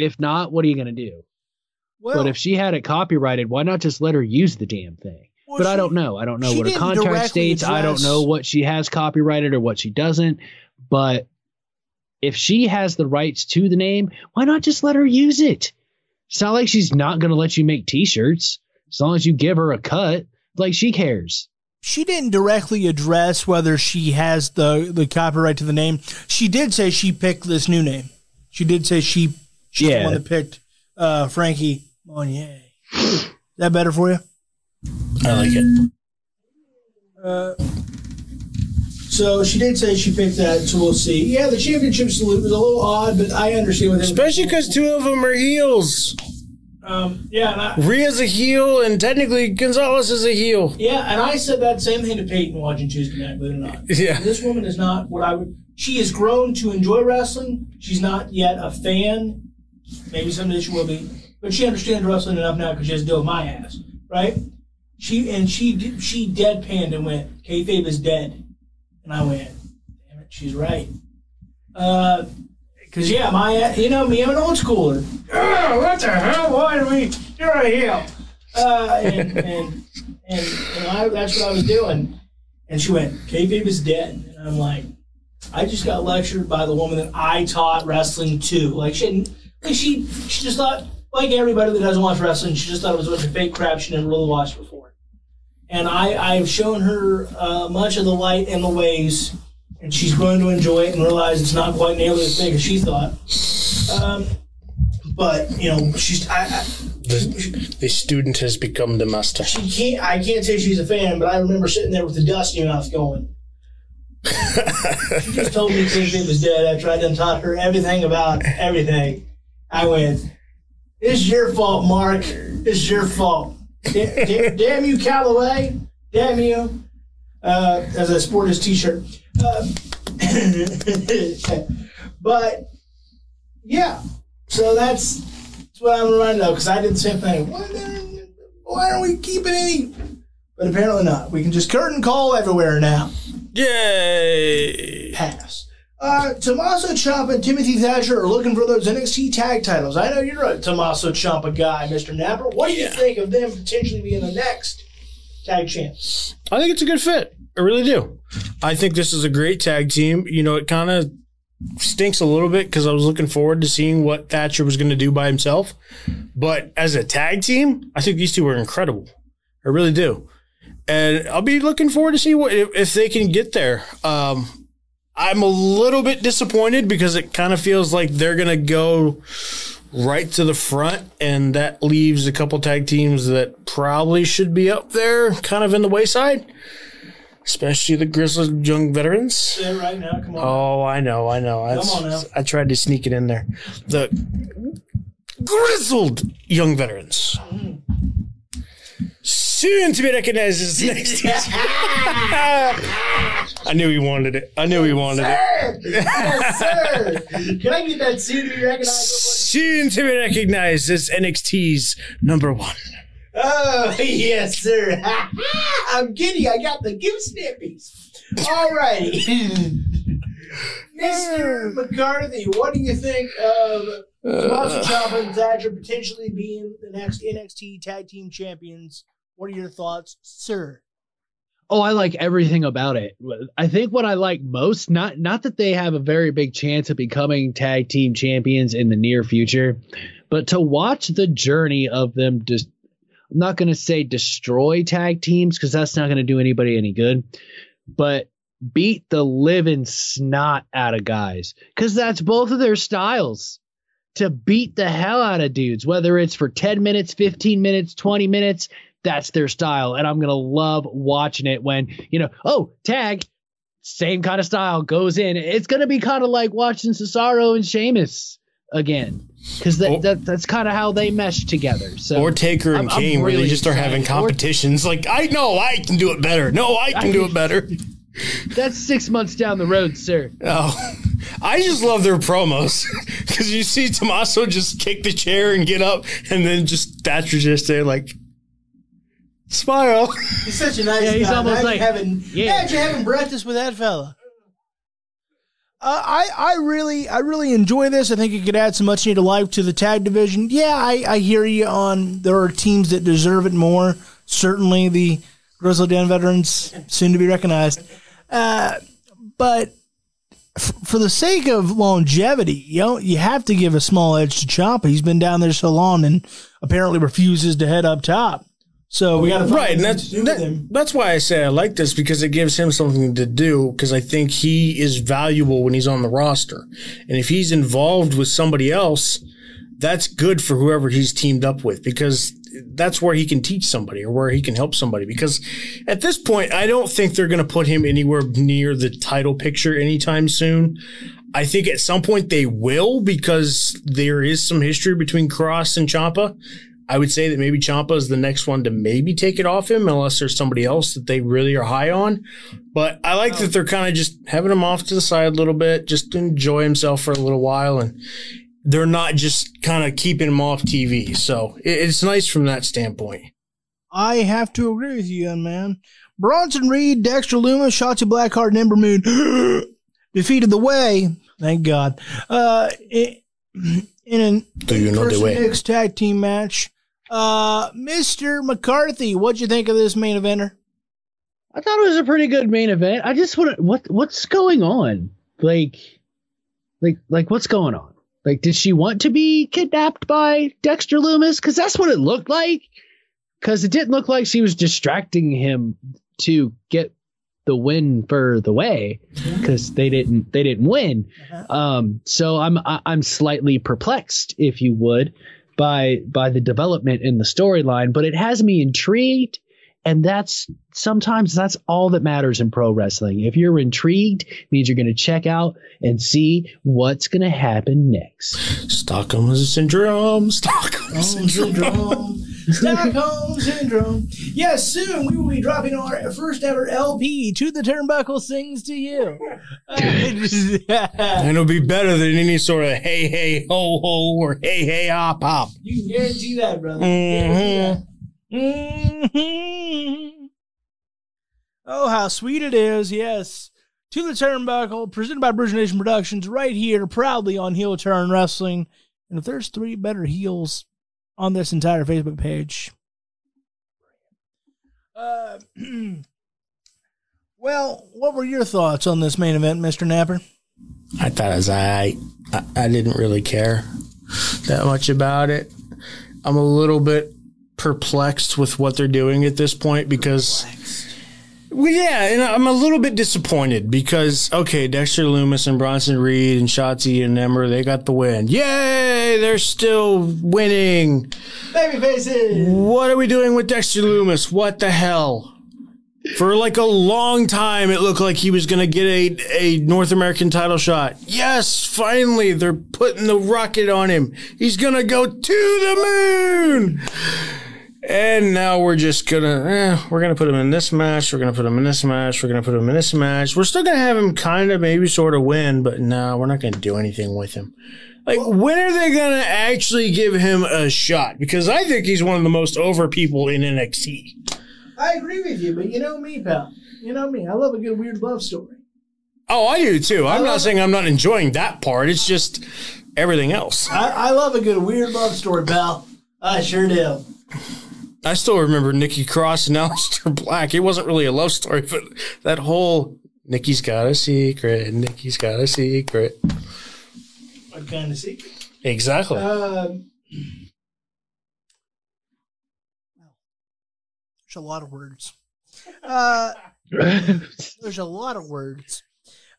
Speaker 4: If not, what are you going to do?
Speaker 2: Well,
Speaker 4: but if she had it copyrighted, why not just let her use the damn thing?
Speaker 2: well,
Speaker 4: but I don't know. I don't know what her contract states. I don't know what she has copyrighted or what she doesn't. But if she has the rights to the name, why not just let her use it? It's not like she's not going to let you make T-shirts as long as you give her a cut. Like she cares.
Speaker 2: she didn't directly address whether she has the the copyright to the name. She did say she picked this new name. She did say she she's the
Speaker 4: Yeah.
Speaker 2: one that picked uh, Frankie Monet. Is that better for you?
Speaker 3: I like it.
Speaker 2: Uh, so she did say she picked that, so we'll see. Yeah, the championship salute was a little odd, but I understand him.
Speaker 3: Especially because two of them are heels.
Speaker 2: um, yeah, and I,
Speaker 3: Rhea's a heel, and technically Gonzalez is a heel.
Speaker 2: yeah, and I said that same thing to Peyton watching Tuesday night, believe it or not.
Speaker 3: Yeah.
Speaker 2: This woman is not what I would. She has grown to enjoy wrestling. She's not yet a fan. Maybe someday she will be, but she understands wrestling enough now because she has to deal with my ass, right? She and she she deadpanned and went, "Kayfabe is dead," and I went, "Damn it, she's right." Uh, because yeah, my you know me, I'm an old schooler. Oh, what the hell? Why do we? You're a heel. Uh, and and and, and I, that's what I was doing. And she went, "Kayfabe is dead," and I'm like, I just got lectured by the woman that I taught wrestling to. Like she, didn't, like she, she just thought, like everybody that doesn't watch wrestling, she just thought it was a bunch of fake crap she never really watched before. And I, I've shown her uh, much of the light and the ways, and she's grown to enjoy it and realize it's not quite nearly as big as she thought. Um, but you know, she's I, I,
Speaker 3: The, the student has become the master.
Speaker 2: she can't. I can't say she's a fan, but I remember sitting there with the dust in your mouth going. she just told me Kingpin was dead after I done taught her everything about everything. I went, "It's your fault, Mark. It's your fault. Da- da- damn you, Calaway. Damn you." Uh, as I sport his T-shirt. Uh, but yeah, so that's, that's what I'm reminded of because I did the same thing. Why, why aren't we keeping any? But apparently not. We can just curtain call everywhere now.
Speaker 3: Yay!
Speaker 2: Pass. Uh, Tommaso Ciampa and Timothy Thatcher are looking for those NXT tag titles. I know you're a Tommaso Ciampa guy, Mr. Napper. What do you think of them potentially being the next tag champs?
Speaker 3: I think it's a good fit. I really do. I think this is a great tag team. You know, it kind of stinks a little bit because I was looking forward to seeing what Thatcher was going to do by himself. But as a tag team, I think these two are incredible. I really do. And I'll be looking forward to see what if, if they can get there. Um, I'm a little bit disappointed because it kind of feels like they're going to go right to the front, and that leaves a couple tag teams that probably should be up there, kind of in the wayside, especially the Grizzled Young Veterans.
Speaker 2: It right now. Come on.
Speaker 3: Oh, I know, I know. I,
Speaker 2: Come on now.
Speaker 3: I tried to sneak it in there. The Grizzled Young Veterans. Mm-hmm. Soon to be recognized as next. I knew he wanted it. I knew he wanted it.
Speaker 2: yes, sir. Can I get that soon to be recognized?
Speaker 3: Soon to be recognized as NXT's number one.
Speaker 2: Oh, yes, sir. I'm giddy. I got the goose snippies. All righty. Mr. McCarthy, what do you think of Tommaso Ciampa and Thatcher potentially being the next NXT Tag Team Champions? What are your thoughts, sir?
Speaker 4: Oh, I like everything about it. I think what I like most, not not that they have a very big chance of becoming tag team champions in the near future, but to watch the journey of them just I'm not going to say destroy tag teams because that's not going to do anybody any good, but beat the living snot out of guys because that's both of their styles. To beat the hell out of dudes, whether it's for 10 minutes, 15 minutes, 20 minutes, that's their style. And I'm going to love watching it when, you know, oh, tag, same kind of style goes in. It's going to be kind of like watching Cesaro and Sheamus again. Because that, that, that's kind of how they mesh together. So
Speaker 3: Or Taker and
Speaker 4: I'm- I'm
Speaker 3: Kane, where they just start having
Speaker 4: Or-
Speaker 3: competitions. Like, I know I can do it better. No, I can do it better.
Speaker 4: that's six months down the road, sir.
Speaker 3: Oh, I just love their promos because you see Tommaso just kick the chair and get up, and then just Thatcher just there like smile.
Speaker 2: He's such a nice
Speaker 4: Yeah, he's
Speaker 2: guy.
Speaker 4: almost
Speaker 2: Imagine
Speaker 4: like-
Speaker 2: having,
Speaker 4: yeah.
Speaker 2: imagine having breakfast with that fella. Uh, I I really I really enjoy this. I think it could add some much needed life to the tag division. Yeah, I, I hear you on there are teams that deserve it more. Certainly the Grizzled Young veterans, soon to be recognized. Uh, but f- for the sake of longevity, you know, you have to give a small edge to Ciampa. He's been down there so long and apparently refuses to head up top. So we got to
Speaker 3: right, and that's that, that's why I say I like this because it gives him something to do. Because I think he is valuable when he's on the roster, and if he's involved with somebody else, that's good for whoever he's teamed up with because that's where he can teach somebody or where he can help somebody. Because at this point, I don't think they're going to put him anywhere near the title picture anytime soon. I think at some point they will because there is some history between Kross and Ciampa. I would say that maybe Ciampa is the next one to maybe take it off him, unless there's somebody else that they really are high on. But I like that they're kind of just having him off to the side a little bit, just to enjoy himself for a little while, and they're not just kind of keeping him off TV. So it's nice from that standpoint.
Speaker 2: I have to agree with you, young man. Bronson Reed, Dexter Lumis, Shotzi Blackheart, and Ember Moon defeated the way. Thank God. Uh, in an
Speaker 3: Do you know the way?
Speaker 2: mixed tag team match. Uh, Mr. McCarthy, what'd you think of this main eventer?
Speaker 4: I thought it was a pretty good main event. I just want to what what's going on? Like, like, like what's going on? Like, did she want to be kidnapped by Dexter Lumis? Because that's what it looked like. Because it didn't look like she was distracting him to get the win for the way. Because they didn't they didn't win. Um, so I'm I- I'm slightly perplexed, if you would, by by the development in the storyline. But it has me intrigued and that's sometimes that's all that matters in pro wrestling. If you're intrigued, means you're going to check out and see what's going to happen next.
Speaker 3: Stockholm syndrome. Stockholm syndrome.
Speaker 2: Stockholm syndrome. Yes, soon we will be dropping our first ever LP. To the Turnbuckle sings to you.
Speaker 3: And it'll be better than any sort of hey hey ho ho or hey hey hop hop.
Speaker 2: you can guarantee that, brother.
Speaker 3: Mhm.
Speaker 2: Mhm. Oh, how sweet it is. Yes. To the Turnbuckle, presented by Bruiser Nation Productions, right here, proudly on Heel Turn Wrestling. And if there's three better heels on this entire Facebook page. Uh, well, what were your thoughts on this main event, Mr. Napper?
Speaker 3: I thought as I, I I didn't really care that much about it. I'm a little bit perplexed with what they're doing at this point because well, yeah, and I'm a little bit disappointed because okay, Dexter Lumis and Bronson Reed and Shotzi and Ember, they got the win. Yay! They're still winning.
Speaker 2: Baby faces!
Speaker 3: What are we doing with Dexter Lumis? What the hell? For like a long time, it looked like he was going to get a, a North American title shot. Yes, finally, they're putting the rocket on him. He's going to go to the moon. And now we're just gonna, eh, we're gonna put him in this match. We're gonna put him in this match. We're gonna put him in this match. We're still gonna have him kind of maybe sort of win, but no, we're not gonna do anything with him. Like, when are they gonna actually give him a shot? Because I think he's one of the most over people in NXT.
Speaker 2: I agree with you, but you know me, pal. You know me. I love a good weird love story.
Speaker 3: Oh, I do too. I'm not saying I'm not enjoying that part. It's just everything else.
Speaker 2: I, I love a good weird love story, pal. I sure do.
Speaker 3: I still remember Nikki Cross and Aleister Black. It wasn't really a love story, but that whole Nikki's got a secret. Nikki's got a secret.
Speaker 2: What kind of secret?
Speaker 3: Exactly.
Speaker 2: Um, there's a lot of words. Uh, there's a lot of words.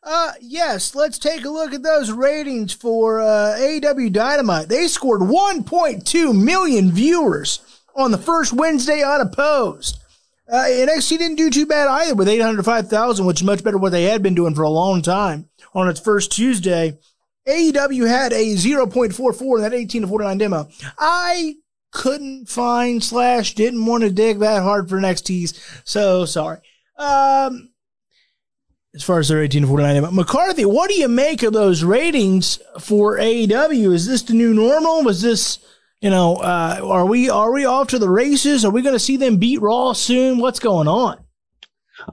Speaker 2: Uh, yes, let's take a look at those ratings for uh, AEW Dynamite. They scored 1.2 million viewers on the first Wednesday unopposed. Uh, NXT didn't do too bad either with 805,000, which is much better what they had been doing for a long time on its first Tuesday. AEW had a 0.44 in that 18 to 49 demo. I couldn't find slash didn't want to dig that hard for NXT's, so sorry. Um, as far as their 18 to 49 demo. McCarthy, what do you make of those ratings for AEW? Is this the new normal? Was this, you know, uh, are we are we off to the races? Are we going to see them beat Raw soon? What's going on?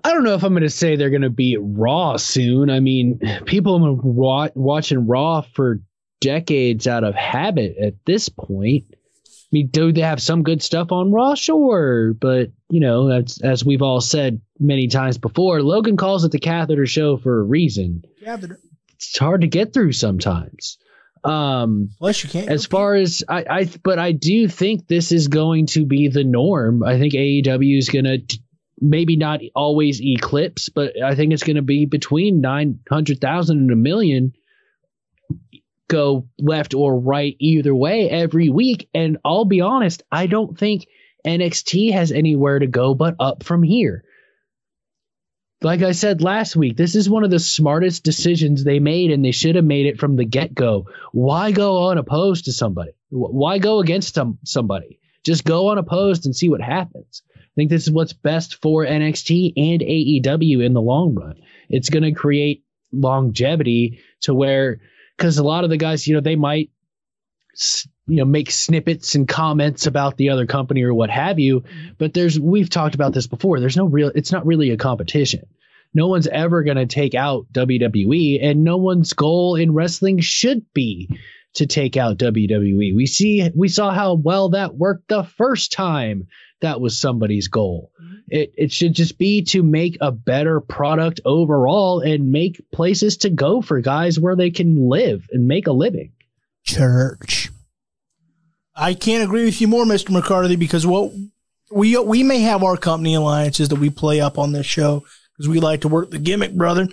Speaker 4: I don't know if I'm going to say they're going to be Raw soon. I mean, people have been wa- watching Raw for decades out of habit at this point. I mean, do they have some good stuff on Raw? Sure, but you know, that's as we've all said many times before. Logan calls it the catheter show for a reason.
Speaker 2: Catheter.
Speaker 4: It's hard to get through sometimes. Um,
Speaker 2: Plus, you can't.
Speaker 4: as far as I, I, but I do think this is going to be the norm. I think AEW is going to maybe not always eclipse, but I think it's going to be between 900,000 and a million go left or right either way every week. And I'll be honest, I don't think NXT has anywhere to go but up from here. Like I said last week, this is one of the smartest decisions they made, and they should have made it from the get go. Why go unopposed to somebody? Why go against some, somebody? Just go unopposed and see what happens. I think this is what's best for NXT and AEW in the long run. It's going to create longevity to where, because a lot of the guys, you know, they might, you know, make snippets and comments about the other company or what have you. But there's, we've talked about this before. There's no real, it's not really a competition. No one's ever going to take out WWE, and no one's goal in wrestling should be to take out WWE. We see we saw how well that worked the first time that was somebody's goal. It it should just be to make a better product overall and make places to go for guys where they can live and make a living.
Speaker 2: church. I can't agree with you more, Mr. McCarthy, because what we we may have our company alliances that we play up on this show because we like to work the gimmick, brother.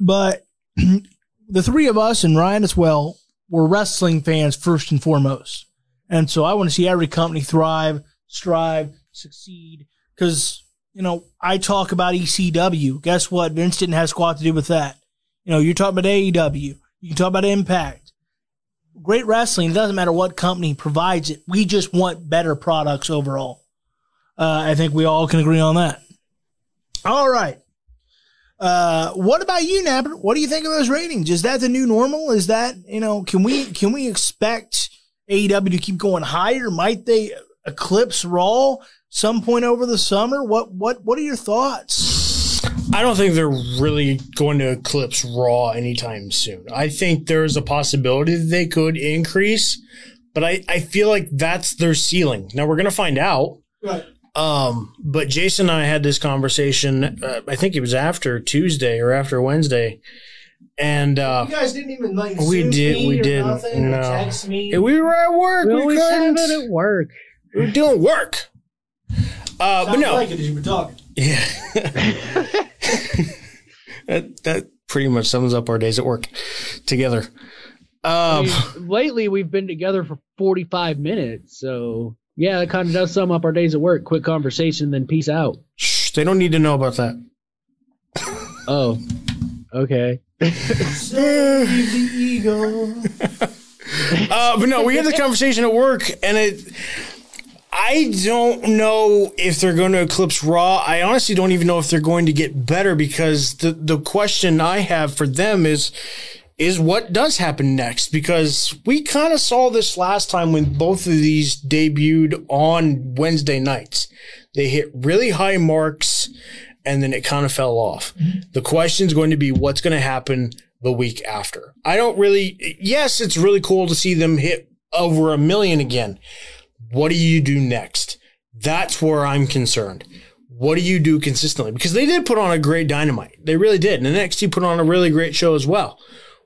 Speaker 2: But the three of us and Ryan as well, we're wrestling fans first and foremost, and so I want to see every company thrive, strive, succeed. Because you know, I talk about ECW. Guess what? Vince didn't have squat to do with that. You know, you're talking about AEW. You can talk about Impact great wrestling, it doesn't matter what company provides it. We just want better products overall. Uh, I think we all can agree on that. All right. Uh, what about you, Napper? What do you think of those ratings? Is that the new normal? Is that you know? Can we can we expect AEW to keep going higher? Might they eclipse Raw some point over the summer? What what what are your thoughts?
Speaker 3: I don't think they're really going to eclipse Raw anytime soon. I think there's a possibility that they could increase, but I, I feel like that's their ceiling. Now we're going to find out.
Speaker 2: Right.
Speaker 3: Um, but Jason and I had this conversation. Uh, I think it was after Tuesday or after Wednesday, and uh,
Speaker 2: You guys didn't even like
Speaker 3: We did-
Speaker 2: me
Speaker 3: we
Speaker 2: or
Speaker 3: didn't.
Speaker 2: nothing,
Speaker 3: No.
Speaker 2: text me.
Speaker 3: we were at work. We,
Speaker 4: always
Speaker 3: couldn't.
Speaker 4: it at work.
Speaker 3: We were doing work. Uh, but no,
Speaker 2: like it as you were talking.
Speaker 3: Yeah. that that pretty much sums up our days at work together.
Speaker 4: I
Speaker 3: Um,
Speaker 4: mean, lately we've been together for 45 minutes, so yeah, that kind of does sum up our days at work. Quick conversation, then peace out.
Speaker 3: shh, they don't need to know about that.
Speaker 4: Oh, okay.
Speaker 2: Save the ego.
Speaker 3: Uh, but no, we had the conversation at work, and it. I don't know if they're going to eclipse Raw. I honestly don't even know if they're going to get better because the the question I have for them is is what does happen next because we kind of saw this last time when both of these debuted on Wednesday nights. They hit really high marks and then it kind of fell off. Mm-hmm. The question is going to be what's going to happen the week after. I don't really, yes, it's really cool to see them hit over a million again. What do you do next? That's where I'm concerned. What do you do consistently? Because they did put on a great dynamite. They really did. And NXT put on a really great show as well.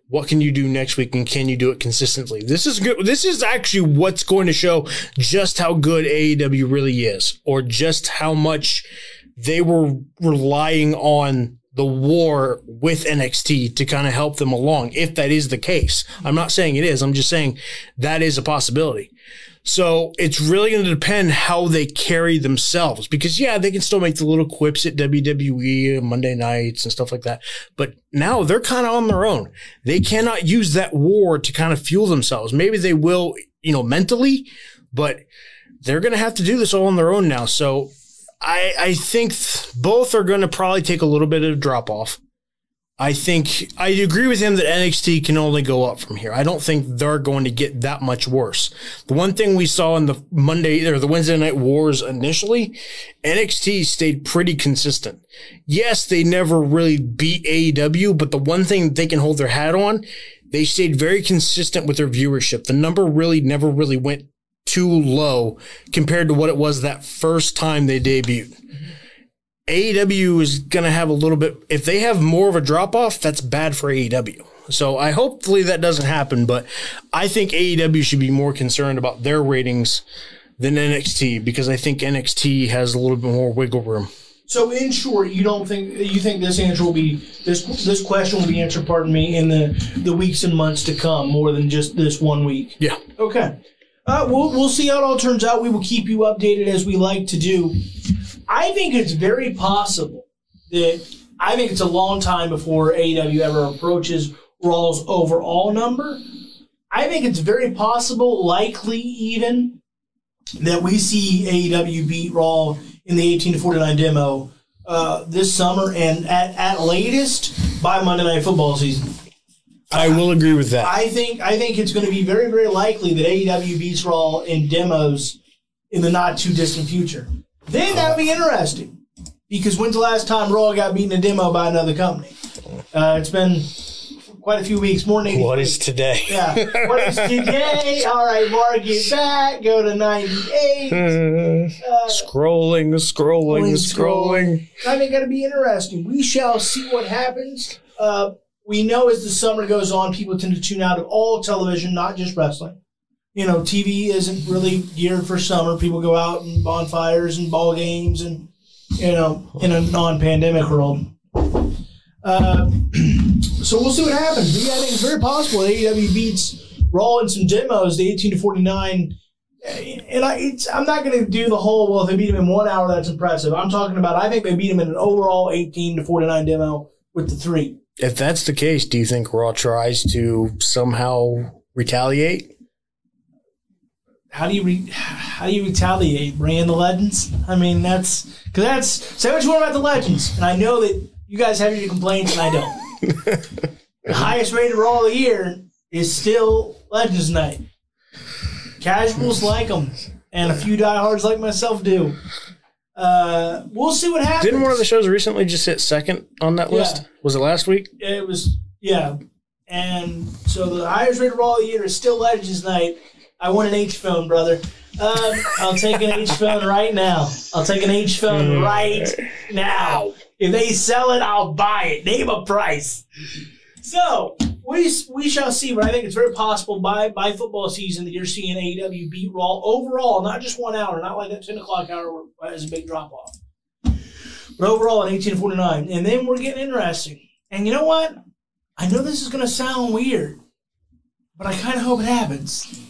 Speaker 3: What can you do next week and can you do it consistently? This is good. This is actually what's going to show just how good AEW really is or just how much they were relying on the war with NXT to kind of help them along, if that is the case. I'm not saying it is. I'm just saying that is a possibility. So it's really going to depend how they carry themselves because yeah, they can still make the little quips at WWE Monday nights and stuff like that. But now they're kind of on their own. They cannot use that war to kind of fuel themselves. Maybe they will, you know, mentally, but they're going to have to do this all on their own now. So I, I think th- both are going to probably take a little bit of drop off. I think I agree with him that NXT can only go up from here. I don't think they're going to get that much worse. The one thing we saw in the Monday or the Wednesday night wars initially, NXT stayed pretty consistent. Yes, they never really beat AEW, but the one thing they can hold their hat on, they stayed very consistent with their viewership. The number really never really went too low compared to what it was that first time they debuted. AEW is going to have a little bit, if they have more of a drop off, that's bad for AEW. So I hopefully that doesn't happen, but I think AEW should be more concerned about their ratings than NXT because I think NXT has a little bit more wiggle room.
Speaker 2: So, in short, you don't think you think this answer will be this this question will be answered, pardon me, in the the weeks and months to come, more than just this one week.
Speaker 3: Yeah.
Speaker 2: Okay. Uh, we'll we'll see how it all turns out. We will keep you updated as we like to do. I think it's very possible that I think it's a long time before AEW ever approaches Raw's overall number. I think it's very possible, likely even, that we see AEW beat Raw in the 18 to 49 demo uh, this summer and at, at latest by Monday Night Football season.
Speaker 3: I will agree with that.
Speaker 2: I think I think it's going to be very very likely that AEW beats Raw in demos in the not too distant future. Then that would be interesting because when's the last time Raw got beaten in demo by another company? Uh, it's been quite a few weeks, more than 80
Speaker 3: what is today?
Speaker 2: yeah. What is today? All right, mark it back. Go to 98. Uh,
Speaker 3: scrolling, scrolling, scrolling.
Speaker 2: I think it'll be interesting. We shall see what happens. Uh, we know as the summer goes on, people tend to tune out of all television, not just wrestling. You know, TV isn't really geared for summer. People go out and bonfires and ball games and, you know, in a non pandemic world. Uh, so we'll see what happens. But yeah, I think it's very possible that AEW beats Raw in some demos, the 18 to 49. And I, I'm not going to do the whole, well, if they beat him in one hour, that's impressive. I'm talking about, I think they beat him in an overall 18 to 49 demo with the three.
Speaker 3: If that's the case, do you think Raw tries to somehow retaliate?
Speaker 2: How do you re, how do you retaliate? Bring in the legends? I mean, that's because that's say what you want about the legends, and I know that you guys have your complaints, and I don't. the highest rated Raw of the year is still Legends Night. Casuals like them, and a few diehards like myself do. Uh, we'll see what happens.
Speaker 3: Didn't one of the shows recently just hit second on that
Speaker 2: Yeah.
Speaker 3: list? Was it last week?
Speaker 2: It was yeah, and so the highest rated Raw of the year is still Legends Night. I want an H phone, brother. Um, I'll take an H phone right now. I'll take an H phone right now. If they sell it, I'll buy it. Name a price. So we we shall see, but I think it's very possible by by football season that you're seeing AEW beat Raw overall, not just one hour, not like that ten o'clock hour where there's a big drop off, but overall in eighteen forty nine, and then we're getting interesting. And you know what? I know this is going to sound weird, but I kind of hope it happens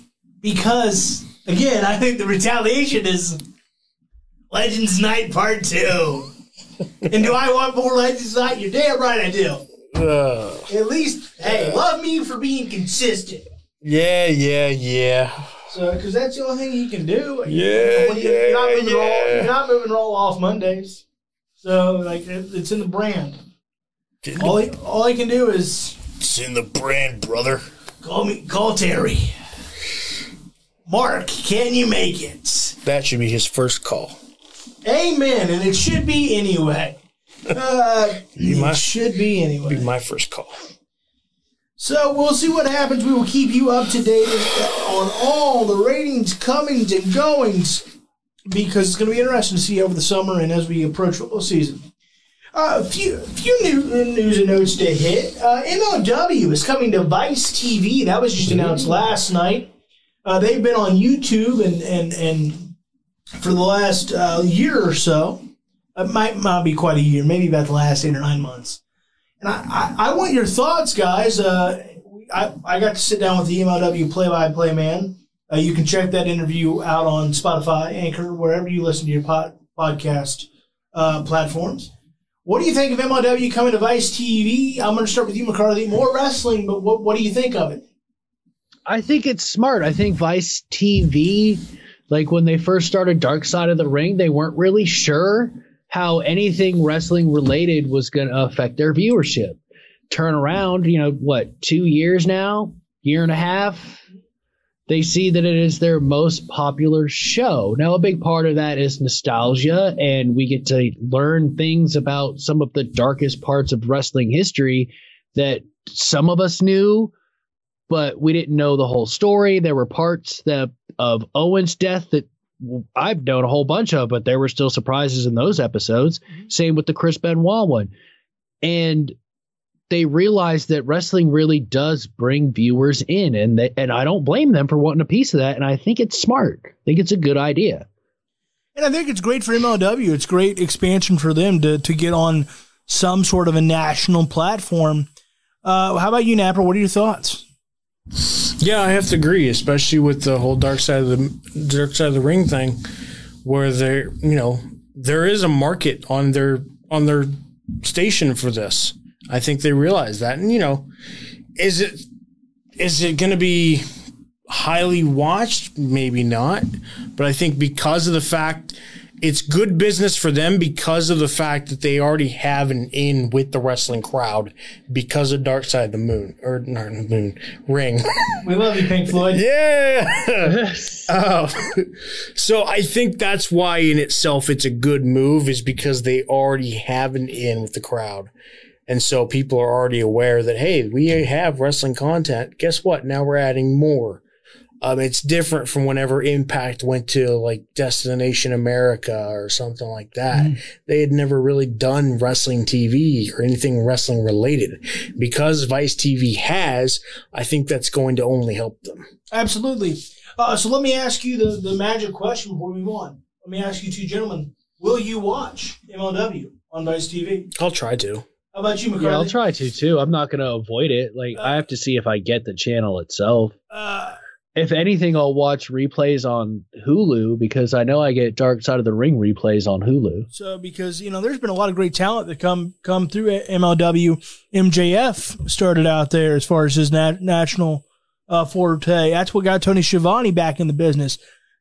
Speaker 2: because again, I think the retaliation is Legends Night Part Two. and do I want more Legends Night? You're damn right I do.
Speaker 3: Uh,
Speaker 2: At least, hey, love me for being consistent.
Speaker 3: yeah, yeah, yeah.
Speaker 2: So, because that's the only thing you can do.
Speaker 3: Yeah,
Speaker 2: you- you're not
Speaker 3: yeah,
Speaker 2: moving
Speaker 3: yeah.
Speaker 2: you're not moving Raw off Mondays. So, like, it, it's in the brand. All he, all he can do is
Speaker 3: It's in the brand, brother.
Speaker 2: call me, call Terry. Mark, can you make it?
Speaker 3: That should be his first call.
Speaker 2: Amen. And it should be anyway. Uh, it
Speaker 3: must
Speaker 2: should be anyway.
Speaker 3: Be my first call.
Speaker 2: So we'll see what happens. We will keep you up to date on all the ratings, comings, and goings because it's going to be interesting to see over the summer and as we approach football season. Uh, a few few new news and notes to hit. Uh, MLW is coming to Vice TV. That was just announced last night. Uh, they've been on YouTube and and and for the last uh, year or so. It might not be quite a year, maybe about the last eight or nine months. And I, I, I want your thoughts, guys. Uh, I, I got to sit down with the MLW play-by-play man. Uh, you can check that interview out on Spotify, Anchor, wherever you listen to your pod, podcast uh, platforms. What do you think of MLW coming to Vice TV? I'm going to start with you, McCarthy. More wrestling, but what, what do you think of it?
Speaker 4: I think it's smart. I think Vice TV, like when they first started Dark Side of the Ring, they weren't really sure how anything wrestling related was going to affect their viewership. turn around, you know, what, two years now, year and a half, they see that it is their most popular show. Now, a big part of that is nostalgia, and we get to learn things about some of the darkest parts of wrestling history that some of us knew, but we didn't know the whole story. There were parts that of Owen's death that I've known a whole bunch of, but there were still surprises in those episodes. Same with the Chris Benoit one. And they realized that wrestling really does bring viewers in and they, and I don't blame them for wanting a piece of that and I think it's smart. I think it's a good idea.
Speaker 2: And I think it's great for MLW. It's great expansion for them to to get on some sort of a national platform. Uh, how about you, Napper? What are your thoughts?
Speaker 3: Yeah, I have to agree, especially with the whole dark side of the dark side of the ring thing, where there, you know, there is a market on their on their station for this. I think they realize that, and you know, is it is it going to be highly watched? Maybe not, but I think because of the fact it's good business for them because of the fact that they already have an in with the wrestling crowd because of Dark Side of the Moon or not the Moon Ring.
Speaker 2: We love you, Pink Floyd.
Speaker 3: yeah. Uh, so I think that's why in itself it's a good move is because they already have an in with the crowd. And so people are already aware that, hey, we have wrestling content. Guess what? Now we're adding more. Um, it's different from whenever Impact went to like Destination America or something like that.
Speaker 2: Mm.
Speaker 3: They had never really done wrestling TV or anything wrestling related. Because Vice TV has, I think that's going to only help them.
Speaker 2: Absolutely. Uh, so let me ask you the, the magic question before we move on. Let me ask you two gentlemen: Will you watch MLW on Vice TV?
Speaker 3: I'll try to.
Speaker 2: How about you, McCarthy?
Speaker 4: Yeah, I'll try to too. I'm not going to avoid it. Like I have to see if I get the channel itself.
Speaker 2: Uh,
Speaker 4: If anything, I'll watch replays on Hulu because I know I get Dark Side of the Ring replays on Hulu.
Speaker 2: so because you know, there's been a lot of great talent that come come through MLW. MJF started out there as far as his nat- national uh, forte. That's what got Tony Schiavone back in the business.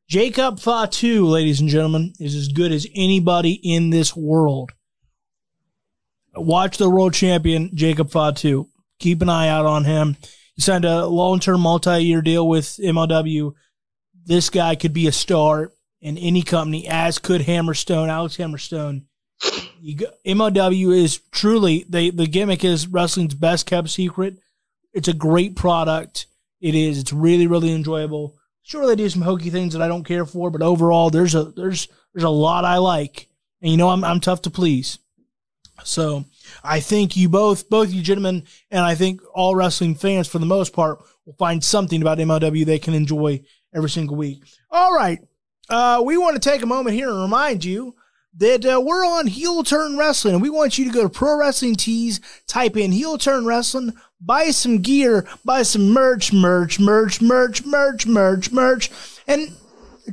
Speaker 2: Jacob Fatu, ladies and gentlemen, is as good as anybody in this world. Watch the world champion Jacob Fatu. Keep an eye out on him. Signed a long-term, multi-year deal with MLW. This guy could be a star in any company, as could Hammerstone, Alex Hammerstone. Go, MLW is truly they the gimmick is wrestling's best kept secret. It's a great product. It is. It's really really enjoyable. Sure, they do some hokey things that I don't care for, but overall, there's a there's there's a lot I like, and you know I'm I'm tough to please. So I think you both, both you gentlemen, and I think all wrestling fans for the most part will find something about MLW they can enjoy every single week. All right. Uh, we want to take a moment here and remind you that uh, we're on Heel Turn Wrestling, and we want you to go to Pro Wrestling Tees, type in Heel Turn Wrestling, buy some gear, buy some merch, merch, merch, merch, merch, merch, merch, and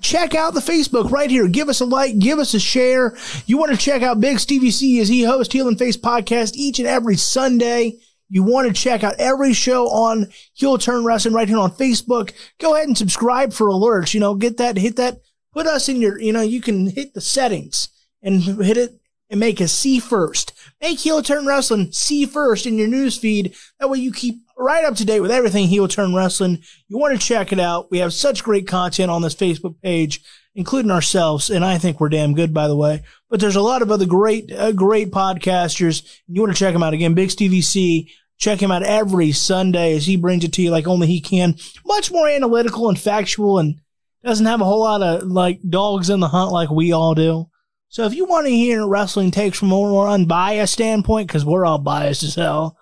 Speaker 2: check out the Facebook right here. Give us a like, give us a share. You want to check out Big Stevie C as he hosts Heel and Face podcast each and every Sunday. You want to check out every show on Heel Turn Wrestling right here on Facebook. Go ahead and subscribe for alerts. You know, get that, hit that, put us in your, you know, you can hit the settings and hit it and make us see first. Make Heel Turn Wrestling see first in your news feed. That way you keep right up to date with everything Heel Turn Wrestling. You want to check it out. We have such great content on this Facebook page, including ourselves, and I think we're damn good, by the way. But there's a lot of other great, uh, great podcasters. You want to check them out again. Big Stevie C. Check him out every Sunday as he brings it to you like only he can. Much more analytical and factual, and doesn't have a whole lot of like dogs in the hunt like we all do. So if you want to hear wrestling takes from a more unbiased standpoint, because we're all biased as hell,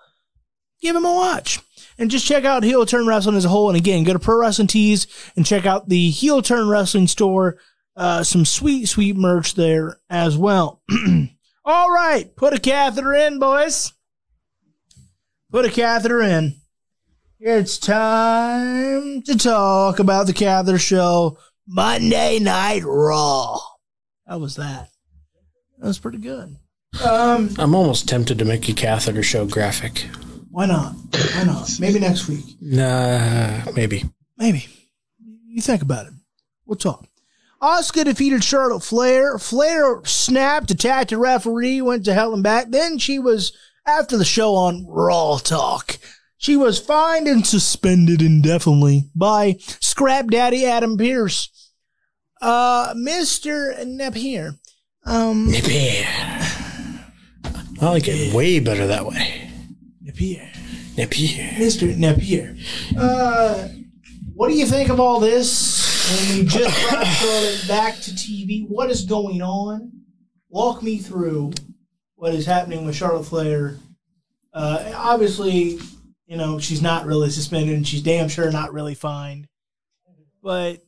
Speaker 2: give him a watch. And just check out Heel Turn Wrestling as a whole. And again, go to Pro Wrestling Tees and check out the Heel Turn Wrestling store. Uh, some sweet, sweet merch there as well. All right, put a catheter in, boys. Put a catheter in. It's time to talk about the Catheter Show Monday Night Raw. How was that? That was pretty good. Um,
Speaker 3: I'm almost tempted to make a catheter show graphic.
Speaker 2: Why not? Why not? Maybe next week.
Speaker 3: Nah, maybe.
Speaker 2: Maybe. You think about it. We'll talk. Asuka defeated Charlotte Flair. Flair snapped, attacked the referee, went to hell and back. Then she was after the show on Raw Talk. She was fined and suspended indefinitely by Scrap Daddy Adam Pearce. Uh, Mr. Napier. Um,
Speaker 3: Napier. I like it way better that way.
Speaker 2: Napier.
Speaker 3: Napier.
Speaker 2: Mr. Napier. Uh, what do you think of all this? When we just brought Charlotte back to TV, what is going on? Walk me through what is happening with Charlotte Flair. Uh, obviously, you know she's not really suspended, and she's damn sure not really fined. But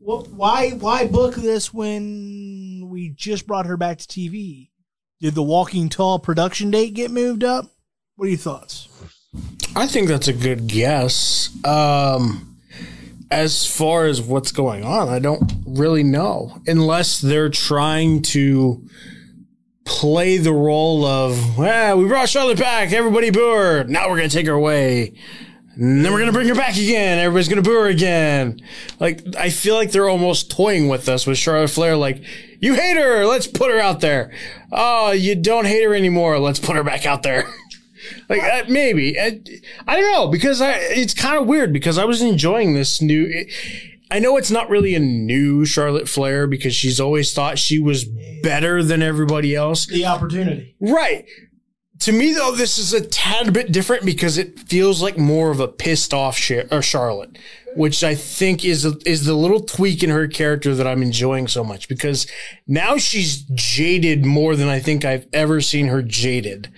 Speaker 2: wh- why why book this when we just brought her back to TV? Did the Walking Tall production date get moved up? What are your thoughts?
Speaker 3: I think that's a good guess. Um, as far as what's going on, I don't really know. Unless they're trying to play the role of, well, we brought Charlotte back, everybody boo her. Now we're going to take her away. And then we're going to bring her back again. Everybody's going to boo her again. Like, I feel like they're almost toying with us with Charlotte Flair. Like, you hate her. Let's put her out there. Oh, you don't hate her anymore. Let's put her back out there. Like uh, maybe I, I don't know because I, it's kind of weird because I was enjoying this new. It, I know it's not really a new Charlotte Flair because she's always thought she was better than everybody else.
Speaker 2: The opportunity.
Speaker 3: Right. To me though, this is a tad bit different because it feels like more of a pissed off Char- or Charlotte, which I think is a, is the little tweak in her character that I'm enjoying so much because now she's jaded more than I think I've ever seen her jaded.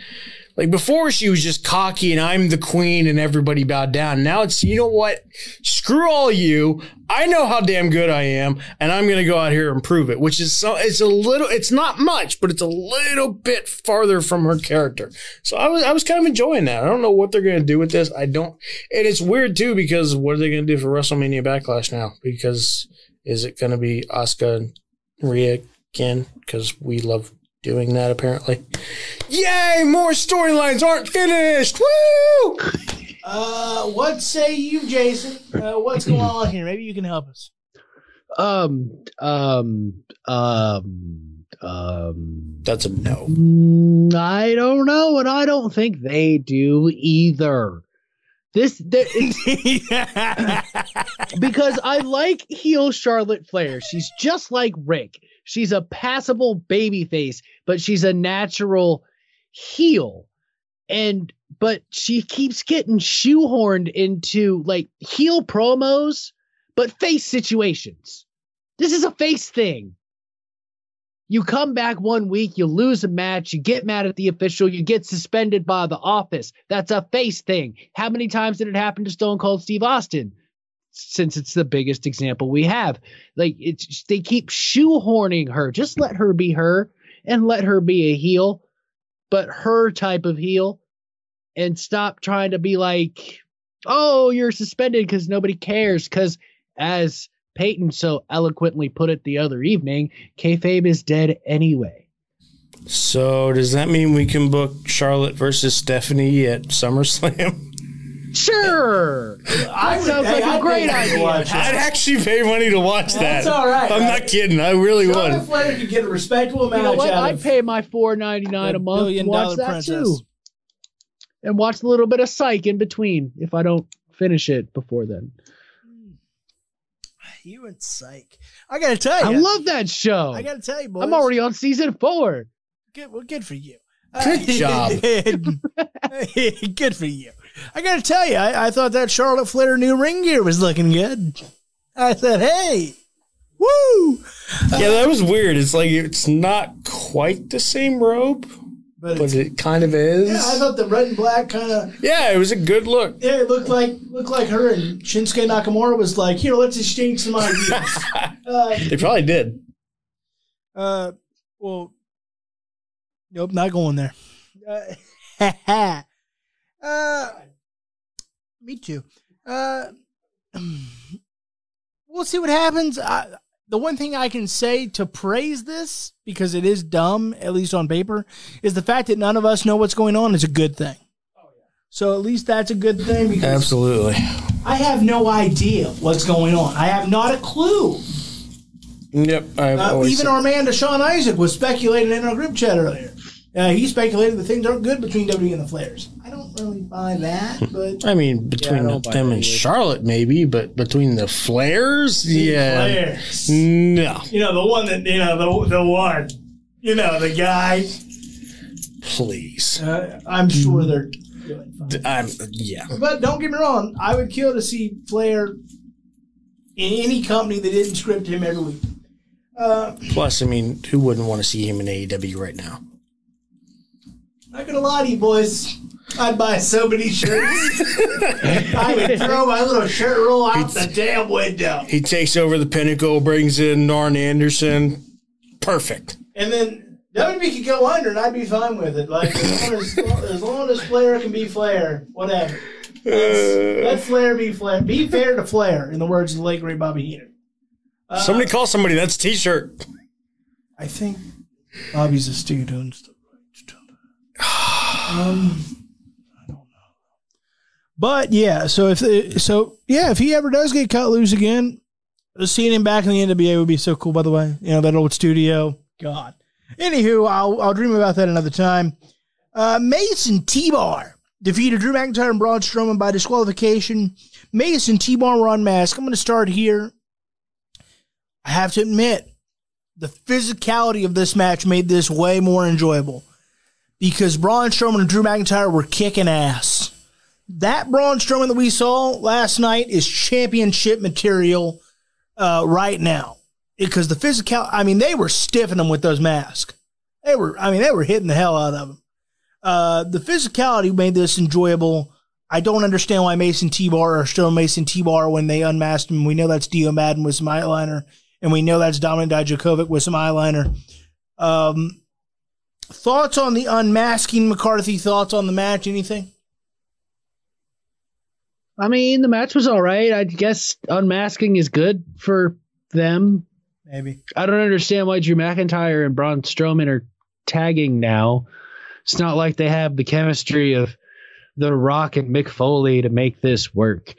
Speaker 3: Like before, she was just cocky and I'm the queen and everybody bowed down. Now it's, you know what? Screw all you. I know how damn good I am and I'm going to go out here and prove it, which is so, it's a little, it's not much, but it's a little bit farther from her character. So I was, I was kind of enjoying that. I don't know what they're going to do with this. I don't, and it's weird too because what are they going to do for WrestleMania Backlash now? Because is it going to be Asuka and Rhea again? Because we love doing that apparently. Yay! More storylines aren't finished. Woo!
Speaker 2: Uh, what say you, Jason? Uh, what's going on here? Maybe you can help us.
Speaker 4: Um, um, um, um.
Speaker 3: That's a no.
Speaker 4: Mm, I don't know, and I don't think they do either. This there, because I like heel Charlotte Flair. She's just like Rick. She's a passable baby face, but she's a natural heel. And but she keeps getting shoehorned into like heel promos, but face situations. This is a face thing. You come back one week, you lose a match, you get mad at the official, you get suspended by the office. That's a face thing. How many times did it happen to Stone Cold Steve Austin? Since it's the biggest example we have. Like it's they keep shoehorning her. Just let her be her and let her be a heel, but her type of heel. And stop trying to be like, oh, you're suspended because nobody cares. Because as Peyton so eloquently put it the other evening, kayfabe is dead anyway.
Speaker 3: So does that mean we can book Charlotte versus Stephanie at SummerSlam?
Speaker 4: Sure,
Speaker 2: I
Speaker 4: that sounds like a great idea.
Speaker 3: I'd actually pay money to watch that.
Speaker 2: That's all right.
Speaker 3: I'm not kidding. I really
Speaker 2: Charlotte
Speaker 3: would.
Speaker 2: Flair could get a respectable match
Speaker 4: You know what?
Speaker 2: out
Speaker 4: I'd
Speaker 2: of
Speaker 4: pay my four ninety nine
Speaker 2: the
Speaker 4: a month to
Speaker 2: billion
Speaker 4: watch
Speaker 2: dollar
Speaker 4: that
Speaker 2: princess.
Speaker 4: too, and watch a little bit of Psych in between if I don't finish it before then. Hmm.
Speaker 2: You and Psych. I gotta tell you.
Speaker 4: I love that show.
Speaker 2: I gotta tell you, boys.
Speaker 4: I'm already on season four.
Speaker 2: good. Well, good for you.
Speaker 3: Good job.
Speaker 2: good for you. I gotta tell you, I, I thought that Charlotte Flair new ring gear was looking good. I said, hey, woo!
Speaker 3: Yeah, that was weird. It's like it's not quite the same robe,
Speaker 2: But,
Speaker 3: but it kind of is.
Speaker 2: yeah, I thought the red and black kind of
Speaker 3: Yeah, it was a good look.
Speaker 2: yeah, it looked like looked like her and Shinsuke Nakamura was like, here, let's exchange some ideas. uh,
Speaker 3: They probably did.
Speaker 2: Uh, well, nope, not going there. Uh, uh me too. Uh, we'll see what happens. I, the one thing I can say to praise this, because it is dumb, at least on paper, is the fact that none of us know what's going on is a good thing. So at least that's a good thing because
Speaker 3: Absolutely.
Speaker 2: I have no idea what's going on. I have not a clue.
Speaker 3: Yep.
Speaker 2: Uh, even our man Deshaun Isaac was speculating in our group chat earlier. Uh, he speculated that things aren't good between WWE and the Flairs. I don't really buy that, but
Speaker 3: I mean, between
Speaker 4: don't buy
Speaker 3: them and
Speaker 4: either.
Speaker 3: Charlotte, maybe, but between the Flairs, yeah,
Speaker 2: Flairs.
Speaker 3: no,
Speaker 2: You know, the one that, you know, the, the one, you know, the guy.
Speaker 3: please.
Speaker 2: Uh, I'm sure they're doing fine.
Speaker 3: I'm yeah.
Speaker 2: But don't get me wrong, I would kill to see Flair in any company that didn't script him every week. Uh,
Speaker 3: Plus, I mean, who wouldn't want to see him in AEW right now?
Speaker 2: Not gonna lie to you, boys. I'd buy so many shirts. I would throw my little shirt roll out the damn window.
Speaker 3: He takes over the pinnacle, brings in Arn Anderson. Perfect.
Speaker 2: And then WB could go under, and I'd be fine with it. Like as long as, as long as Flair can be Flair, whatever. Let's, let Flair be Flair. Be fair to Flair, in the words of the late great Bobby Heenan. Uh,
Speaker 3: Somebody call somebody. That's T-shirt.
Speaker 2: I think Bobby's a student. Um, I don't know. But yeah, so if so, yeah, if he ever does get cut loose again, seeing him back in the NWA would be so cool. By the way, you know that old studio. God. Anywho, I'll I'll dream about that another time. Uh, Mace and T-Bar defeated Drew McIntyre and Braun Strowman by disqualification. Mace and T-Bar were unmasked. I'm going to start here. I have to admit, the physicality of this match made this way more enjoyable because Braun Strowman and Drew McIntyre were kicking ass. That Braun Strowman that we saw last night is championship material uh, right now because the physical. I mean, they were stiffing them with those masks. They were. I mean, they were hitting the hell out of them. Uh, the physicality made this enjoyable. I don't understand why Mace and T-Bar are still Mace and T-Bar when they unmasked him. We know that's Dio Maddin with some eyeliner, and we know that's Dominik Dijakovic with some eyeliner. Um, thoughts on the unmasking McCarthy? Thoughts on the match? Anything?
Speaker 4: I mean, the match was all right. I guess unmasking is good for them.
Speaker 2: Maybe.
Speaker 4: I don't understand why Drew McIntyre and Braun Strowman are tagging now. It's not like they have the chemistry of The Rock and Mick Foley to make this work.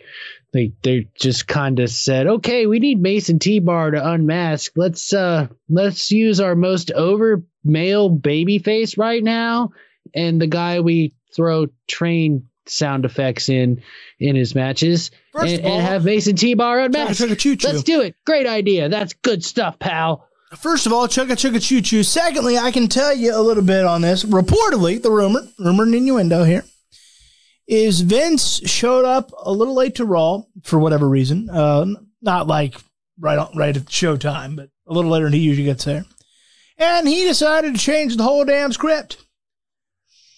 Speaker 4: They they just kind of said, "Okay, we need Mace and T-Bar to unmask. Let's uh let's use our most over male baby face right now and the guy we throw train sound effects in in his matches
Speaker 2: First
Speaker 4: and,
Speaker 2: all-
Speaker 4: and have Mace and T-Bar unmasked.
Speaker 2: Chugga, chugga.
Speaker 4: Let's do it. Great idea. That's good stuff, pal.
Speaker 2: First of all, chugga chugga choo choo. Secondly, I can tell you a little bit on this. Reportedly, the rumor, rumor and innuendo here, is Vince showed up a little late to Raw for whatever reason. Uh, not like right on, right at showtime, but a little later than he usually gets there. And he decided to change the whole damn script.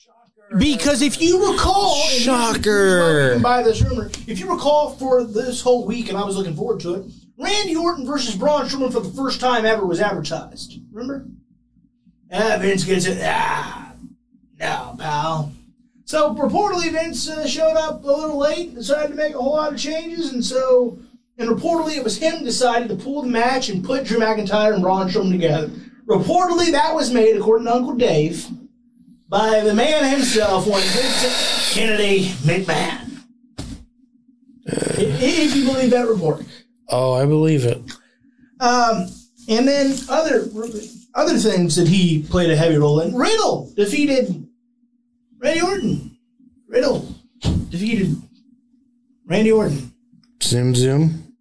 Speaker 2: Shocker. Because if you recall,
Speaker 3: Shocker.
Speaker 2: buy this rumor. If you recall, for this whole week, and I was looking forward to it, Randy Orton versus Braun Strowman for the first time ever was advertised. Remember? Ah, Vince gets it. Ah, no, pal. So reportedly, Vince uh, showed up a little late, decided to make a whole lot of changes, and so, and reportedly, it was him decided to pull the match and put Drew McIntyre and Braun Strowman together. Reportedly, that was made, according to Uncle Dave, by the man himself, one Vincent Kennedy McMahon. if you believe that report.
Speaker 3: Oh, I believe it.
Speaker 2: Um, and then other other things that he played a heavy role in. Riddle defeated Randy Orton. Riddle defeated Randy Orton.
Speaker 3: Zoom, zoom.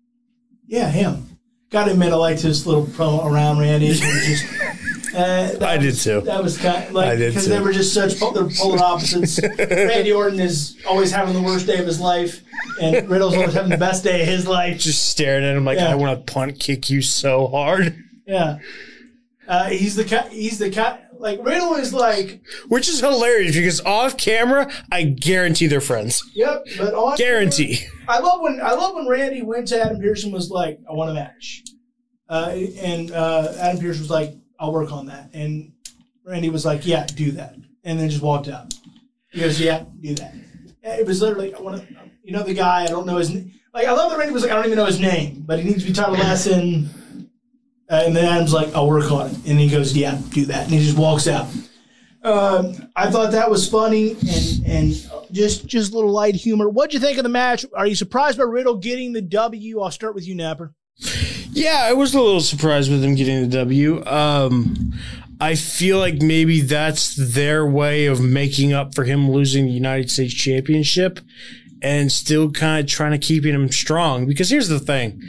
Speaker 2: Yeah, him. Got to admit, I liked his little promo around Randy. Just, uh,
Speaker 3: I did too.
Speaker 2: That was kind of like because they were just such they're polar opposites. Randy Orton is always having the worst day of his life, and Riddle's always having the best day of his life.
Speaker 3: Just staring at him like
Speaker 2: Yeah.
Speaker 3: I want to punt kick you so hard.
Speaker 2: Yeah. Uh, he's the he's the ki- like Riddle is like
Speaker 3: Which is hilarious because off camera, I guarantee they're friends.
Speaker 2: yep, but on
Speaker 3: Guarantee.
Speaker 2: I love when I love when Randy went to Adam Pearson was like I want a match, uh, and uh, Adam Pearson was like I'll work on that, and Randy was like yeah do that, and then just walked out. He goes yeah do that. It was literally I want to you know the guy I don't know his like I love that Randy was like I don't even know his name, but he needs to be taught a lesson. Uh, and then Adam's like, I'll work on it. And he goes, Yeah, do that. And he just walks out. Um, I thought that was funny and and just just a little light humor. What'd you think of the match? Are you surprised by Riddle getting the W? I'll start with you, Napper.
Speaker 3: Yeah, I was a little surprised with him getting the W. Um, I feel like maybe that's their way of making up for him losing the United States Championship and still kind of trying to keep him strong. Because here's the thing.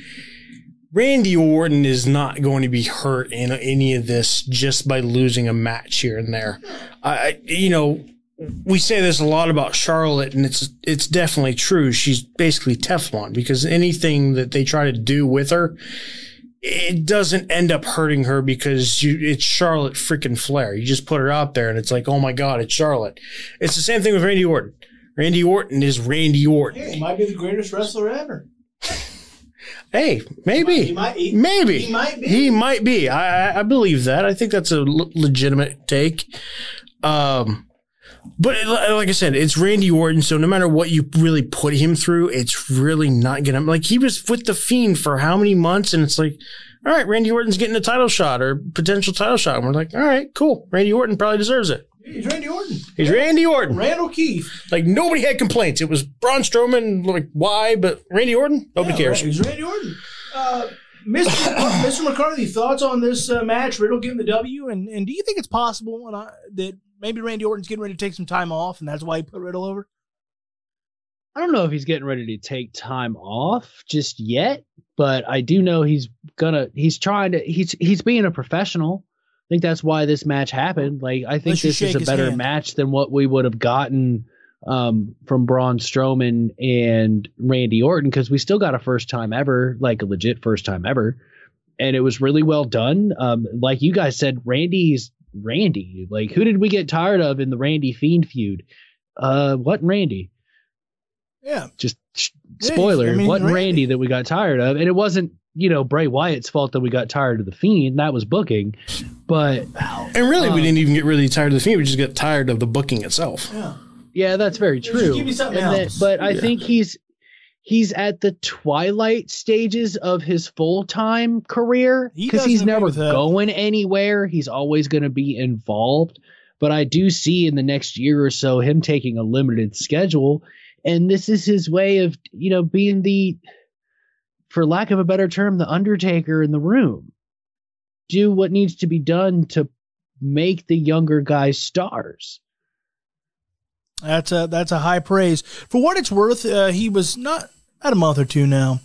Speaker 3: Randy Orton is not going to be hurt in any of this just by losing a match here and there. I, you know, we say this a lot about Charlotte, and it's it's definitely true. She's basically Teflon because anything that they try to do with her, it doesn't end up hurting her because you, it's Charlotte freaking Flair. You just put her out there, and it's like, oh my god, it's Charlotte. It's the same thing with Randy Orton. Randy Orton is Randy Orton.
Speaker 2: He might be the greatest wrestler ever.
Speaker 3: Hey, maybe,
Speaker 2: He might- he-
Speaker 3: maybe
Speaker 2: he might be.
Speaker 3: He might be. I, I- I believe that. I think that's a l- legitimate take. Um, but it- like I said, it's Randy Orton, so no matter what you really put him through, it's really not gonna like he was with the Fiend for how many months, and it's like, all right, Randy Orton's getting a title shot or potential title shot, and we're like, all right, cool, Randy Orton probably deserves it.
Speaker 2: He's Randy Orton.
Speaker 3: He's Randy Orton.
Speaker 2: Randall Keith.
Speaker 3: Like nobody had complaints. It was Braun Strowman, like why, but Randy Orton, nobody
Speaker 2: Yeah,
Speaker 3: cares.
Speaker 2: right, He's Randy Orton. Uh, Mr. Mr. McCarthy, thoughts on this uh, match? Riddle getting the W, and, and do you think it's possible and I, that maybe Randy Orton's getting ready to take some time off, and that's why he put Riddle over?
Speaker 4: I don't know if he's getting ready to take time off just yet, but I do know he's gonna. He's trying to. He's he's being a professional. I think that's why this match happened. Like I think this is a better
Speaker 2: hand.
Speaker 4: match than what we would have gotten um, from Braun Strowman and Randy Orton because we still got a first time ever, like a legit first time ever, and it was really well done. Um, like you guys said, Randy's Randy. Like who did we get tired of in the Randy Fiend feud? Uh, what Randy?
Speaker 2: Yeah.
Speaker 4: just sh-
Speaker 2: Yeah,
Speaker 4: spoiler,
Speaker 2: I mean,
Speaker 4: wasn't
Speaker 2: Randy.
Speaker 4: Randy. that we got tired of, and it wasn't you know Bray Wyatt's fault that we got tired of the Fiend. That was booking, but
Speaker 3: And really, we
Speaker 4: Um,
Speaker 3: didn't even get really tired of the Fiend. We just got tired of the booking itself.
Speaker 2: Yeah.
Speaker 4: yeah, that's very true.
Speaker 2: give me something
Speaker 4: And then-
Speaker 2: else.
Speaker 4: but I
Speaker 3: Yeah.
Speaker 4: think he's he's at the twilight stages of his full time career because
Speaker 2: doesn't
Speaker 4: he's never going anywhere. He's always going to be involved. But I do see in the next year or so him taking a limited schedule, and this is his way of you know being the, for lack of a better term, the Undertaker in the room. Do what needs to be done to make the younger guys stars.
Speaker 2: That's a that's a high praise. For what it's worth, uh, he was not at a month or two now.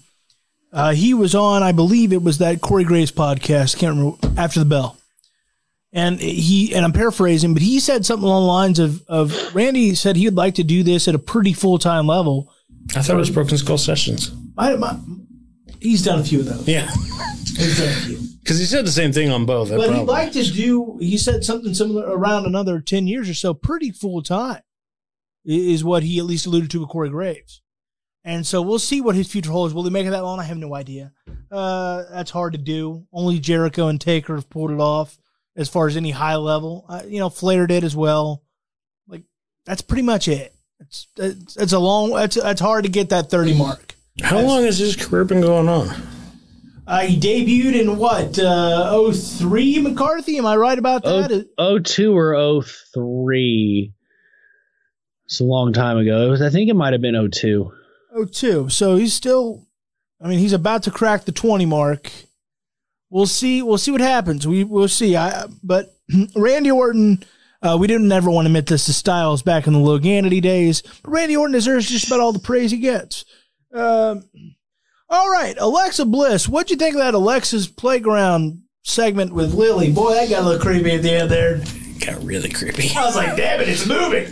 Speaker 2: Uh, he was on, I believe it was that Corey Graves podcast. Can't remember after the bell. And he and I'm paraphrasing, but he said something along the lines of of Randy said he would like to do this at a pretty full time level.
Speaker 3: I thought it was Broken Skull Sessions.
Speaker 2: I, my, he's done a few of those.
Speaker 3: Yeah,
Speaker 2: He's done a few.
Speaker 3: Because he said the same thing on both.
Speaker 2: But he'd like to do. He said something similar around another ten years or so, pretty full time, is what he at least alluded to with Corey Graves. And so we'll see what his future holds. Will he make it that long? I have no idea. Uh, that's hard to do. Only Jericho and Taker have pulled it off as far as any high level. Uh, you know, Flair did as well. Like that's pretty much it. It's it's, it's a long. it's, that's hard to get that thirty mark.
Speaker 3: How long has his career been going on?
Speaker 2: Uh, he debuted in what? Uh, 03 McCarthy. Am I right about that?
Speaker 4: Oh, 02 or 03. It's a long time ago. It was, I think it might have been 02.
Speaker 2: Oh, two. So he's still. I mean, he's about to crack the twenty mark. We'll see. We'll see what happens. We we'll see. I but Randy Orton. Uh, we didn't ever want to admit this to Styles back in the Loganity days, but Randy Orton deserves just about all the praise he gets. Um, all right, Alexa Bliss. What'd you think of that Alexa's Playground segment with Lily? Boy, that got a little creepy at the end there.
Speaker 3: Got really creepy.
Speaker 2: I was like, damn it, it's moving.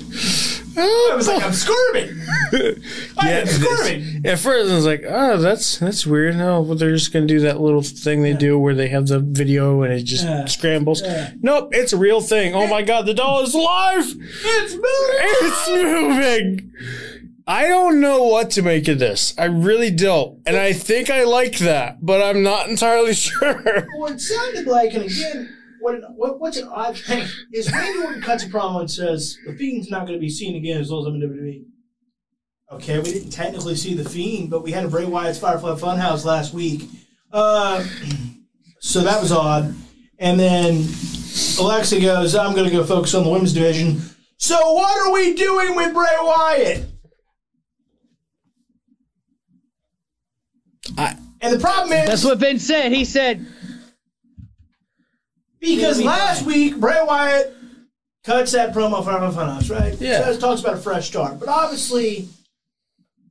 Speaker 2: I was like, I'm squirming. I am squirming.
Speaker 3: At first, I was like, "Oh, that's that's weird." No, but they're just gonna do that little thing they do where they have the video and it just
Speaker 2: Yeah.
Speaker 3: scrambles.
Speaker 2: Yeah.
Speaker 3: Nope, it's a real thing. Oh my god, the doll is alive!
Speaker 2: It's moving.
Speaker 3: It's moving. I don't know what to make of this. I really don't, and I think I like that, but I'm not entirely sure.
Speaker 2: Well, it sounded like, and again, what, what what's an odd thing is Randy Orton cuts a promo and says the Fiend's not going to be seen again as long as I'm in WWE. Okay, we didn't technically see the Fiend, but we had a Bray Wyatt's Firefly Funhouse last week, uh, so that was odd. And then Alexa goes, "I'm going to go focus on the women's division." So what are we doing with Bray Wyatt?
Speaker 3: I-
Speaker 2: and the problem is
Speaker 4: That's what Vince said. He said,
Speaker 2: Because last
Speaker 3: fine.
Speaker 2: week, Bray Wyatt cuts that promo for Funhouse, right?
Speaker 3: Yeah.
Speaker 2: Says, talks about a fresh start. But obviously,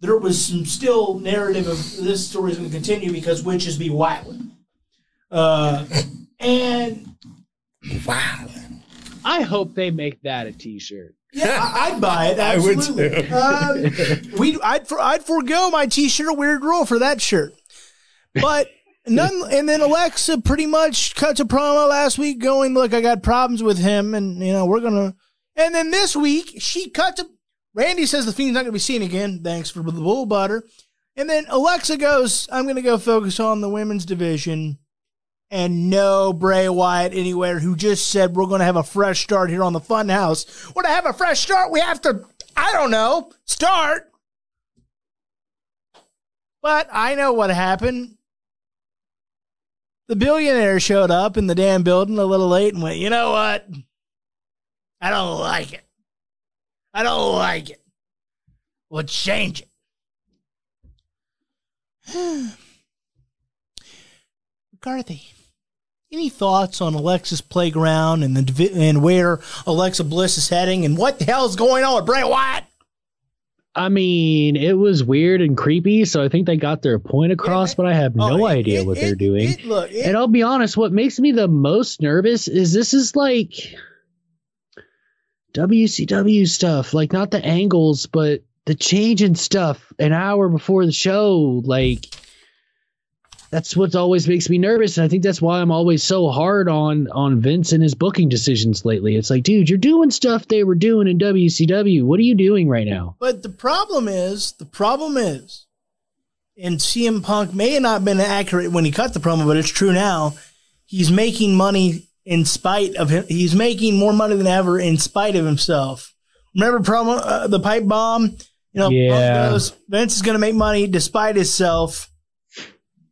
Speaker 2: there was some still narrative of this story is going to continue because witches be wilding. Uh, and
Speaker 3: Wow.
Speaker 4: I hope they make that a T-shirt.
Speaker 2: yeah, I, I'd buy it.
Speaker 3: I would too.
Speaker 2: Um, we, I'd, for, I'd forego my T-shirt Weird Rule for that shirt. But none. And then Alexa pretty much cuts a promo last week, going, "Look, I got problems with him, and you know we're gonna." And then this week she cuts a. Randy says the Fiend's not gonna be seen again. Thanks for the bull butter. And then Alexa goes, "I'm gonna go focus on the women's division." And no Bray Wyatt anywhere who just said we're going to have a fresh start here on the Funhouse. Well, to have a fresh start, we have to, I don't know, start. But I know what happened. The billionaire showed up in the damn building a little late and went, you know what? I don't like it. I don't like it. We'll change it. McCarthy, any thoughts on Alexa's playground and the and where Alexa Bliss is heading and what the hell is going on with Bray Wyatt?
Speaker 4: I mean, it was weird and creepy, so I think they got their point across, but I have oh, no
Speaker 2: Oh, it-
Speaker 4: idea
Speaker 2: it-
Speaker 4: what
Speaker 2: it-
Speaker 4: they're doing.
Speaker 2: it- look,
Speaker 4: and I'll be honest, what makes me the most nervous is this is like WCW stuff, like not the angles, but the change in stuff an hour before the show. Like that's what always makes me nervous, and I think that's why I'm always so hard on on Vince and his booking decisions lately. It's like, dude, you're doing stuff they were doing in WCW. What are you doing right now?
Speaker 2: But the problem is, the problem is, and CM Punk may have not been accurate when he cut the promo, but it's true now. He's making money in spite of him. He's making more money than ever in spite of himself. Remember promo uh, the pipe bomb? You know,
Speaker 4: Yeah.
Speaker 2: Goes, Vince is going to make money despite himself.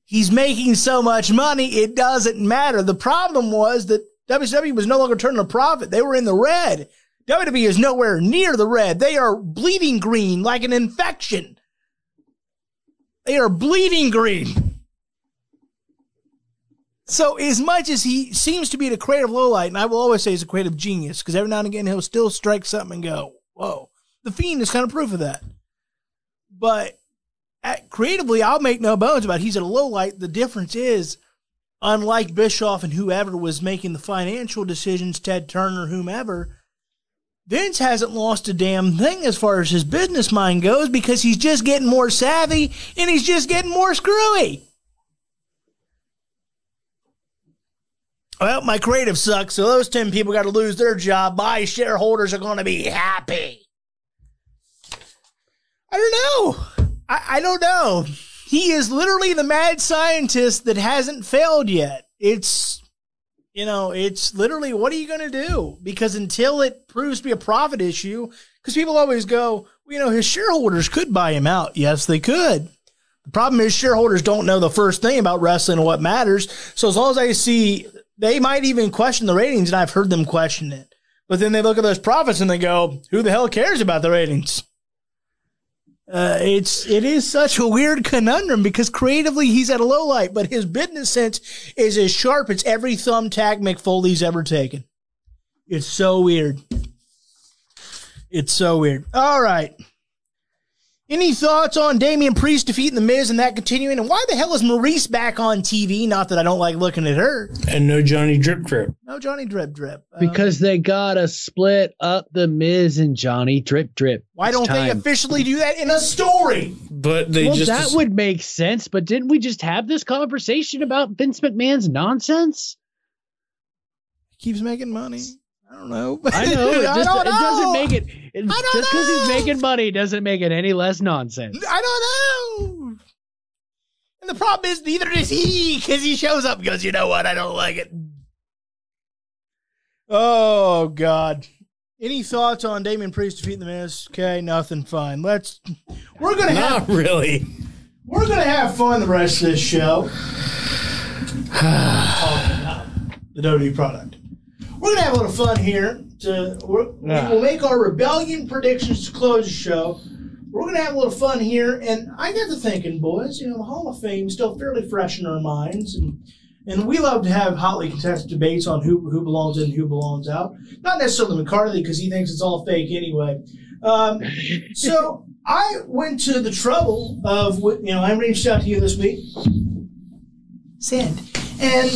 Speaker 2: He's making so much money, it doesn't matter. The problem was that WWE was no longer turning a profit. They were in the red. WWE is nowhere near the red. They are bleeding green like an infection. They are bleeding green. So, as much as he seems to be the creative lowlight, and I will always say he's a creative genius, because every now and again he'll still strike something and go, whoa. The Fiend is kind of proof of that. But at, creatively, I'll make no bones about it. he's at a low light. The difference is, unlike Bischoff and whoever was making the financial decisions, Ted Turner, whomever, Vince hasn't lost a damn thing as far as his business mind goes because he's just getting more savvy and he's just getting more screwy. Well, my creative sucks, so those 10 people got to lose their job. My shareholders are going to be happy. I don't know. I, I don't know. He is literally the mad scientist that hasn't failed yet. It's, you know, it's literally what are you going to do? Because until it proves to be a profit issue, because people always go, well, you know, his shareholders could buy him out. Yes, they could. The problem is shareholders don't know the first thing about wrestling and what matters. So as long as I see, they might even question the ratings, and I've heard them question it. But then they look at those profits and they go, "Who the hell cares about the ratings?" Uh, it's it is such a weird conundrum because creatively he's at a low light, but his business sense is as sharp as every thumbtack Mick Foley's ever taken. It's so weird. It's so weird. All right. Any thoughts on Damian Priest defeating The Miz and that continuing? And why the hell is Maryse back on TV? Not that I don't like looking at her.
Speaker 3: And no Johnny Drip Drip.
Speaker 2: No Johnny Drip Drip. Um,
Speaker 4: Because they gotta split up the Miz and Johnny Drip Drip.
Speaker 2: why don't they officially do that in a story?
Speaker 3: But they
Speaker 4: Well,
Speaker 3: just
Speaker 4: that would make sense, but didn't we just have this conversation about Vince McMahon's nonsense?
Speaker 2: He keeps making money. I don't know.
Speaker 4: I know it,
Speaker 2: I
Speaker 4: just,
Speaker 2: don't
Speaker 4: it doesn't make it. It
Speaker 2: I don't
Speaker 4: just because he's making money doesn't make it any less nonsense.
Speaker 2: I don't know. And the problem is, neither does he, because he shows up and goes, you know what? I don't like it. Oh, God. Any thoughts on Damian Priest defeating the Miz? Okay, nothing. Fine. Let's. We're gonna have
Speaker 3: not really.
Speaker 2: we're gonna have fun the rest of this show. the WWE product. We're gonna have a little fun here. To we're, we will make our rebellion predictions to close the show. We're gonna have a little fun here, and I got to thinking, boys. You know, the Hall of Fame is still fairly fresh in our minds, and And we love to have hotly contested debates on who, who belongs in and who belongs out. Not necessarily McCarthy because he thinks it's all fake anyway. Um, so I went to the trouble of, you know, I reached out to you this week. Send. And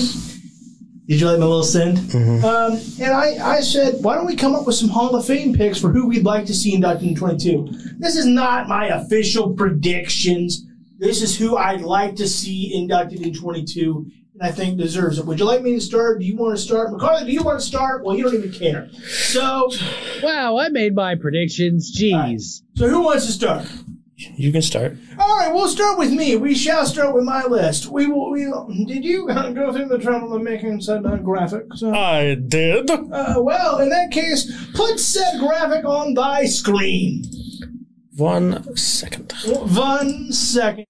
Speaker 2: did you like my little send? Um, and I, I said, why don't we come up with some Hall of Fame picks for who we'd like to see inducted in 22? This is not my official predictions. This is who I'd like to see inducted in 22 and I think deserves it. Would you like me to start? Do you want to start? McCarthy, do you want to start? Well, you don't even care. So,
Speaker 4: Wow, I made my predictions. Jeez.
Speaker 2: so who wants to start?
Speaker 3: You can start.
Speaker 2: All right, we'll start with me. We shall start with my list. We will. We did you go through the trouble of making said uh, graphic? So,
Speaker 3: I did.
Speaker 2: uh, well, in that case, put said graphic on thy screen.
Speaker 3: One second.
Speaker 2: One second.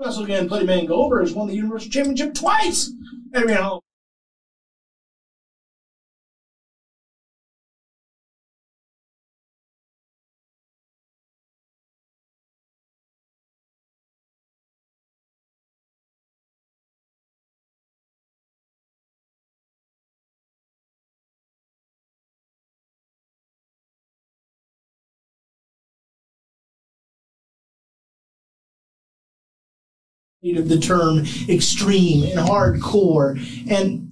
Speaker 2: Wrestle again, Buddy Man Goldberg has won the Universal Championship twice. Anyway, of the term extreme and hardcore and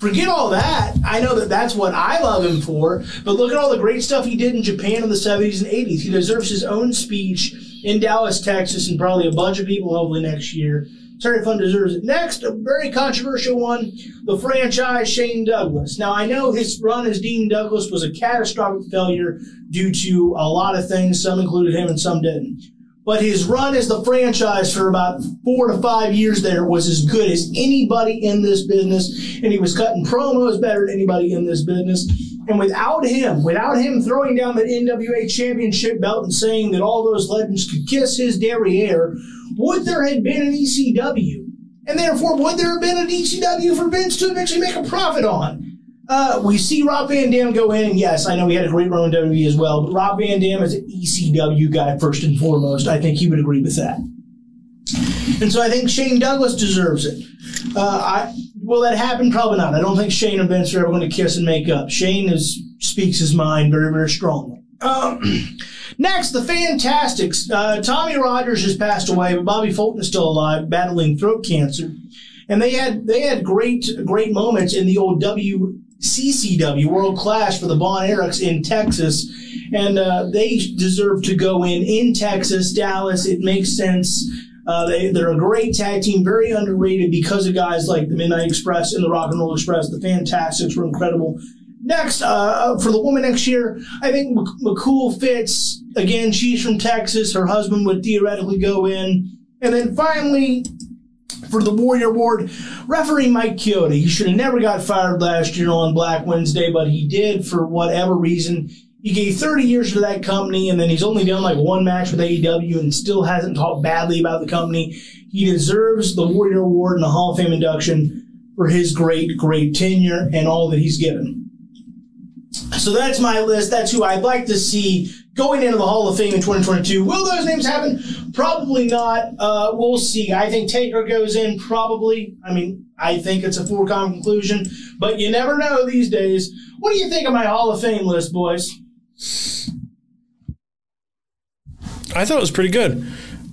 Speaker 2: forget all that i know that that's what i love him for but look at all the great stuff he did in japan in the 70s and 80s he deserves his own speech in dallas texas and probably a bunch of people hopefully next year Terry Funk deserves it. Next, a very controversial one, the franchise Shane Douglas. Now, I know his run as Dean Douglas was a catastrophic failure due to a lot of things. Some included him and some didn't but his run as the franchise for about four to five years there was as good as anybody in this business, and he was cutting promos better than anybody in this business. And without him, without him throwing down the NWA championship belt and saying that all those legends could kiss his derriere, would there have been an ECW? And therefore, would there have been an ECW for Vince to eventually make a profit on? Uh, we see Rob Van Dam go in, yes, I know he had a great run in WWE as well, but Rob Van Dam is an ECW guy first and foremost. I think he would agree with that. And so I think Shane Douglas deserves it. Uh, I will that happen? Probably not. I don't think Shane and Vince are ever going to kiss and make up. Shane is speaks his mind very, very strongly. Um, next, the Fantastics. Uh, Tommy Rogers has passed away, but Bobby Fulton is still alive, battling throat cancer. And they had they had great great moments in the old WCCW World Class for the Von Erichs in Texas, and uh, they deserve to go in in Texas, Dallas. It makes sense. Uh, they, they're a great tag team, very underrated because of guys like the Midnight Express and the Rock and Roll Express. The Fantastics were incredible. Next, uh, for the woman next year, I think Mc- McCool fits. Again, she's from Texas. Her husband would theoretically go in. And then finally, for the Warrior Award, referee Mike Chioda. He should have never got fired last year on Black Wednesday, but he did for whatever reason. He gave 30 years to that company, and then he's only done like one match with AEW and still hasn't talked badly about the company. He deserves the Warrior Award and the Hall of Fame induction for his great, great tenure and all that he's given. So that's my list. That's who I'd like to see going into the Hall of Fame in 2022. Will those names happen? Probably not. Uh, we'll see. I think Taker goes in probably. I mean, I think it's a foregone conclusion, but you never know these days. What do you think of my Hall of Fame list, boys?
Speaker 3: I thought it was pretty good.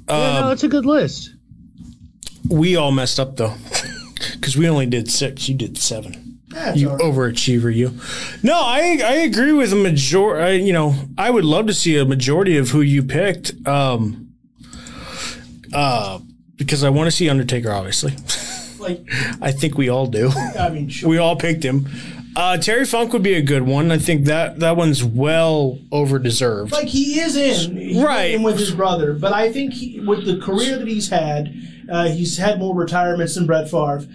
Speaker 4: Yeah, no, it's a good list.
Speaker 3: We all messed up though, because we only did six. You did seven.
Speaker 2: That's
Speaker 3: You
Speaker 2: right.
Speaker 3: overachiever, you. No, I I agree with a major. I, you know, I would love to see a majority of who you picked. Um, uh, because I want to see Undertaker. Obviously,
Speaker 2: Like,
Speaker 3: I think we all do.
Speaker 2: I mean, sure.
Speaker 3: we all picked him. Uh, Terry Funk would be a good one. I think that that one's well over deserved.
Speaker 2: like he is in He's
Speaker 3: Right.
Speaker 2: in with his brother, but I think he, with the career that he's had, uh, he's had more retirements than Brett Favre.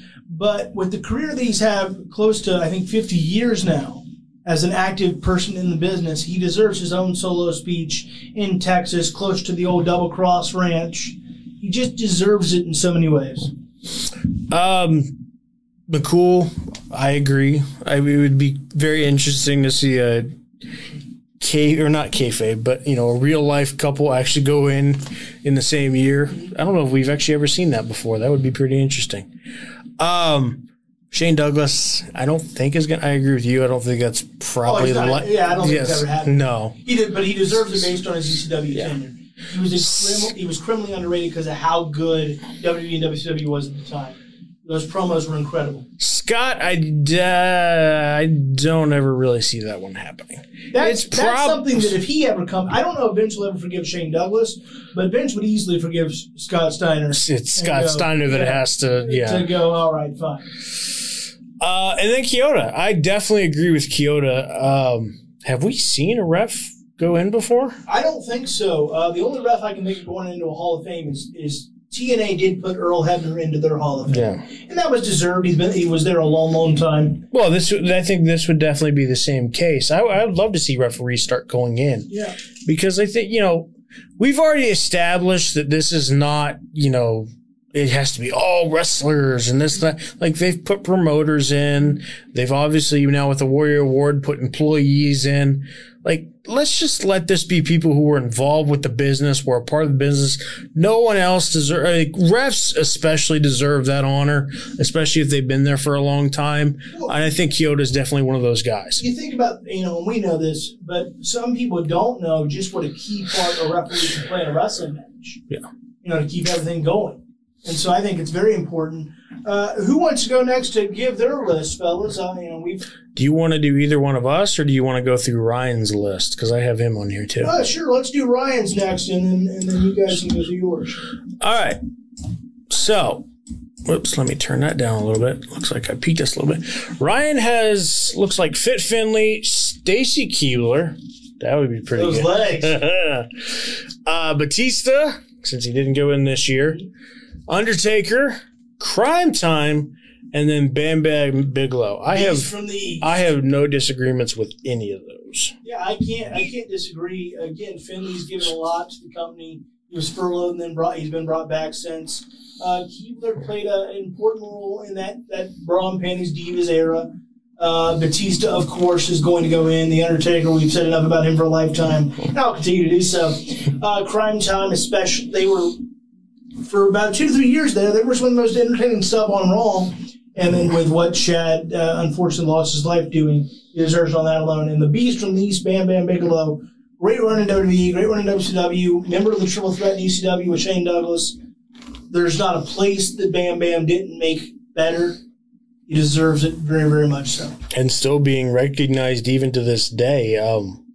Speaker 2: But with the career that he's had, close to I think 50 years now, as an active person in the business, he deserves his own solo speech in Texas, close to the old Double Cross Ranch. He just deserves it in so many ways.
Speaker 3: Um, McCool, I agree. I it would be very interesting to see a K or not kayfabe, but you know, a real life couple actually go in in the same year. I don't know if we've actually ever seen that before. That would be pretty interesting. Um, Shane Douglas, I don't think is gonna. I agree with you. I don't think that's probably
Speaker 2: Oh,
Speaker 3: the
Speaker 2: not-
Speaker 3: li-
Speaker 2: yeah, I don't think it's ever happened.
Speaker 3: No,
Speaker 2: He did, but he deserves it based on his ECW tenure. He was he was criminally underrated because of how good WWE and WCW was at the time. Those promos were incredible.
Speaker 3: Scott, I uh, I don't ever really see that one happening.
Speaker 2: That's,
Speaker 3: It's
Speaker 2: that's something that if he ever come, I don't know if Vince will ever forgive Shane Douglas, but Vince would easily forgive Scott Steiner.
Speaker 3: It's Scott
Speaker 2: go,
Speaker 3: Steiner that
Speaker 2: yeah,
Speaker 3: has to, yeah.
Speaker 2: To go, all right, fine.
Speaker 3: Uh, and then Chioda. I definitely agree with Chioda. Um, have we seen a ref go in before?
Speaker 2: I don't think so. Uh, the only ref I can think of going into a Hall of Fame is, is TNA did put Earl Hebner into their Hall of Fame,
Speaker 3: Yeah.
Speaker 2: and that was deserved. He's been he was there a long, long time.
Speaker 3: Well, this I think this would definitely be the same case. I, I would love to see referees start going in
Speaker 2: Yeah,
Speaker 3: because I think you know we've already established that this is not you know it has to be all wrestlers and this that like they've put promoters in. They've obviously now with the Warrior Award put employees in. Like let's just let this be people who were involved with the business, were a part of the business. No one else deserve like, refs especially deserve that honor, especially if they've been there for a long time. And I think Chioda is definitely one of those guys.
Speaker 2: you think about you know, and we know this, but some people don't know just what a key part a referee can play in a wrestling match.
Speaker 3: Yeah.
Speaker 2: you know, to keep everything going. And so I think it's very important. Uh, who wants to go next to give their list, fellas? Uh, you know, we've
Speaker 3: Do you want to do either one of us, or do you want to go through Ryan's list? Because I have him on here too.
Speaker 2: uh, sure. Let's do Ryan's next, and then and then you guys can go through yours.
Speaker 3: All right. So, whoops, let me turn that down a little bit. Looks like I peaked us a little bit. Ryan has looks like Fit Finlay, Stacy Keibler. That would be pretty
Speaker 2: Those
Speaker 3: good.
Speaker 2: legs.
Speaker 3: uh, Batista, since he didn't go in this year. Undertaker, Crime Time, and then Bam Bam Bigelow. I have
Speaker 2: from the.
Speaker 3: I have no disagreements with any of those.
Speaker 2: yeah, I can't. I can't disagree. Again, Finlay's given a lot to the company. He was furloughed and then brought. He's been brought back since. Uh, Keibler played a, an important role in that that bra and panties divas era. Uh, Batista, of course, is going to go in. The Undertaker, we've said enough about him for a lifetime. And I'll continue to do so. Uh, Crime Time, especially, they were for about two to three years there. They were some of the most entertaining stuff on Raw. And then with what Shad uh, unfortunately lost his life doing, he deserves on that alone. And the Beast from the East, Bam Bam Bigelow, great run in WWE, great run in WCW, member of the Triple Threat in ECW with Shane Douglas. There's not a place that Bam Bam didn't make better. He deserves it very, very much so.
Speaker 3: and still being recognized even to this day. Um,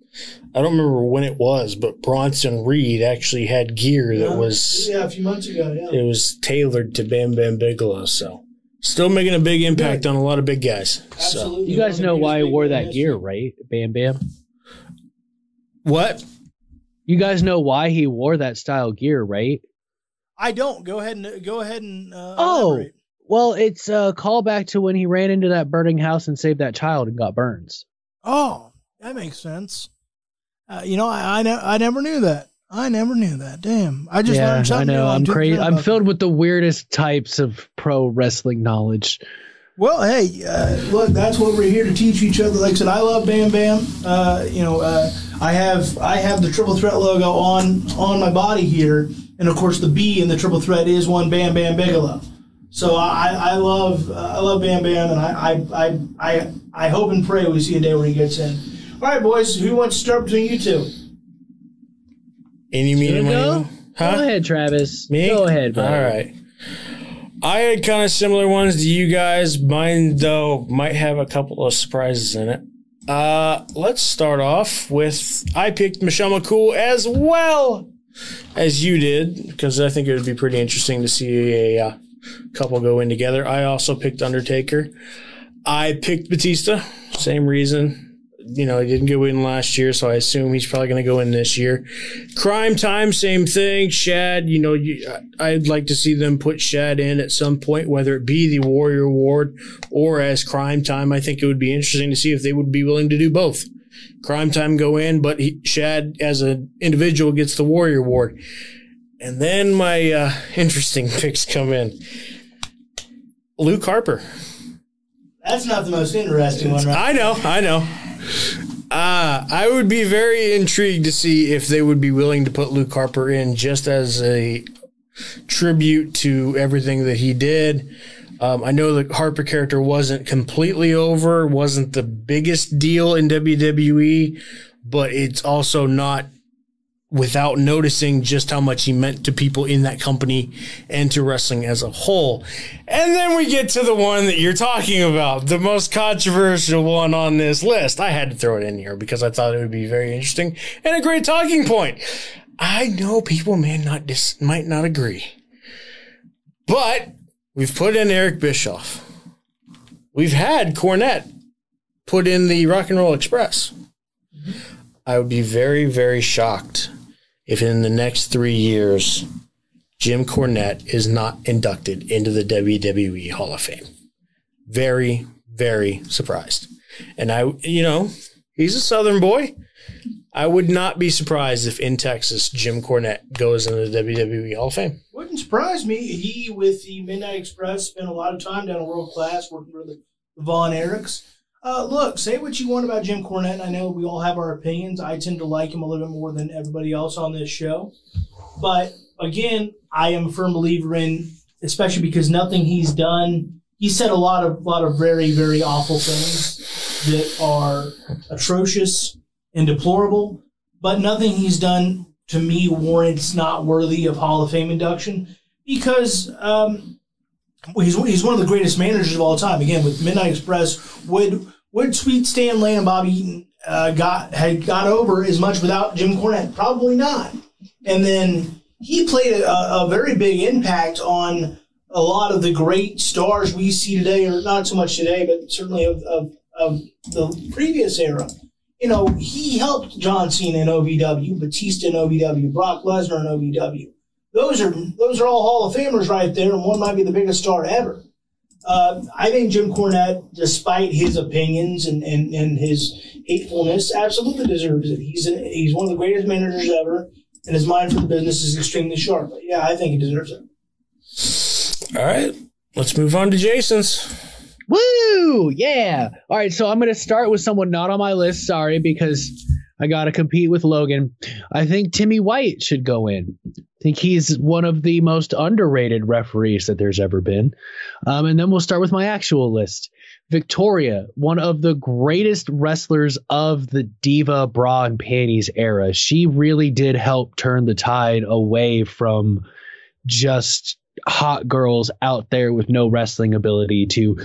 Speaker 3: I don't remember when it was, but Bronson Reed actually had gear that
Speaker 2: Yeah.
Speaker 3: was
Speaker 2: yeah, a few months ago. Yeah,
Speaker 3: it was tailored to Bam Bam Bigelow. So still making a big impact on a lot of big guys. So
Speaker 2: absolutely.
Speaker 4: You guys know why he wore that gear, right? Bam Bam.
Speaker 3: what?
Speaker 4: You guys know why he wore that style gear, right?
Speaker 2: I don't. Go ahead and go ahead and. Uh,
Speaker 4: Oh.
Speaker 2: elaborate.
Speaker 4: Well, it's a callback to when he ran into that burning house and saved that child and got burns.
Speaker 2: Oh, that makes sense. Uh, you know, I I, ne- I never knew that. I never knew that. Damn, I just
Speaker 4: yeah,
Speaker 2: learned
Speaker 4: I
Speaker 2: something.
Speaker 4: know.
Speaker 2: new.
Speaker 4: I'm crazy. I'm filled with the weirdest types of pro wrestling knowledge.
Speaker 2: Well, hey, uh, look, that's what we're here to teach each other. Like I said, I love Bam Bam. Uh, you know, uh, I have I have the Triple Threat logo on on my body here, and of course the B in the Triple Threat is one Bam Bam Bigelow. So I, I love uh, I love Bam Bam, and I, I I I I hope and pray we see a day where he gets in. All right, boys, who wants to start between you two?
Speaker 3: Any meaning?
Speaker 4: go?
Speaker 3: money? Huh?
Speaker 4: Go ahead, Travis.
Speaker 3: Me?
Speaker 4: Go ahead, bro.
Speaker 3: All right. I had kind of similar ones to you guys. Mine, though, might have a couple of surprises in it. Uh, let's start off with I picked Michelle McCool as well as you did because I think it would be pretty interesting to see a uh, couple go in together. I also picked Undertaker. I picked Batista. Same reason. You know, he didn't go in last year, so I assume he's probably going to go in this year. Crime Time, same thing. Shad, you know, you, I'd like to see them put Shad in at some point, whether it be the Warrior Award or as Crime Time. I think it would be interesting to see if they would be willing to do both. Crime Time go in, but he, Shad as an individual gets the Warrior Award. And then my uh, interesting picks come in. Luke Harper.
Speaker 2: That's not the most interesting one, right?
Speaker 3: I know, I know. Uh, I would be very intrigued to see if they would be willing to put Luke Harper in just as a tribute to everything that he did. Um, I know the Harper character wasn't completely over, wasn't the biggest deal in WWE, but it's also not without noticing just how much he meant to people in that company and to wrestling as a whole. And then we get to the one that you're talking about, the most controversial one on this list. I had to throw it in here because I thought it would be very interesting and a great talking point. I know people may not dis- might not agree, but we've put in Eric Bischoff. We've had Cornette put in the Rock and Roll Express. I would be very, very shocked if in the next three years Jim Cornette is not inducted into the WWE Hall of Fame. Very, very surprised. And I, you know, he's a Southern boy. I would not be surprised if in Texas Jim Cornette goes into the WWE Hall of Fame.
Speaker 2: Wouldn't surprise me. He, with the Midnight Express, spent a lot of time down in world class working for the Von Erichs. Uh, look, say what you want about Jim Cornette. I know we all have our opinions. I tend to like him a little bit more than everybody else on this show. But again, I am a firm believer in, especially because nothing he's done. He said a lot of lot of very very awful things that are atrocious and deplorable. But nothing he's done to me warrants not worthy of Hall of Fame induction because um, he's he's one of the greatest managers of all time. Again, with Midnight Express, would would Sweet Stan Lane and Bobby Eaton uh, got had got over as much without Jim Cornette? Probably not. And then he played a, a very big impact on a lot of the great stars we see today, or not so much today, but certainly of, of, of the previous era. You know, he helped John Cena in OVW, Batista in OVW, Brock Lesnar in OVW. Those are those are all Hall of Famers right there, and one might be the biggest star ever. Uh, I think Jim Cornette, despite his opinions and, and, and his hatefulness, absolutely deserves it. He's an, he's one of the greatest managers ever, and his mind for the business is extremely sharp. But yeah, I think he deserves it.
Speaker 3: All right, let's move on to Jason's.
Speaker 4: Woo! Yeah. All right, so I'm going to start with someone not on my list. Sorry, because I got to compete with Logan. I think Timmy White should go in. I think he's one of the most underrated referees that there's ever been. Um, and then we'll start with my actual list. Victoria, one of the greatest wrestlers of the diva bra and panties era. She really did help turn the tide away from just hot girls out there with no wrestling ability to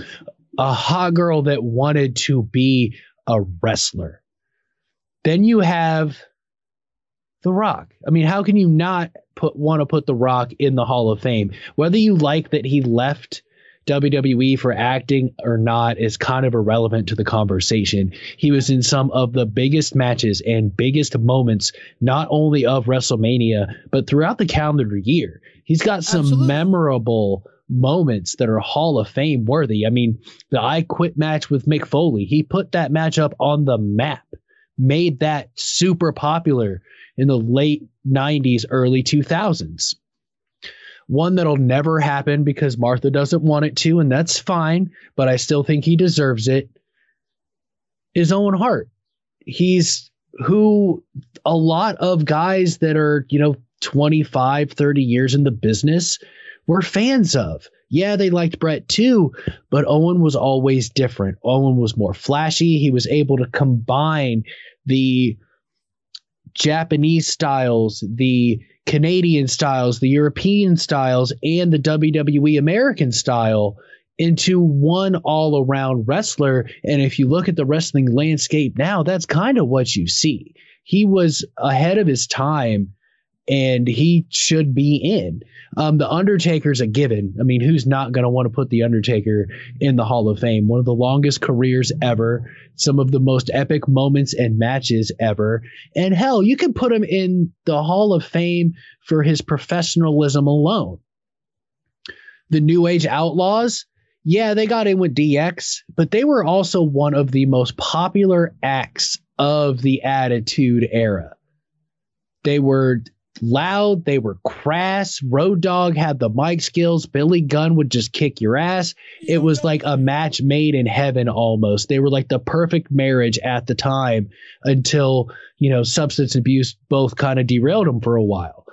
Speaker 4: a hot girl that wanted to be a wrestler. Then you have The Rock. I mean, how can you not put want to put The Rock in the Hall of Fame? Whether you like that he left WWE for acting or not is kind of irrelevant to the conversation. He was in some of the biggest matches and biggest moments, not only of WrestleMania, but throughout the calendar year. He's got some
Speaker 2: Absolutely.
Speaker 4: memorable moments that are Hall of Fame worthy. I mean, the I Quit match with Mick Foley, he put that match up on the map, made that super popular in the late 90s, early 2000s. One that'll never happen because Martha doesn't want it to, and that's fine, but I still think he deserves it. Is Owen Hart. He's who a lot of guys that are, you know, 25, 30 years in the business were fans of. Yeah, they liked Bret too, but Owen was always different. Owen was more flashy. He was able to combine the Japanese styles, the Canadian styles, the European styles, and the WWE American style into one all around wrestler. And if you look at the wrestling landscape now, that's kind of what you see. He was ahead of his time and he should be in. Um, the Undertaker's a given. I mean, who's not going to want to put the Undertaker in the Hall of Fame? One of the longest careers ever, some of the most epic moments and matches ever. And hell, you can put him in the Hall of Fame for his professionalism alone. The New Age Outlaws, yeah, they got in with DX, but they were also one of the most popular acts of the Attitude Era. They were loud. They were crass. Road Dog had the mic skills. Billy Gunn would just kick your ass. It was like a match made in heaven almost. They were like the perfect marriage at the time until, you know, substance abuse both kind of derailed them for a while.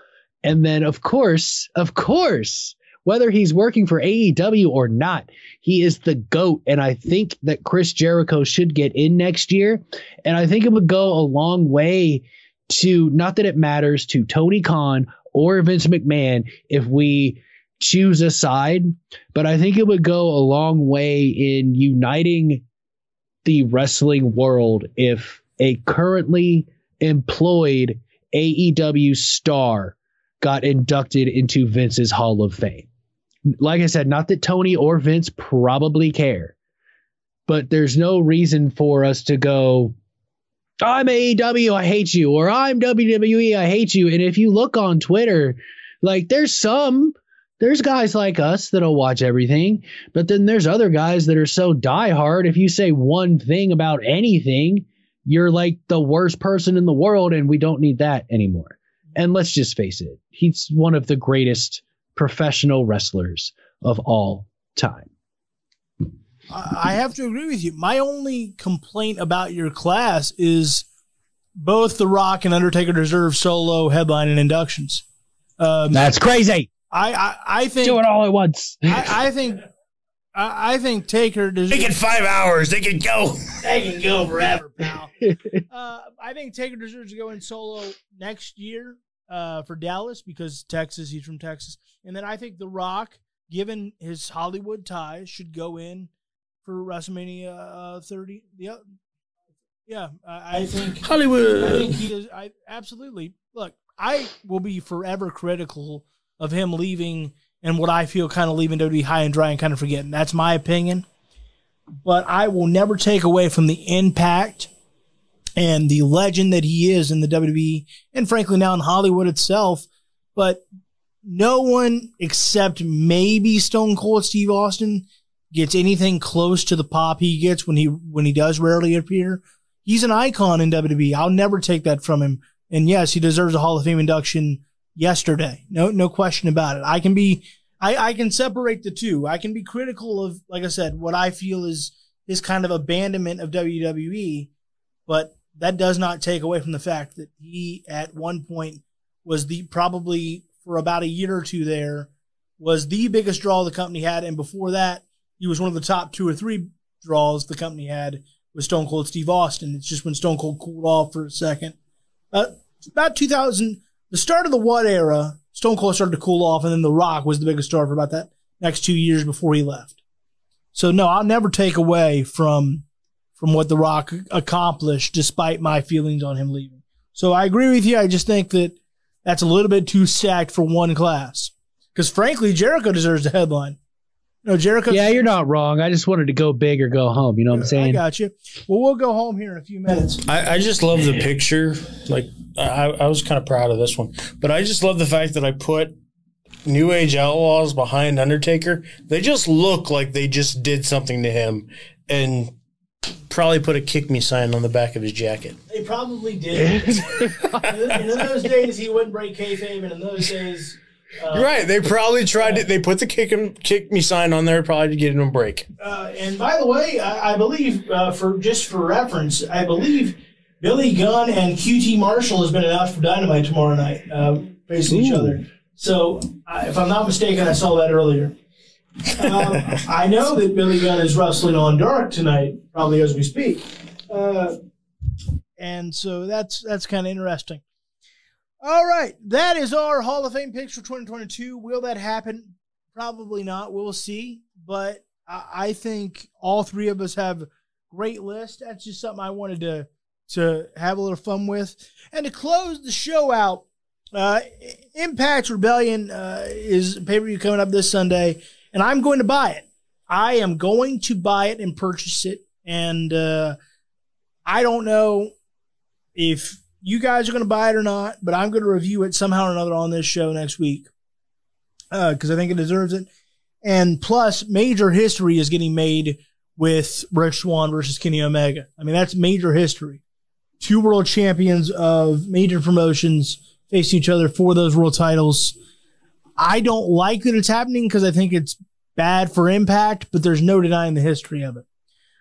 Speaker 4: And then, of course, of course, whether he's working for AEW or not, he is the GOAT. And I think that Chris Jericho should get in next year. And I think it would go a long way to not that it matters to Tony Khan or Vince McMahon if we choose a side, but I think it would go a long way in uniting the wrestling world if a currently employed AEW star got inducted into Vince's Hall of Fame. Like I said, not that Tony or Vince probably care, but there's no reason for us to go, I'm AEW, I hate you, or I'm WWE, I hate you. And if you look on Twitter, like there's some, there's guys like us that'll watch everything, but then there's other guys that are so diehard. If you say one thing about anything, you're like the worst person in the world, and we don't need that anymore. And let's just face it, he's one of the greatest professional wrestlers of all time.
Speaker 2: I have to agree with you. My only complaint about your class is both The Rock and Undertaker deserve solo headline and inductions.
Speaker 4: Um, That's crazy.
Speaker 2: I, I, I think
Speaker 4: do it all at once.
Speaker 2: I, I think I, I, think Taker deserves.
Speaker 3: They get five hours. They can go.
Speaker 2: They can go forever, pal. uh, I think Taker deserves to go in solo next year uh, for Dallas because Texas. He's from Texas, and then I think The Rock, given his Hollywood ties, should go in for WrestleMania uh, 30. Yeah, yeah, I, I think
Speaker 3: Hollywood.
Speaker 2: I think he does. I absolutely look. I will be forever critical of him leaving and what I feel kind of leaving WWE high and dry and kind of forgetting. That's my opinion. But I will never take away from the impact and the legend that he is in the WWE and frankly now in Hollywood itself. But no one except maybe Stone Cold Steve Austin gets anything close to the pop he gets when he when he does rarely appear. He's an icon in WWE. I'll never take that from him. And yes, he deserves a Hall of Fame induction yesterday. No no question about it. I can be I, I can separate the two. I can be critical of, like I said, what I feel is his kind of abandonment of WWE, but that does not take away from the fact that he at one point was the probably for about a year or two there was the biggest draw the company had, and before that he was one of the top two or three draws the company had with Stone Cold Steve Austin. It's just when Stone Cold cooled off for a second. Uh, about 2000, the start of the What era, Stone Cold started to cool off, and then The Rock was the biggest star for about that next two years before he left. So no, I'll never take away from from what The Rock accomplished, despite my feelings on him leaving. So I agree with you. I just think that that's a little bit too stacked for one class. Because frankly, Jericho deserves the headline. No, Jericho.
Speaker 4: Yeah, you're not wrong. I just wanted to go big or go home. You know what I'm saying? I
Speaker 2: got you. Well, we'll go home here in a few minutes.
Speaker 3: I, I just love the picture. Like, I, I was kind of proud of this one, but I just love the fact that I put New Age Outlaws behind Undertaker. They just look like they just did something to him, and probably put a kick me sign on the back of his jacket.
Speaker 2: They probably did. in, in those days, he wouldn't break kayfabe, and in those days
Speaker 3: right. They probably tried to. They put the kick him, kick me sign on there, probably to get him a break.
Speaker 2: Uh, and by the way, I, I believe uh, for just for reference, I believe Billy Gunn and QT Marshall has been announced for Dynamite tomorrow night, uh, facing Ooh. each other. So, if I'm not mistaken, I saw that earlier. Um, I know that Billy Gunn is wrestling on Dark tonight, probably as we speak, uh, and so that's that's kind of interesting. All right, that is our Hall of Fame picks for 2022. Will that happen? Probably not. We'll see. But I think all three of us have great lists. That's just something I wanted to to have a little fun with. And to close the show out, uh, Impact Rebellion uh, is pay per view coming up this Sunday, and I'm going to buy it. I am going to buy it and purchase it. And uh, I don't know if you guys are going to buy it or not, but I'm going to review it somehow or another on this show next week because uh, I think it deserves it. And plus, major history is getting made with Rich Swann versus Kenny Omega. I mean, that's major history. Two world champions of major promotions facing each other for those world titles. I don't like that it's happening because I think it's bad for Impact, but there's no denying the history of it.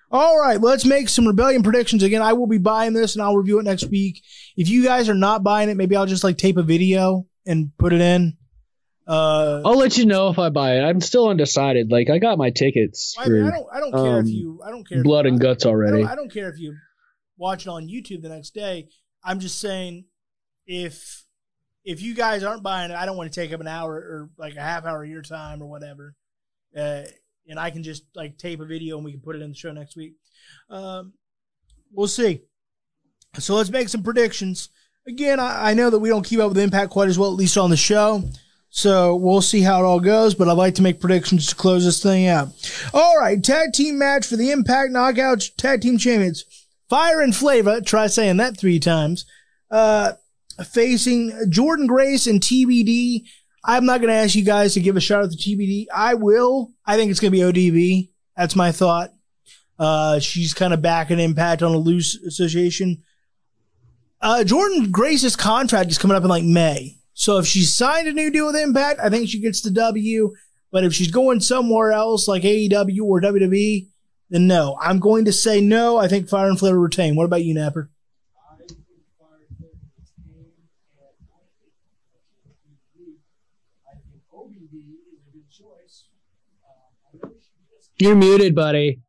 Speaker 2: All right, let's make some rebellion predictions again. I will be buying this and I'll review it next week. If you guys are not buying it, maybe I'll just like tape a video and put it in. Uh,
Speaker 4: I'll let you know if I buy it. I'm still undecided. Like I got my tickets
Speaker 2: I, mean, I don't. I don't care if
Speaker 4: um,
Speaker 2: you. I don't care.
Speaker 4: blood and
Speaker 2: buy it.
Speaker 4: guts
Speaker 2: I
Speaker 4: already.
Speaker 2: don't, I don't care if you watch it on YouTube the next day. I'm just saying, if if you guys aren't buying it, I don't want to take up an hour or like a half hour of your time or whatever. Uh, and I can just like tape a video and we can put it in the show next week. Um, we'll see. So let's make some predictions. Again, I, I know that we don't keep up with Impact quite as well, at least on the show. So we'll see how it all goes, but I'd like to make predictions to close this thing out. All right, tag team match for the Impact Knockout Tag Team Champions. Fire and Flavor, try saying that three times, uh, facing Jordynne Grace and TBD. I'm not going to ask you guys to give a shout out to TBD. I will. I think it's going to be ODB. That's my thought. Uh, she's kind of back in Impact on a loose association. Uh, Jordynne Grace's contract is coming up in like May. So if she signed a new deal with Impact, I think she gets the W. But if she's going somewhere else like AEW or WWE, then no. I'm going to say no. I think Fire and Flavor retain. What about you, Napper?
Speaker 4: You're muted, buddy.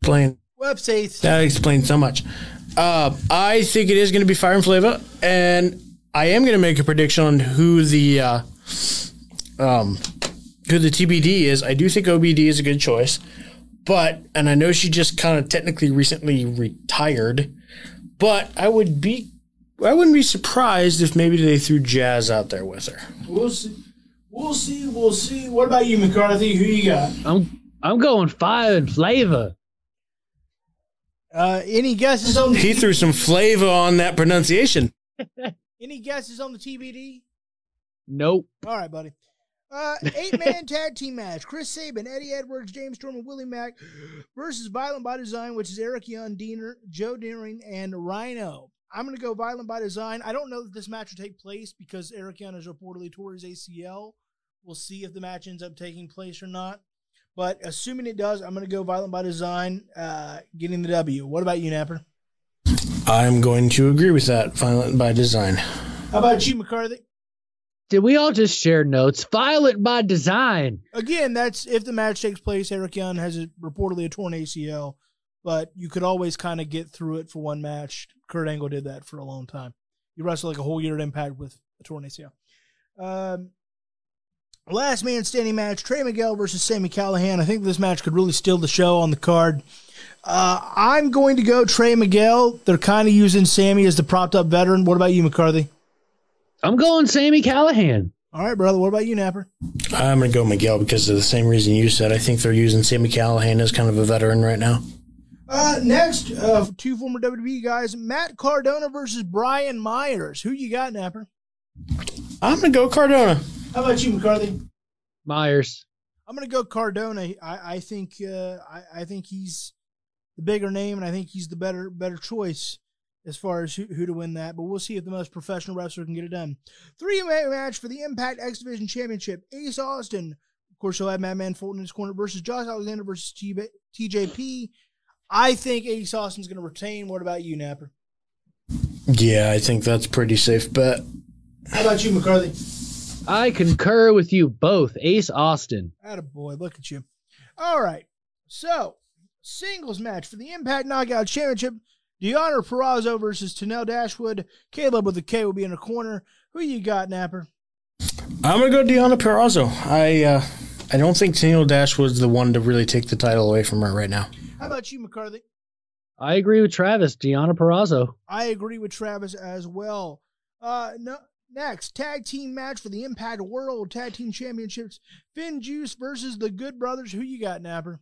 Speaker 3: Explain.
Speaker 2: Websites.
Speaker 3: That explains so much. Uh, I think it is going to be Fire and Flavor, and I am going to make a prediction on who the uh, um, who the TBD is. I do think OBD is a good choice, but and I know she just kind of technically recently retired, but I would be I wouldn't be surprised if maybe they threw Jazz out there with her.
Speaker 2: We'll see. We'll see. We'll see. What about you, McCarthy? Who you got?
Speaker 4: I'm I'm going fire and flavor.
Speaker 2: Uh, any guesses on the
Speaker 3: He threw some flavor on that pronunciation.
Speaker 2: any guesses on the TBD?
Speaker 4: Nope.
Speaker 2: All right, buddy. Uh, eight man tag team match: Chris Sabin, Eddie Edwards, James Storm, and Willie Mack versus Violent by Design, which is Eric Young, Deaner, Joe Doering, and Rhino. I'm going to go Violent by Design. I don't know that this match will take place because Eric Young has reportedly tore his ACL. We'll see if the match ends up taking place or not. But assuming it does, I'm going to go Violent by Design, uh, getting the W. What about you, Napper?
Speaker 3: I'm going to agree with that. Violent by design.
Speaker 2: How about you, McCarthy?
Speaker 4: Did we all just share notes? Violent by design.
Speaker 2: Again, that's if the match takes place. Eric Young has a, reportedly a torn ACL, but you could always kind of get through it for one match. Kurt Angle did that for a long time. He wrestled like a whole year at Impact with a torn ACL. Um, last man standing match: Trey Miguel versus Sami Callihan. I think this match could really steal the show on the card. Uh, I'm going to go Trey Miguel. They're kind of using Sami as the propped up veteran. What about you, McCarthy?
Speaker 4: I'm going Sami Callihan.
Speaker 2: All right, brother. What about you, Napper?
Speaker 3: I'm going to go Miguel because of the same reason you said. I think they're using Sami Callihan as kind of a veteran right now.
Speaker 2: Uh, next, uh, two former WWE guys, Matt Cardona versus Brian Myers. Who you got, Napper?
Speaker 3: I'm going to go Cardona.
Speaker 2: How about you, McCarthy?
Speaker 4: Myers.
Speaker 2: I'm gonna go Cardona. I, I think uh, I, I think he's the bigger name, and I think he's the better better choice as far as who, who to win that. But we'll see if the most professional wrestler can get it done. Three man match for the Impact X Division Championship. Ace Austin, of course, he'll have Madman Fulton in his corner versus Josh Alexander versus T- TJP. I think Ace Austin's going to retain. What about you, Napper?
Speaker 3: Yeah, I think that's pretty safe bet.
Speaker 2: How about you, McCarthy?
Speaker 4: I concur with you both. Ace Austin.
Speaker 2: boy, look at you. All right. So, singles match for the Impact Knockout Championship. Deonna Purrazzo versus Tenille Dashwood. Kaleb with the K will be in the corner. Who you got, Napper?
Speaker 3: I'm going to go Deonna Purrazzo. I uh, I don't think Daniel Dash was the one to really take the title away from her right now.
Speaker 2: How about you, McCarthy?
Speaker 4: I agree with Travis. Deonna Purrazzo.
Speaker 2: I agree with Travis as well. Uh, no, next, tag team match for the Impact World Tag Team Championships. FinJuice versus the Good Brothers. Who you got, Napper?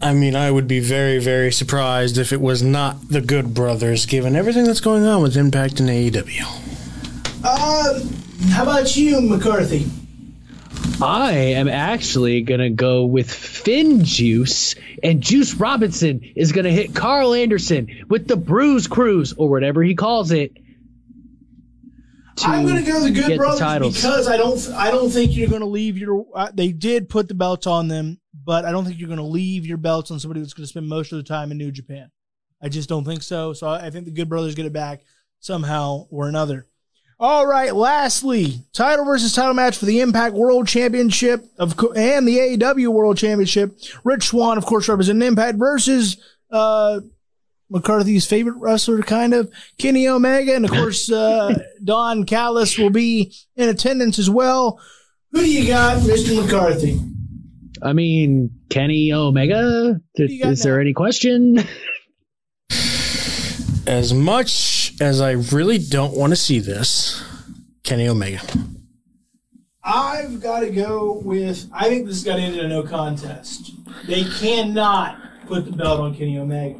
Speaker 3: I mean, I would be very, very surprised if it was not the Good Brothers, given everything that's going on with Impact and AEW.
Speaker 2: Uh, how about you, McCarthy?
Speaker 4: I am actually going to go with Finn Juice, and Juice Robinson is going to hit Karl Anderson with the Bruise Cruise, or whatever he calls it, to
Speaker 2: I'm going to go to
Speaker 4: the
Speaker 2: Good
Speaker 4: the
Speaker 2: Brothers
Speaker 4: titles.
Speaker 2: because I don't I don't think you're going to leave your. Uh, they did put the belts on them, but I don't think you're going to leave your belts on somebody that's going to spend most of the time in New Japan. I just don't think so. So I I think the Good Brothers get it back somehow or another. All right. Lastly, title versus title match for the Impact World Championship of co- and the AEW World Championship. Rich Swann, of course, representing Impact versus uh, McCarthy's favorite wrestler, kind of Kenny Omega, and of course uh, Don Callis will be in attendance as well. Who do you got, Mister McCarthy?
Speaker 4: I mean, Kenny Omega. Th-
Speaker 2: you got
Speaker 4: Is there any question?
Speaker 3: As much as I really don't want to see this, Kenny Omega.
Speaker 2: I've got to go with. I think this has got to end in a no contest. They cannot put the belt on Kenny Omega.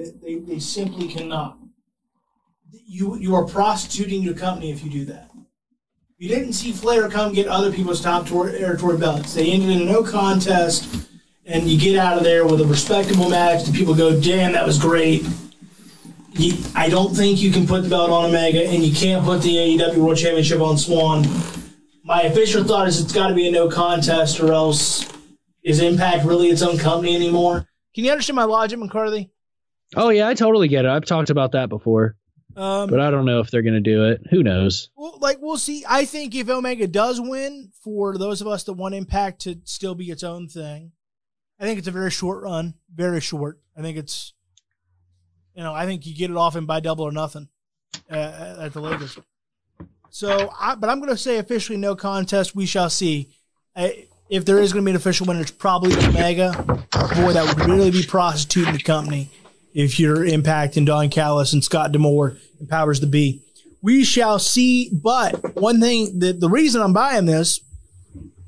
Speaker 2: They, they, they simply cannot. You you are prostituting your company if you do that. You didn't see Flair come get other people's top territory belts. They ended in a no contest, and you get out of there with a respectable match. And people go, "Damn, that was great." You, I don't think you can put the belt on Omega, and you can't put the AEW World Championship on Swann. My official thought is it's got to be a no contest, or else is Impact really its own company anymore? Can you understand my logic, McCarthy?
Speaker 4: Oh yeah, I totally get it. I've talked about that before,
Speaker 2: Um,
Speaker 4: but I don't know if they're gonna do it. Who knows?
Speaker 2: well, like we'll see. I think if Omega does win, for those of us that want Impact to still be its own thing, I think it's a very short run, very short. I think it's, you know, I think you get it off and by double or nothing uh, at the latest. So, I, but I'm going to say officially no contest. We shall see. I, if there is going to be an official winner, it's probably Omega. Boy, that would really be prostituting the company if you're Impact and Don Callis and Scott D'Amore and Powers the Bee. We shall see. But one thing that the reason I'm buying this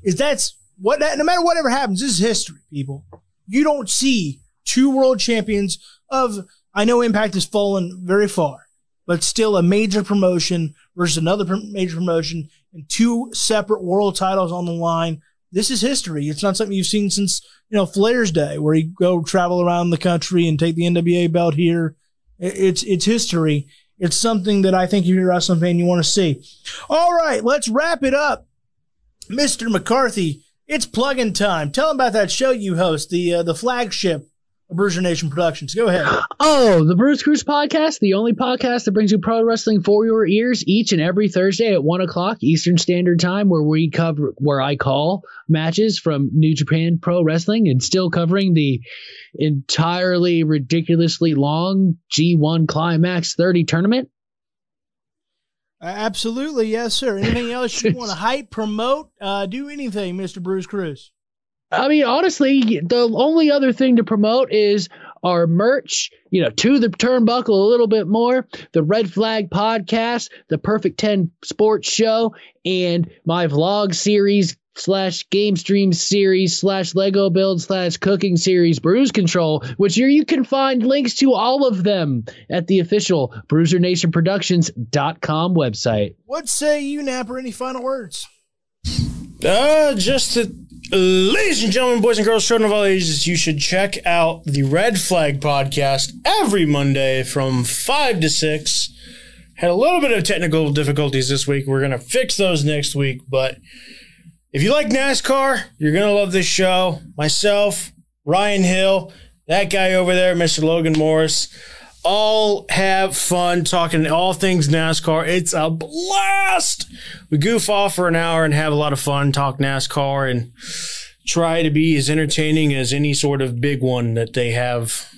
Speaker 2: is that's what that no matter whatever happens, this is history, people. You don't see two world champions of I know Impact has fallen very far, but still a major promotion versus another major promotion and two separate world titles on the line. This is history. It's not something you've seen since you know Flair's day, where he go travel around the country and take the NWA belt here. It's it's history. It's something that I think if you're a wrestling fan, you want to see. All right, let's wrap it up. Mr. McCarthy, it's plug-in time. Tell them about that show you host, the uh, the flagship Bruiser Nation Productions. Go ahead.
Speaker 4: Oh, the Bruze Cruze podcast, the only podcast that brings you pro wrestling for your ears each and every Thursday at one o'clock Eastern Standard Time, where we cover, where I call matches from New Japan Pro Wrestling and still covering the entirely ridiculously long G1 Climax 30 tournament.
Speaker 2: Absolutely, yes, sir. Anything else you want to hype, promote, uh, do anything, Mr. Bruze Cruze?
Speaker 4: I mean, honestly, the only other thing to promote is our merch, you know, to the turnbuckle a little bit more, the Red Flag podcast, the Perfect 10 sports show, and my vlog series slash game stream series slash Lego build slash cooking series, Bruise Control, which you, you can find links to all of them at the official BruiserNationProductions.com website.
Speaker 2: What say you, Napper? Any final words?
Speaker 3: Uh, just to, ladies and gentlemen, boys and girls, children of all ages, you should check out the Red Flag podcast every Monday from 5 to 6. Had a little bit of technical difficulties this week. We're going to fix those next week. But if you like NASCAR, you're going to love this show. Myself, Ryan Hill, that guy over there, Mr. Logan Morris, all have fun talking all things NASCAR. It's a blast. We goof off for an hour and have a lot of fun, talk NASCAR, and try to be as entertaining as any sort of big one that they have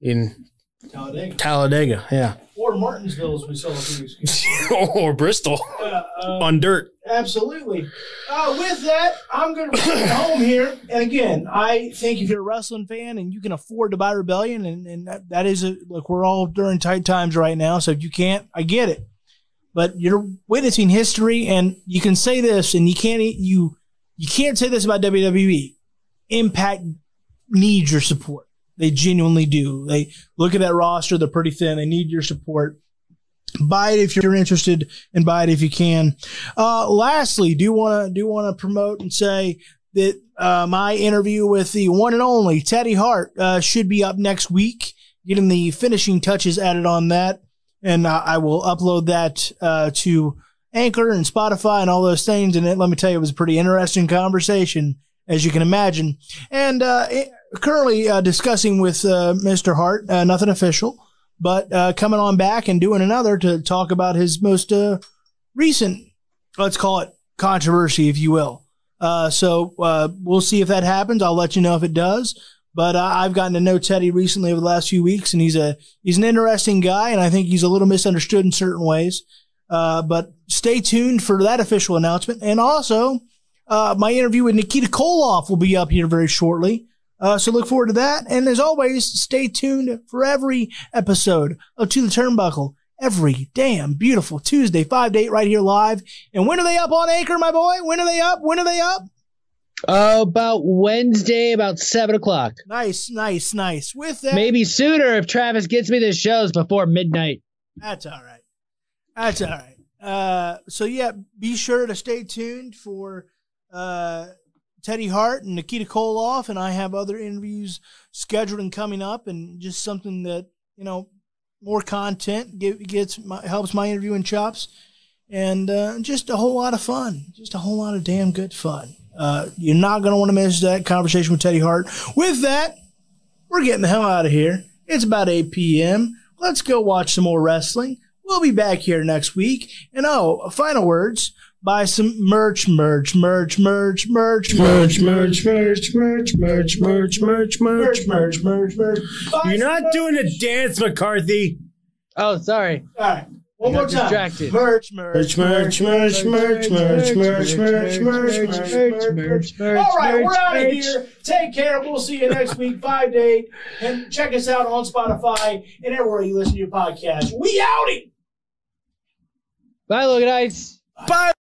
Speaker 3: in
Speaker 2: Talladega.
Speaker 3: Talladega. Yeah.
Speaker 2: Or Martinsville, as we saw a few weeks ago.
Speaker 3: or Bristol on dirt.
Speaker 2: Absolutely. Uh, with that, I'm going to bring it home here. And again, I think if you're a wrestling fan and you can afford to buy Rebellion, and, and that, that is a look, we're all during tight times right now. So if you can't, I get it. But you're witnessing history, and you can say this, and you can't you you can't say this about WWE. Impact needs your support. They genuinely do. They look at that roster; they're pretty thin. They need your support buy it if you're interested and buy it if you can uh, lastly do want to do want to promote and say that uh, my interview with the one and only teddy hart uh, should be up next week getting the finishing touches added on that and uh, i will upload that uh, to Anchor and Spotify and all those things. And it, let me tell you, it was a pretty interesting conversation, as you can imagine. And uh, it- currently uh, discussing with uh, Mr. Hart, uh, nothing official, but uh, coming on back and doing another to talk about his most uh, recent, let's call it controversy, if you will. So we'll see if that happens. I'll let you know if it does. But I've gotten to know Teddy recently over the last few weeks, and he's a he's an interesting guy, and I think he's a little misunderstood in certain ways. But stay tuned for that official announcement, and also uh, my interview with Nikita Koloff will be up here very shortly. Uh, so look forward to that. And as always, stay tuned for every episode of To the Turnbuckle every damn beautiful Tuesday, 5 to 8 right here live. And when are they up on Anchor, my boy? When are they up? When are they up?
Speaker 4: Uh, about Wednesday, about seven o'clock.
Speaker 2: Nice, nice, nice. With that,
Speaker 4: Maybe sooner if Travis gets me the shows before midnight.
Speaker 2: That's all right. That's all right. Uh, so yeah, be sure to stay tuned for uh, Teddy Hart and Nikita Koloff, and I have other interviews scheduled and coming up, and just something that you know, more content get, gets my, helps my interviewing chops, and uh, just a whole lot of fun, just a whole lot of damn good fun. Uh, you're not going to want to miss that conversation with Teddy Hart. With that, we're getting the hell out of here. It's about 8 p.m. Let's go watch some more wrestling. We'll be back here next week. And oh, final words. Buy some merch, merch, merch, merch, merch, merch,
Speaker 3: Merch, merch, merch, merch, merch, merch, merch,
Speaker 2: merch, merch, merch, merch.
Speaker 3: You're not doing a dance, McCarthy.
Speaker 4: Oh, sorry.
Speaker 2: All right. One more time.
Speaker 4: distracted.
Speaker 2: Merch, merch, Merch,
Speaker 3: merch, merch, merch, merch, merch, merch, merch, merch,
Speaker 2: merch. All right, we're out of here. Take care. We'll see you next week, 5 to 8. And check us out on Spotify and everywhere you listen to your podcast. We outie.
Speaker 4: Bye, Logan Ice.
Speaker 3: Bye.